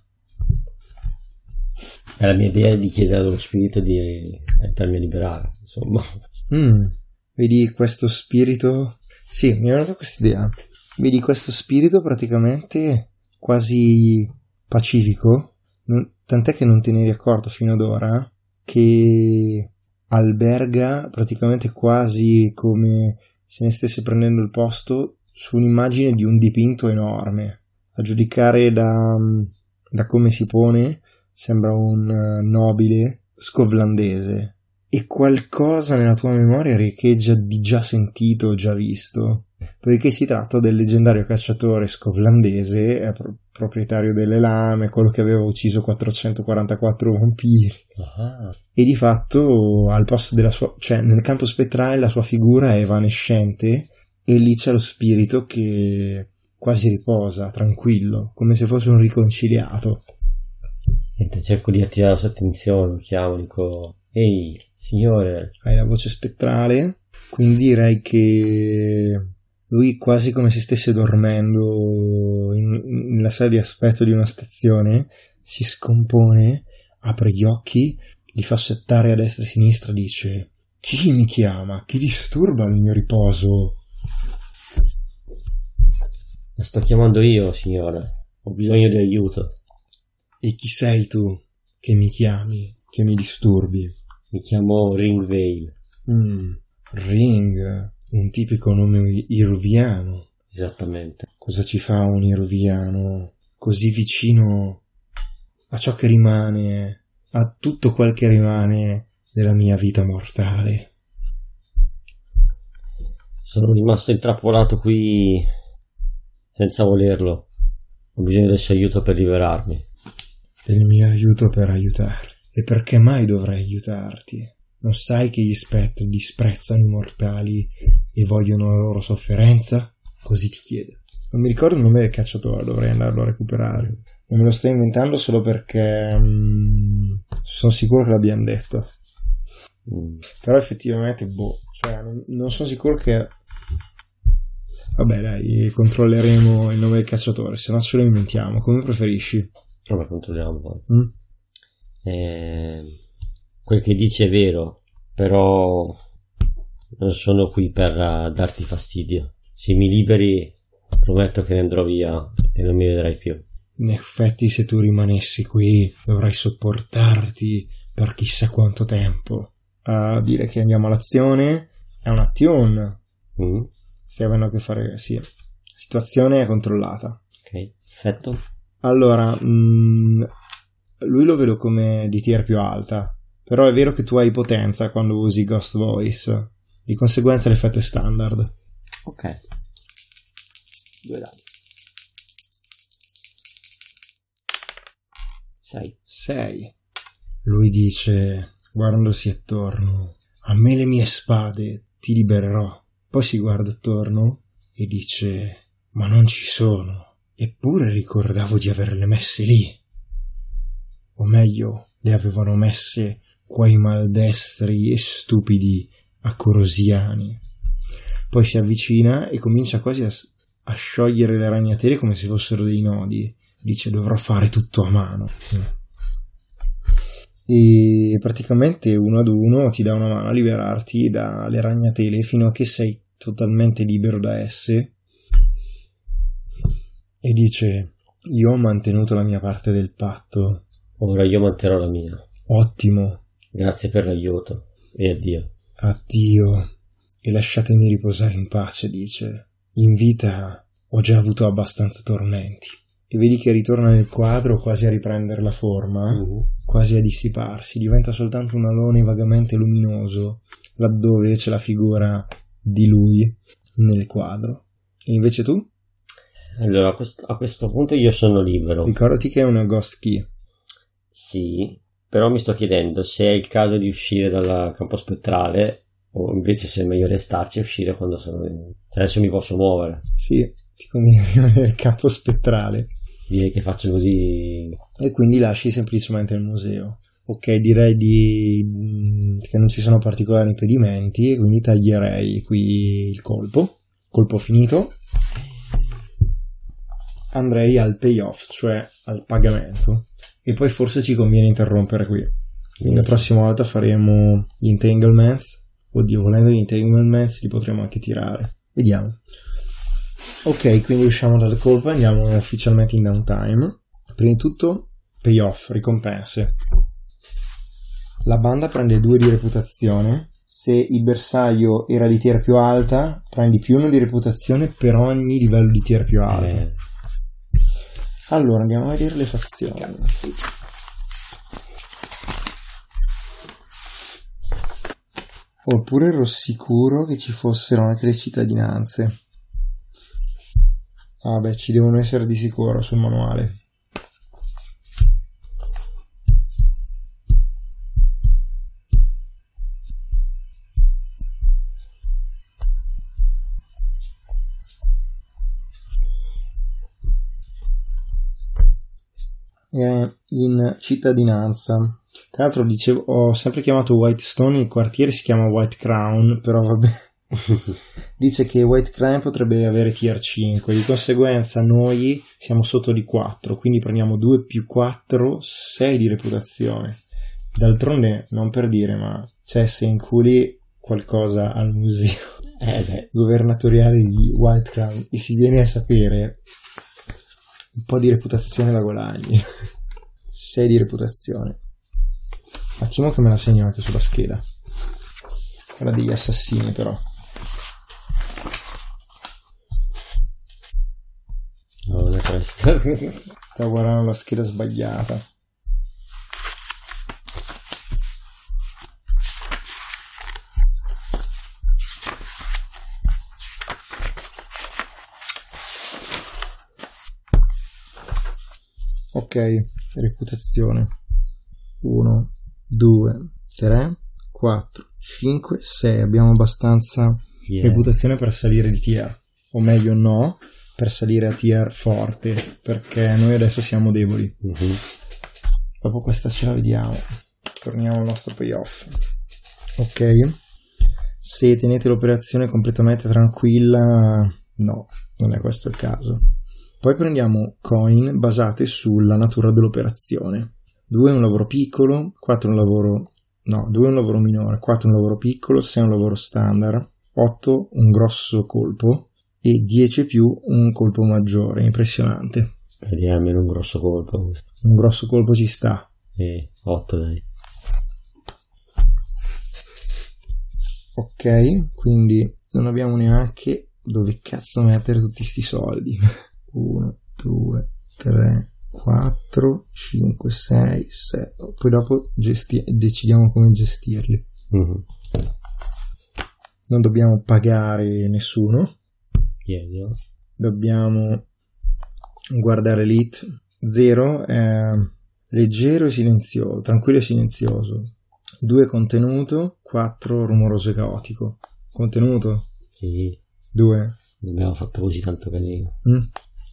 È la mia idea di chiedere allo spirito di aiutarmi a liberare. Insomma. Mm, vedi questo spirito? Sì, mi è venuta questa idea. Vedi questo spirito praticamente quasi pacifico, tant'è che non te ne eri accorto fino ad ora, che alberga praticamente quasi come se ne stesse prendendo il posto su un'immagine di un dipinto enorme. A giudicare da, da come si pone, sembra un eh, nobile scovlandese e qualcosa nella tua memoria riecheggia di già sentito già visto, poiché si tratta del leggendario cacciatore scovlandese, proprietario delle lame, quello che aveva ucciso 444 vampiri. Ah, E di fatto al posto della sua, cioè nel campo spettrale la sua figura è evanescente e lì c'è lo spirito che quasi riposa, tranquillo, come se fosse un riconciliato. niente, cerco di attirare la sua attenzione, lo chiamo, dico, ehi, signore, hai la voce spettrale, quindi direi che lui quasi come se stesse dormendo in- nella sala di aspetto di una stazione, si scompone, apre gli occhi, li fa settare a destra e a sinistra, dice chi mi chiama? Chi disturba il mio riposo? la sto chiamando io, signore, ho bisogno di aiuto. E chi sei tu che mi chiami, che mi disturbi? Mi chiamo Ringvale, Mm, Ring, un tipico nome iruviano. esattamente. Cosa ci fa un iroviano così vicino a ciò che rimane, a tutto quel che rimane della mia vita mortale? Sono rimasto intrappolato qui senza volerlo. Ho bisogno del suo aiuto per liberarmi. Del mio aiuto per aiutare. E perché mai dovrei aiutarti? Non sai che gli spettri disprezzano i mortali e vogliono la loro sofferenza? Così ti chiede. Non mi ricordo il nome del cacciatore, dovrei andarlo a recuperare. Non me lo sto inventando solo perché mm, sono sicuro che l'abbiamo detto. Mm. Però effettivamente, boh, cioè, non, non sono sicuro che. Vabbè, dai, controlleremo il nome del cacciatore, se no ce lo inventiamo, come preferisci. Vabbè, controlliamo poi. Mm? Eh, quel che dici è vero, però non sono qui per eh, darti fastidio. Se mi liberi, prometto che ne andrò via e non mi vedrai più. In effetti, se tu rimanessi qui, dovrai sopportarti per chissà quanto tempo. A dire che andiamo all'azione è un'azione. Mm. Stai avendo a che fare, sì. Situazione controllata. Ok, perfetto. Allora, mm, lui lo vedo come di tier più alta, però è vero che tu hai potenza quando usi Ghost Voice, di conseguenza l'effetto è standard. Ok. Due dadi. 6. 6. Lui dice, guardandosi attorno, a me le mie spade, ti libererò. Poi si guarda attorno e dice, ma non ci sono, eppure ricordavo di averle messe lì. O meglio, le avevano messe quei maldestri e stupidi accorosiani. Poi si avvicina e comincia quasi a, a sciogliere le ragnatele come se fossero dei nodi. Dice dovrò fare tutto a mano. E praticamente uno ad uno ti dà una mano a liberarti dalle ragnatele fino a che sei totalmente libero da esse. E dice: Io ho mantenuto la mia parte del patto. Ora io manterrò la mia. Ottimo. Grazie per l'aiuto e addio. Addio. E lasciatemi riposare in pace, dice. In vita ho già avuto abbastanza tormenti. E vedi che ritorna nel quadro quasi a riprendere la forma, Mhm. quasi a dissiparsi. Diventa soltanto un alone vagamente luminoso, laddove c'è la figura di lui nel quadro. E invece tu? Allora, a questo, a questo punto io sono libero. Ricordati che è una ghost key. Sì, però mi sto chiedendo se è il caso di uscire dal campo spettrale o invece se è meglio restarci e uscire quando sono... Cioè adesso mi posso muovere. Sì, ti conviene rimanere nel campo spettrale. Direi che faccio così... e quindi lasci semplicemente il museo. Ok, direi di, mh, che non ci sono particolari impedimenti e quindi taglierei qui il colpo. Colpo finito. Andrei al payoff, cioè al pagamento. E poi forse ci conviene interrompere qui. Quindi la prossima volta faremo gli entanglements. Oddio, volendo gli entanglements li potremo anche tirare. Vediamo. Ok, quindi usciamo dal colpo e andiamo ufficialmente in downtime. Prima di tutto, payoff, ricompense. La banda prende 2 di reputazione. Se il bersaglio era di tier più alta, prendi più 1 di reputazione per ogni livello di tier più alta. Eh, Allora, andiamo a vedere le fazioni. Oppure ero sicuro che ci fossero anche le cittadinanze. Ah beh, ci devono essere di sicuro sul manuale. In cittadinanza. Tra l'altro dicevo, ho sempre chiamato Whitestone, il quartiere si chiama White Crown, però vabbè. Dice che White Crown potrebbe avere tier 5, di conseguenza noi siamo sotto di 4, quindi prendiamo 2 più 4, 6 di reputazione. D'altronde, non per dire, ma c'è se inculi qualcosa al museo eh governatoriale di White Crown e si viene a sapere un po' di reputazione da guadagni. 6 di reputazione. Un attimo che me la segno anche sulla scheda. Quella degli assassini però. no, non è questo. Stavo guardando la scheda sbagliata. Ok, reputazione. 1, 2, 3, 4, 5, 6. Abbiamo abbastanza Yeah. reputazione per salire di tier. O meglio no, per salire a tier forte. Perché noi adesso siamo deboli. Mhm. Dopo questa ce la vediamo. Torniamo al nostro payoff. Ok. Se tenete l'operazione completamente tranquilla, no, non è questo il caso. Poi prendiamo coin basate sulla natura dell'operazione. 2 è un lavoro piccolo, 4 è un lavoro... No, 2 è un lavoro minore, 4 è un lavoro piccolo, 6 è un lavoro standard, 8 un grosso colpo e 10 più un colpo maggiore, impressionante. Vedi, è almeno un grosso colpo. Un grosso colpo ci sta. E 8 dai. Ok, quindi non abbiamo neanche dove cazzo mettere tutti sti soldi. 1, 2, 3, 4, 5, 6, 7. Poi dopo gesti- decidiamo come gestirli. Mhm. Non dobbiamo pagare nessuno. Ieri, no? Dobbiamo guardare l'hit. 0 è leggero e silenzioso, tranquillo e silenzioso. 2 contenuto, 4 rumoroso e caotico. Contenuto Sì, 2. non abbiamo fatto così tanto casino. Mm.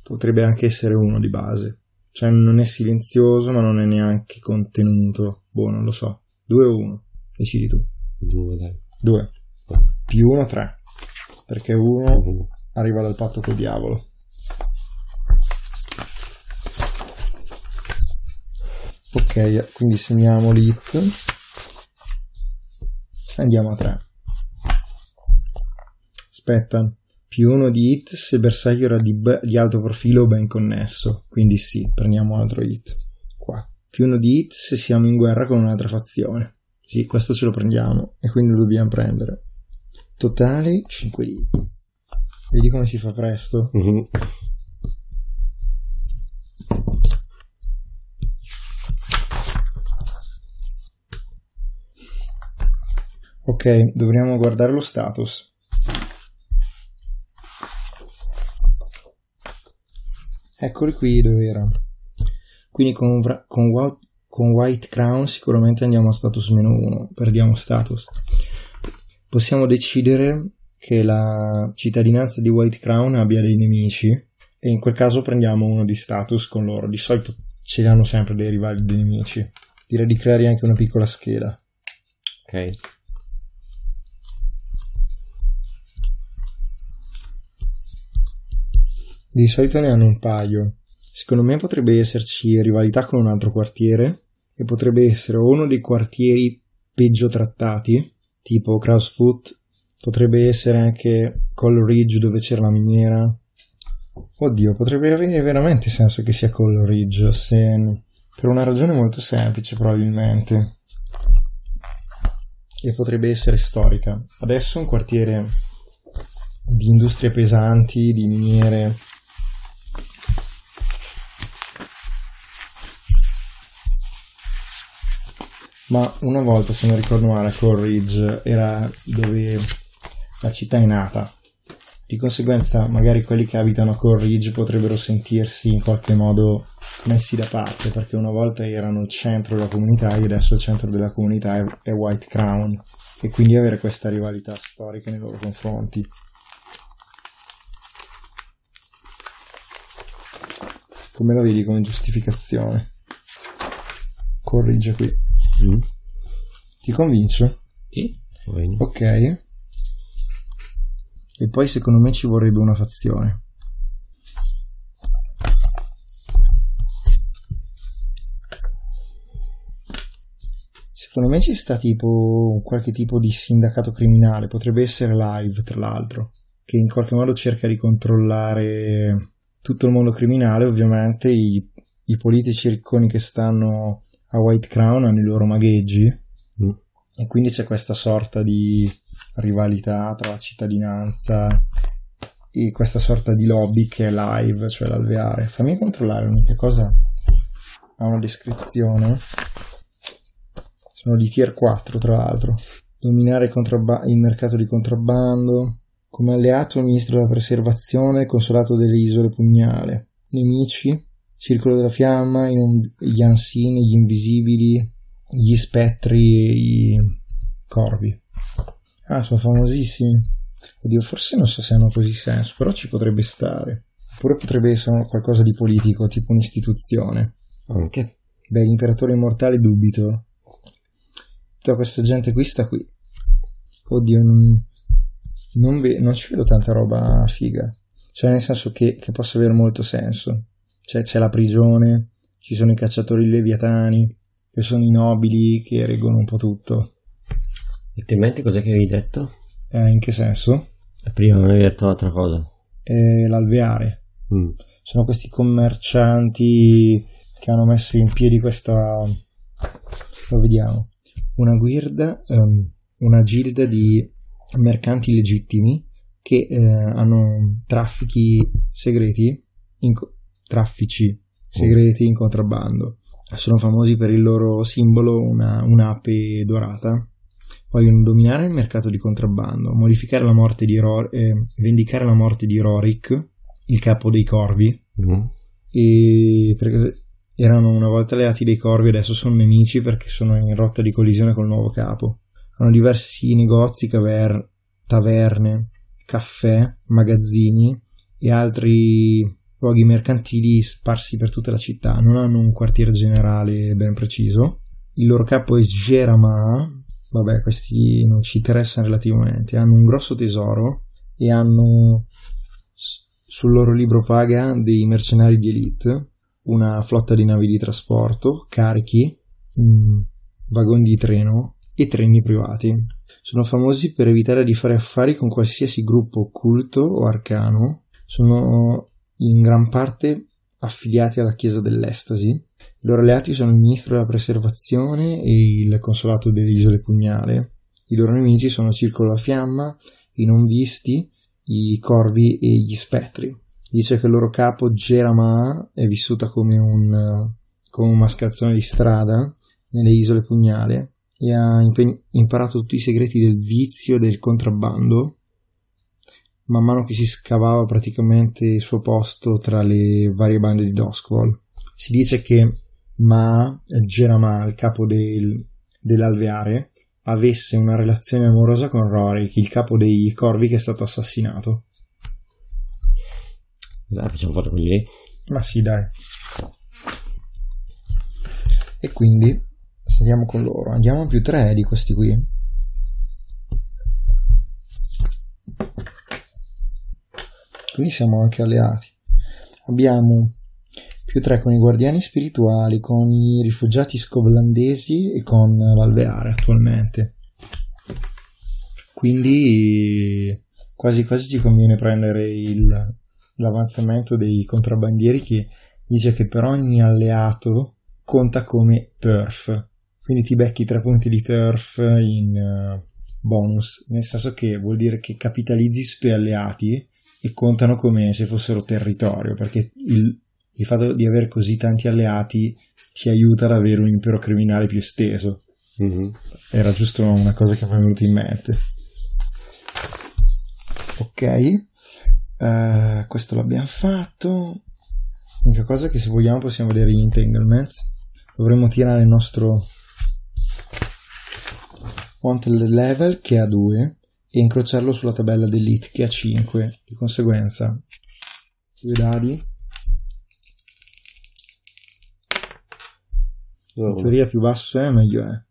Potrebbe anche essere uno di base. Cioè non è silenzioso ma non è neanche contenuto. Boh, non lo so. 2 o 1? Decidi tu. 2 dai. 2. Più 1, 3. Perché 1 Mhm. arriva dal patto col diavolo. Ok, quindi segniamo l'hit. Andiamo a 3. Aspetta, più uno di hit se bersaglio era di, be- di alto profilo o ben connesso. Quindi sì, prendiamo altro hit. Qua. Più uno di hit se siamo in guerra con un'altra fazione. Sì, questo ce lo prendiamo e quindi lo dobbiamo prendere. Totale 5 hit. Vedi come si fa presto? Mhm. Ok, dovremmo guardare lo status. Eccoli qui dove era. Quindi con, con, con White Crown sicuramente andiamo a status meno 1, perdiamo status. Possiamo decidere che la cittadinanza di White Crown abbia dei nemici e in quel caso prendiamo uno di status con loro. Di solito ce li hanno sempre dei rivali dei nemici. Direi di creare anche una piccola scheda. Ok. Di solito ne hanno un paio. Secondo me potrebbe esserci rivalità con un altro quartiere e potrebbe essere uno dei quartieri peggio trattati, tipo Krausfoot, potrebbe essere anche Coal Ridge dove c'era la miniera. Oddio, potrebbe avere veramente senso che sia Coal Ridge, se... per una ragione molto semplice probabilmente. E potrebbe essere storica. Adesso un quartiere di industrie pesanti, di miniere, Ma una volta, se non ricordo male, Coal Ridge era dove la città è nata. Di conseguenza, magari quelli che abitano a Coal Ridge potrebbero sentirsi in qualche modo messi da parte, perché una volta erano il centro della comunità e adesso il centro della comunità è, White Crown, e quindi avere questa rivalità storica nei loro confronti. Come la vedi come giustificazione? Coal Ridge qui. Mm. Ti convince? Sì. Bene. Ok. E poi secondo me ci vorrebbe una fazione. Secondo me ci sta tipo qualche tipo di sindacato criminale, potrebbe essere live tra l'altro, che in qualche modo cerca di controllare tutto il mondo criminale, ovviamente i, i politici ricconi che stanno a White Crown hanno i loro magheggi Mm. e quindi c'è questa sorta di rivalità tra la cittadinanza e questa sorta di lobby che è live, cioè l'alveare. Fammi controllare l'unica cosa. Ha una descrizione. Sono di tier 4, tra l'altro. Dominare il, contrabba- il mercato di contrabbando. Come alleato il ministro della preservazione, il consolato delle isole Pugnale. Nemici. Circolo della fiamma, gli ansini, gli invisibili, gli spettri e i corvi. Ah, sono famosissimi. Oddio, forse non so se hanno così senso, però ci potrebbe stare. Oppure potrebbe essere qualcosa di politico, tipo un'istituzione. Anche. Beh, l'imperatore immortale dubito. Tutta questa gente qui sta qui. Oddio, non, non, ve- non ci vedo tanta roba figa. Cioè, nel senso che, che possa avere molto senso. Cioè, c'è la prigione, ci sono i cacciatori leviatani, che sono i nobili che reggono un po' tutto. E te in mente cos'è che avevi detto? Eh, in che senso? Prima non avevi detto un'altra cosa. e l'Alveare. Mm. Sono questi commercianti che hanno messo in piedi questa. Lo vediamo. Una guilda, ehm, una gilda di mercanti legittimi che eh, hanno traffici segreti, in co- traffici segreti in contrabbando. Sono famosi per il loro simbolo, una, un'ape dorata. Vogliono dominare il mercato di contrabbando, modificare la morte di Ror- eh, vendicare la morte di Rorik, il capo dei corvi, Mm. e perché erano una volta alleati dei corvi, adesso sono nemici perché sono in rotta di collisione col nuovo capo. Hanno diversi negozi, caver- taverne, caffè, magazzini e altri luoghi mercantili sparsi per tutta la città. Non hanno un quartiere generale ben preciso. Il loro capo è Gerama. Vabbè, questi non ci interessano relativamente. Hanno un grosso tesoro e hanno sul loro libro paga dei mercenari di elite, una flotta di navi di trasporto, carichi, mh, vagoni di treno e treni privati. Sono famosi per evitare di fare affari con qualsiasi gruppo occulto o arcano. Sono in gran parte affiliati alla Chiesa dell'Estasi. I loro alleati sono il Ministro della Preservazione e il Consolato delle Isole Pugnale. I loro nemici sono Circolo la Fiamma, i non visti, i corvi e gli spettri. Dice che il loro capo Gerama è vissuta come un, come mascalzone di strada nelle isole Pugnale e ha impe- imparato tutti i segreti del vizio e del contrabbando man mano che si scavava praticamente il suo posto tra le varie bande di Doskvol. Si dice che Ma, Gerama, il capo del, dell'alveare, avesse una relazione amorosa con Rorik, il capo dei corvi che è stato assassinato. Dai, facciamo foto quelli lì. Ma sì, dai. E quindi saliamo con loro. Andiamo a più tre di questi qui. Quindi siamo anche alleati. Abbiamo più tre con i guardiani spirituali, con i rifugiati scovlandesi e con l'alveare attualmente. Quindi quasi quasi ci conviene prendere il, l'avanzamento dei contrabbandieri che dice che per ogni alleato conta come turf. Quindi ti becchi tre punti di turf in eh, bonus, nel senso che vuol dire che capitalizzi sui tuoi alleati e contano come se fossero territorio, perché il, il fatto di avere così tanti alleati ti aiuta ad avere un impero criminale più esteso. Mhm. Era giusto una cosa che mi è venuta in mente. Ok, eh, questo l'abbiamo fatto. L'unica cosa è che se vogliamo possiamo vedere gli entanglements. Dovremmo tirare il nostro wanted level che ha 2 e incrociarlo sulla tabella d'elite che ha 5. Di conseguenza, due dadi. In teoria più basso è, meglio è.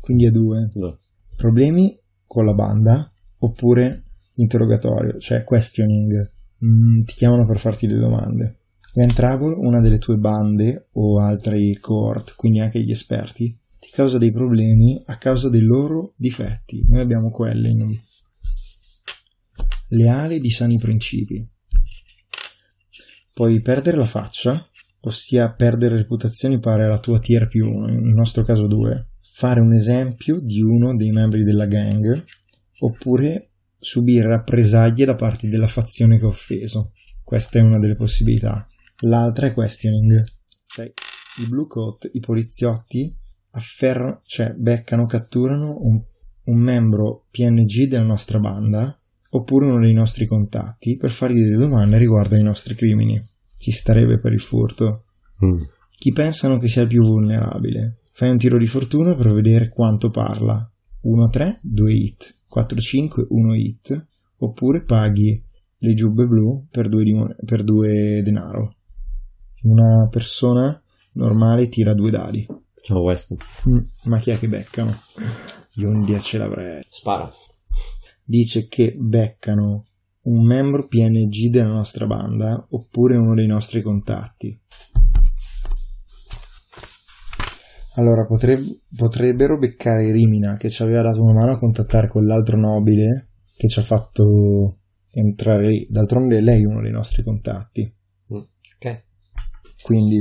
Quindi è 2. Dove? problemi con la banda oppure interrogatorio, cioè questioning. Mm, ti chiamano per farti delle domande. When Trouble, una delle tue bande o altri cohort, quindi anche gli esperti, ti causa dei problemi a causa dei loro difetti. Noi abbiamo quelle Leale di sani principi. Puoi perdere la faccia, ossia perdere reputazioni pari alla tua tier più 1, nel nostro caso 2, fare un esempio di uno dei membri della gang, oppure subire rappresaglie da parte della fazione che ha offeso. Questa è una delle possibilità. L'altra è questioning, cioè i blue coat, i poliziotti afferrano, cioè beccano, catturano un, un membro PNG della nostra banda oppure uno dei nostri contatti per fargli delle domande riguardo ai nostri crimini. Ci starebbe per il furto. Mm. Chi pensano che sia il più vulnerabile? Fai un tiro di fortuna per vedere quanto parla. 1-3, 2 hit. 4-5, 1 hit. Oppure paghi le giubbe blu per 2 per due denaro. Una persona normale tira due dadi. Facciamo questo. Mm, ma chi è che beccano? Io un 10 l'avrei. Spara. Dice che beccano un membro PNG della nostra banda oppure uno dei nostri contatti. Allora, potreb- potrebbero beccare Rimina che ci aveva dato una mano a contattare quell'altro nobile che ci ha fatto entrare lì. D'altronde lei è uno dei nostri contatti. Mm, Ok. Quindi,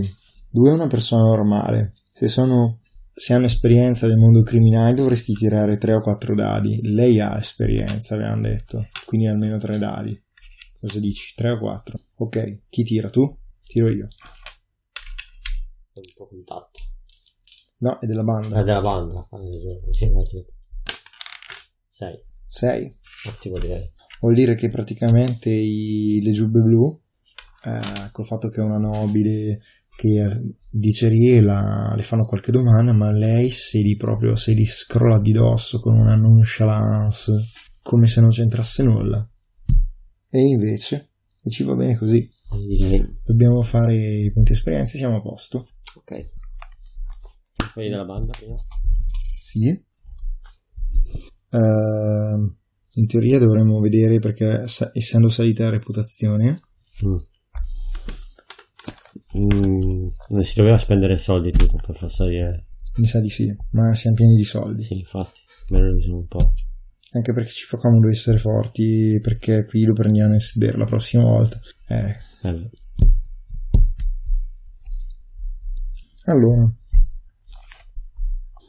due è una persona normale. Se sono se hanno esperienza del mondo criminale dovresti tirare 3 o 4 dadi. Lei ha esperienza, avevamo detto. Quindi almeno 3 dadi. Cosa dici? 3 o 4? Ok, chi tira tu? Tiro io. Un po' contatto. No, è della banda. Ah, della banda. Ah, hai ragione. Sì, infatti. Sei. 6. Ottimo direi. Vuol dire che praticamente i- le giubbe blu, eh, col fatto che è una nobile che dice Riela, le fanno qualche domanda, ma lei se li proprio, se li scrolla di dosso con una nonchalance, come se non c'entrasse nulla. E invece, e ci va bene così. Dobbiamo fare i punti esperienza e siamo a posto. Ok. Quelli della banda prima. Sì. Ehm, in teoria dovremmo vedere perché essendo salita la reputazione, Mm. Mm, non si doveva spendere soldi tipo per far salire. mi sa di sì, ma siamo pieni di soldi. Sì, infatti. Me lo diciamo un po'. Anche perché ci fa comodo essere forti, perché qui lo prendiamo in sedere la prossima volta. Eh, Eh, allora.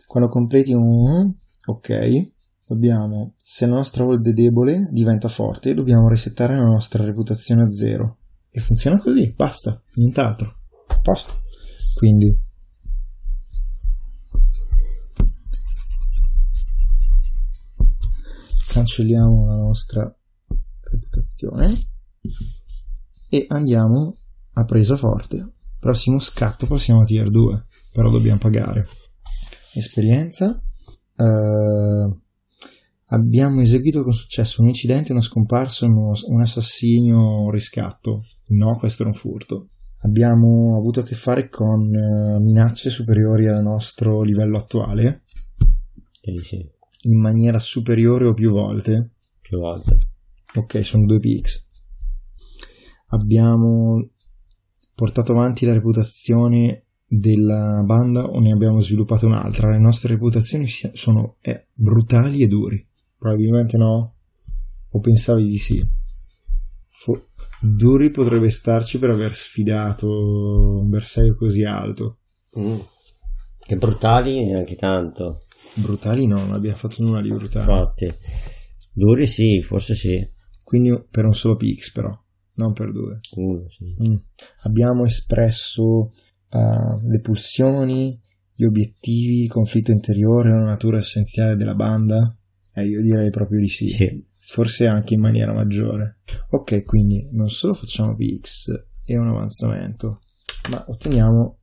Quando completi un... Ok. Dobbiamo... Se la nostra hold è debole, diventa forte, dobbiamo resettare la nostra reputazione a zero. E funziona così, basta, nient'altro. Posto. Quindi... Cancelliamo la nostra reputazione e andiamo a presa forte. Prossimo scatto passiamo a tier 2, però dobbiamo pagare. Esperienza. eh, abbiamo eseguito con successo un incidente, una scomparsa, uno- un assassinio, un riscatto. No, questo era un furto. Abbiamo avuto a che fare con eh, minacce superiori al nostro livello attuale, sì, sì. in maniera superiore o più volte. Più volte. Ok, sono due PX. Abbiamo portato avanti la reputazione della banda o ne abbiamo sviluppato un'altra? Le nostre reputazioni sono eh, brutali e duri. Probabilmente no. O pensavi di sì? Fo- duri potrebbe starci per aver sfidato un bersaglio così alto. Mm. Che brutali neanche tanto. Brutali no, non abbiamo fatto nulla di brutale. Infatti. Duri sì, forse sì. Quindi per un solo PX però, non per due. Uno sì. Mm. Abbiamo espresso eh, le pulsioni, gli obiettivi, il conflitto interiore, la natura essenziale della banda? Eh, io direi proprio di sì. Sì. Forse anche in maniera maggiore. Ok, quindi non solo facciamo PX e un avanzamento, ma otteniamo,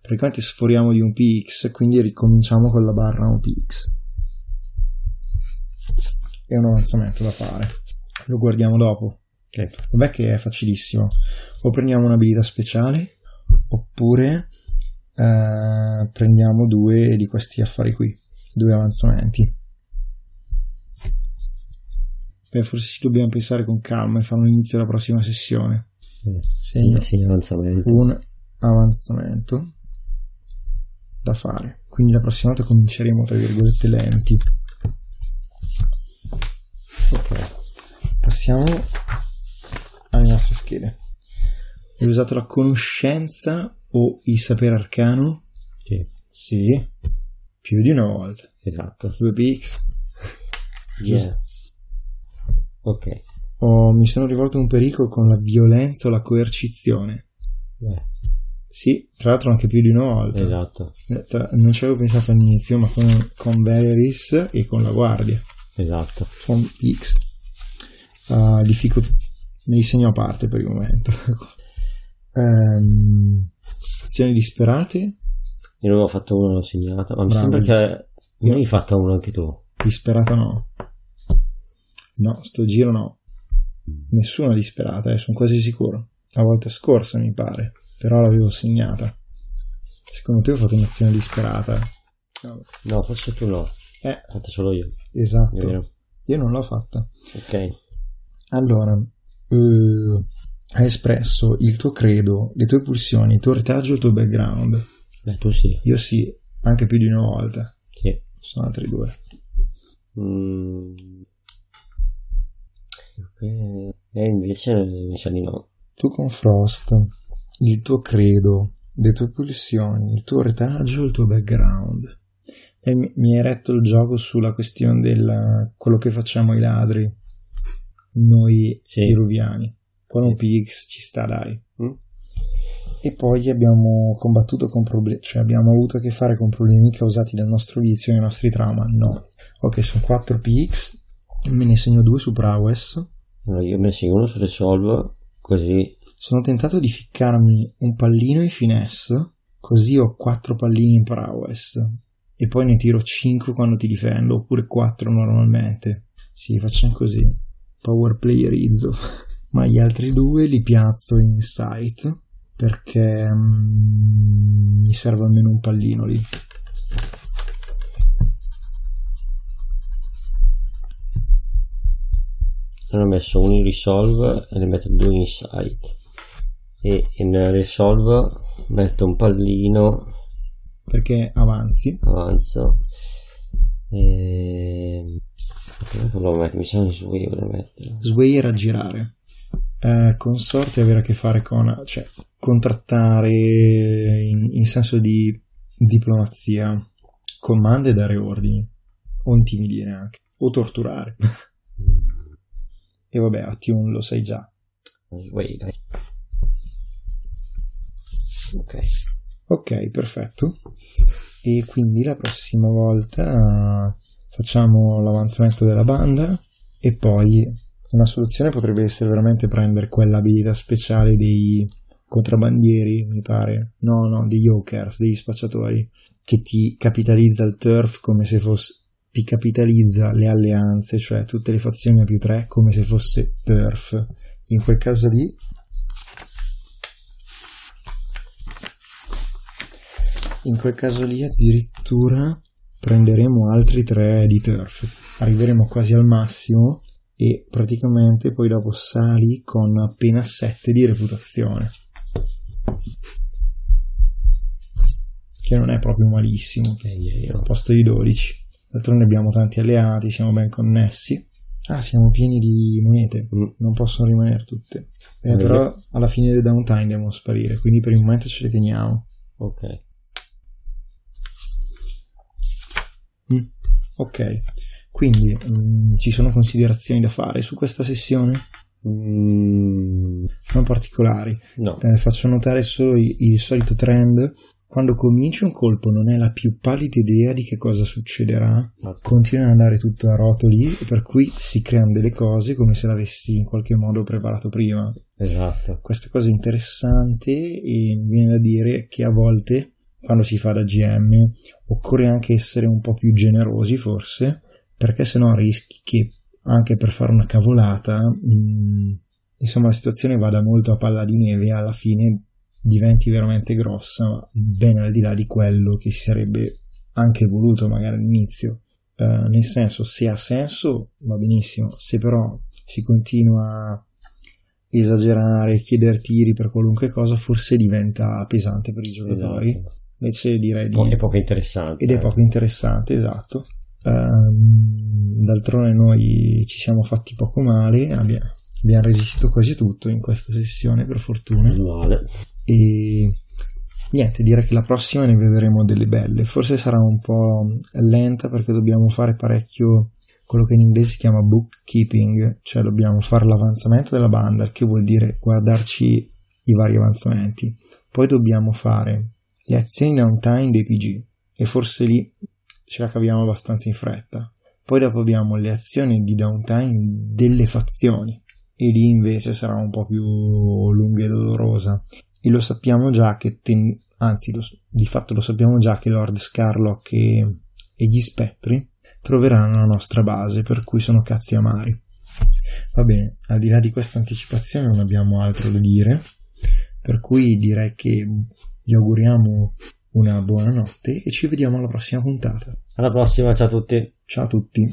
praticamente sforiamo di un PX, quindi ricominciamo con la barra un PX. E un avanzamento da fare. Lo guardiamo dopo. Ok. Vabbè che è facilissimo. O prendiamo un'abilità speciale, oppure eh, prendiamo due di questi affari qui, due avanzamenti. Beh, forse ci dobbiamo pensare con calma e fare un inizio alla prossima sessione. Eh, Segno Sì, avanzamento. un avanzamento da fare. Quindi la prossima volta cominceremo tra virgolette lenti. Ok, passiamo alle nostre schede. Hai usato la conoscenza o il sapere arcano? Sì, Sì, più di una volta. esatto. 2px. Yeah. Ok. Oh, mi sono rivolto a un pericolo con la violenza o la coercizione. Eh, Sì, tra l'altro anche più di una volta. esatto. Eh, tra- non ci avevo pensato all'inizio, ma con, con Valeris e con la guardia. Esatto. Con X. Uh, difficol- me li segno a parte per il momento. Ehm, azioni disperate? Io non ho fatto uno, l'ho segnato. Ma mi Bravo. sembra che ne hai fatto uno anche tu. Disperata no. No, sto giro no. Nessuna disperata, eh, sono quasi sicuro. La volta scorsa mi pare, però l'avevo segnata. Secondo te ho fatto un'azione disperata? No. No, forse tu no. Eh, L'ho fatto solo io. Esatto. vero. Io non l'ho fatta. Ok. Allora, eh, hai espresso il tuo credo, le tue pulsioni, il tuo retaggio, il tuo background. Beh, tu sì. Io sì, anche più di una volta. Sì. Sono altri due. Mm. E invece mi sa di no. Tu con Frost, il tuo credo, le tue pulsioni, il tuo retaggio, il tuo background. E mi, mi hai retto il gioco sulla questione del quello che facciamo ai ladri, noi Sì. peruviani. Con un PX ci sta, dai. E poi abbiamo combattuto con problemi, cioè abbiamo avuto a che fare con problemi causati dal nostro vizio e dai nostri trauma? No. Ok, sono 4 PX, me ne segno 2 su prowess. Me segno uno su Resolve, così Sono tentato di ficcarmi un pallino in finesse, così ho 4 pallini in prowess. E poi ne tiro 5 quando ti difendo, oppure 4 normalmente. Sì, facciamo così. Power playerizzo. Ma gli altri due li piazzo in sight, perché mm, mi serve almeno un pallino lì. Ne ho messo uno in Resolve e ne metto due in Sight. E in Resolve metto un pallino, Perché avanzi. avanzo. E... Non lo metto, mi sa che io lo metto. Sway era girare. Eh, consorte avere a che fare con, cioè, contrattare in, in senso di diplomazia, comande e dare ordini, o intimidire anche, o torturare. e vabbè, Attune lo sai già. Sway. Ok. Ok, perfetto. E quindi la prossima volta eh, facciamo l'avanzamento della banda e poi una soluzione potrebbe essere veramente prendere quella abilità speciale dei contrabbandieri, mi pare. No, no, degli hawkers, degli spacciatori, che ti capitalizza il turf come se fosse ti capitalizza le alleanze, cioè tutte le fazioni a più 3 come se fosse turf. In quel caso lì in quel caso lì addirittura prenderemo altri tre di turf. Arriveremo quasi al massimo e praticamente poi dopo sali con appena 7 di reputazione. Che non è proprio malissimo. Al posto di 12 d'altronde abbiamo tanti alleati siamo ben connessi ah siamo pieni di monete Mm. non possono rimanere tutte Eh, però alla fine del downtime devono sparire quindi per il momento ce le teniamo Ok. Mm, Ok, quindi mm, ci sono considerazioni da fare su questa sessione? Mm, Non particolari. no. Eh, faccio notare solo il, il solito trend. Quando cominci un colpo non hai la più pallida idea di che cosa succederà, continua ad andare tutto a rotoli, e per cui si creano delle cose come se l'avessi in qualche modo preparato prima. Esatto. Questa cosa è interessante e mi viene da dire che a volte, quando si fa da GM, occorre anche essere un po' più generosi forse, perché sennò rischi che anche per fare una cavolata, mh, insomma la situazione vada molto a palla di neve e alla fine diventi veramente grossa, ben al di là di quello che si sarebbe anche voluto magari all'inizio. Eh, nel senso, se ha senso va benissimo, se però si continua a esagerare, chiedere tiri per qualunque cosa, forse diventa pesante per i giocatori. Esatto. Invece direi di... È poco interessante. ed è eh. poco interessante, esatto. Ehm, d'altronde noi ci siamo fatti poco male, abbia- abbiamo resistito quasi tutto in questa sessione per fortuna male. e niente, direi che la prossima ne vedremo delle belle. Forse sarà un po' lenta perché dobbiamo fare parecchio quello che in inglese si chiama bookkeeping, cioè dobbiamo fare l'avanzamento della banda, che vuol dire guardarci i vari avanzamenti. Poi dobbiamo fare le azioni downtime dei PG e forse lì ce la caviamo abbastanza in fretta. Poi dopo abbiamo le azioni di downtime delle fazioni e lì invece sarà un po' più lunga e dolorosa e lo sappiamo già che ten- anzi lo- di fatto lo sappiamo già che Lord Scarlock e, e gli spettri troveranno la nostra base per cui sono cazzi amari va bene al di là di questa anticipazione non abbiamo altro da dire per cui direi che vi auguriamo una buona notte e ci vediamo alla prossima puntata Alla prossima, ciao a tutti. ciao a tutti.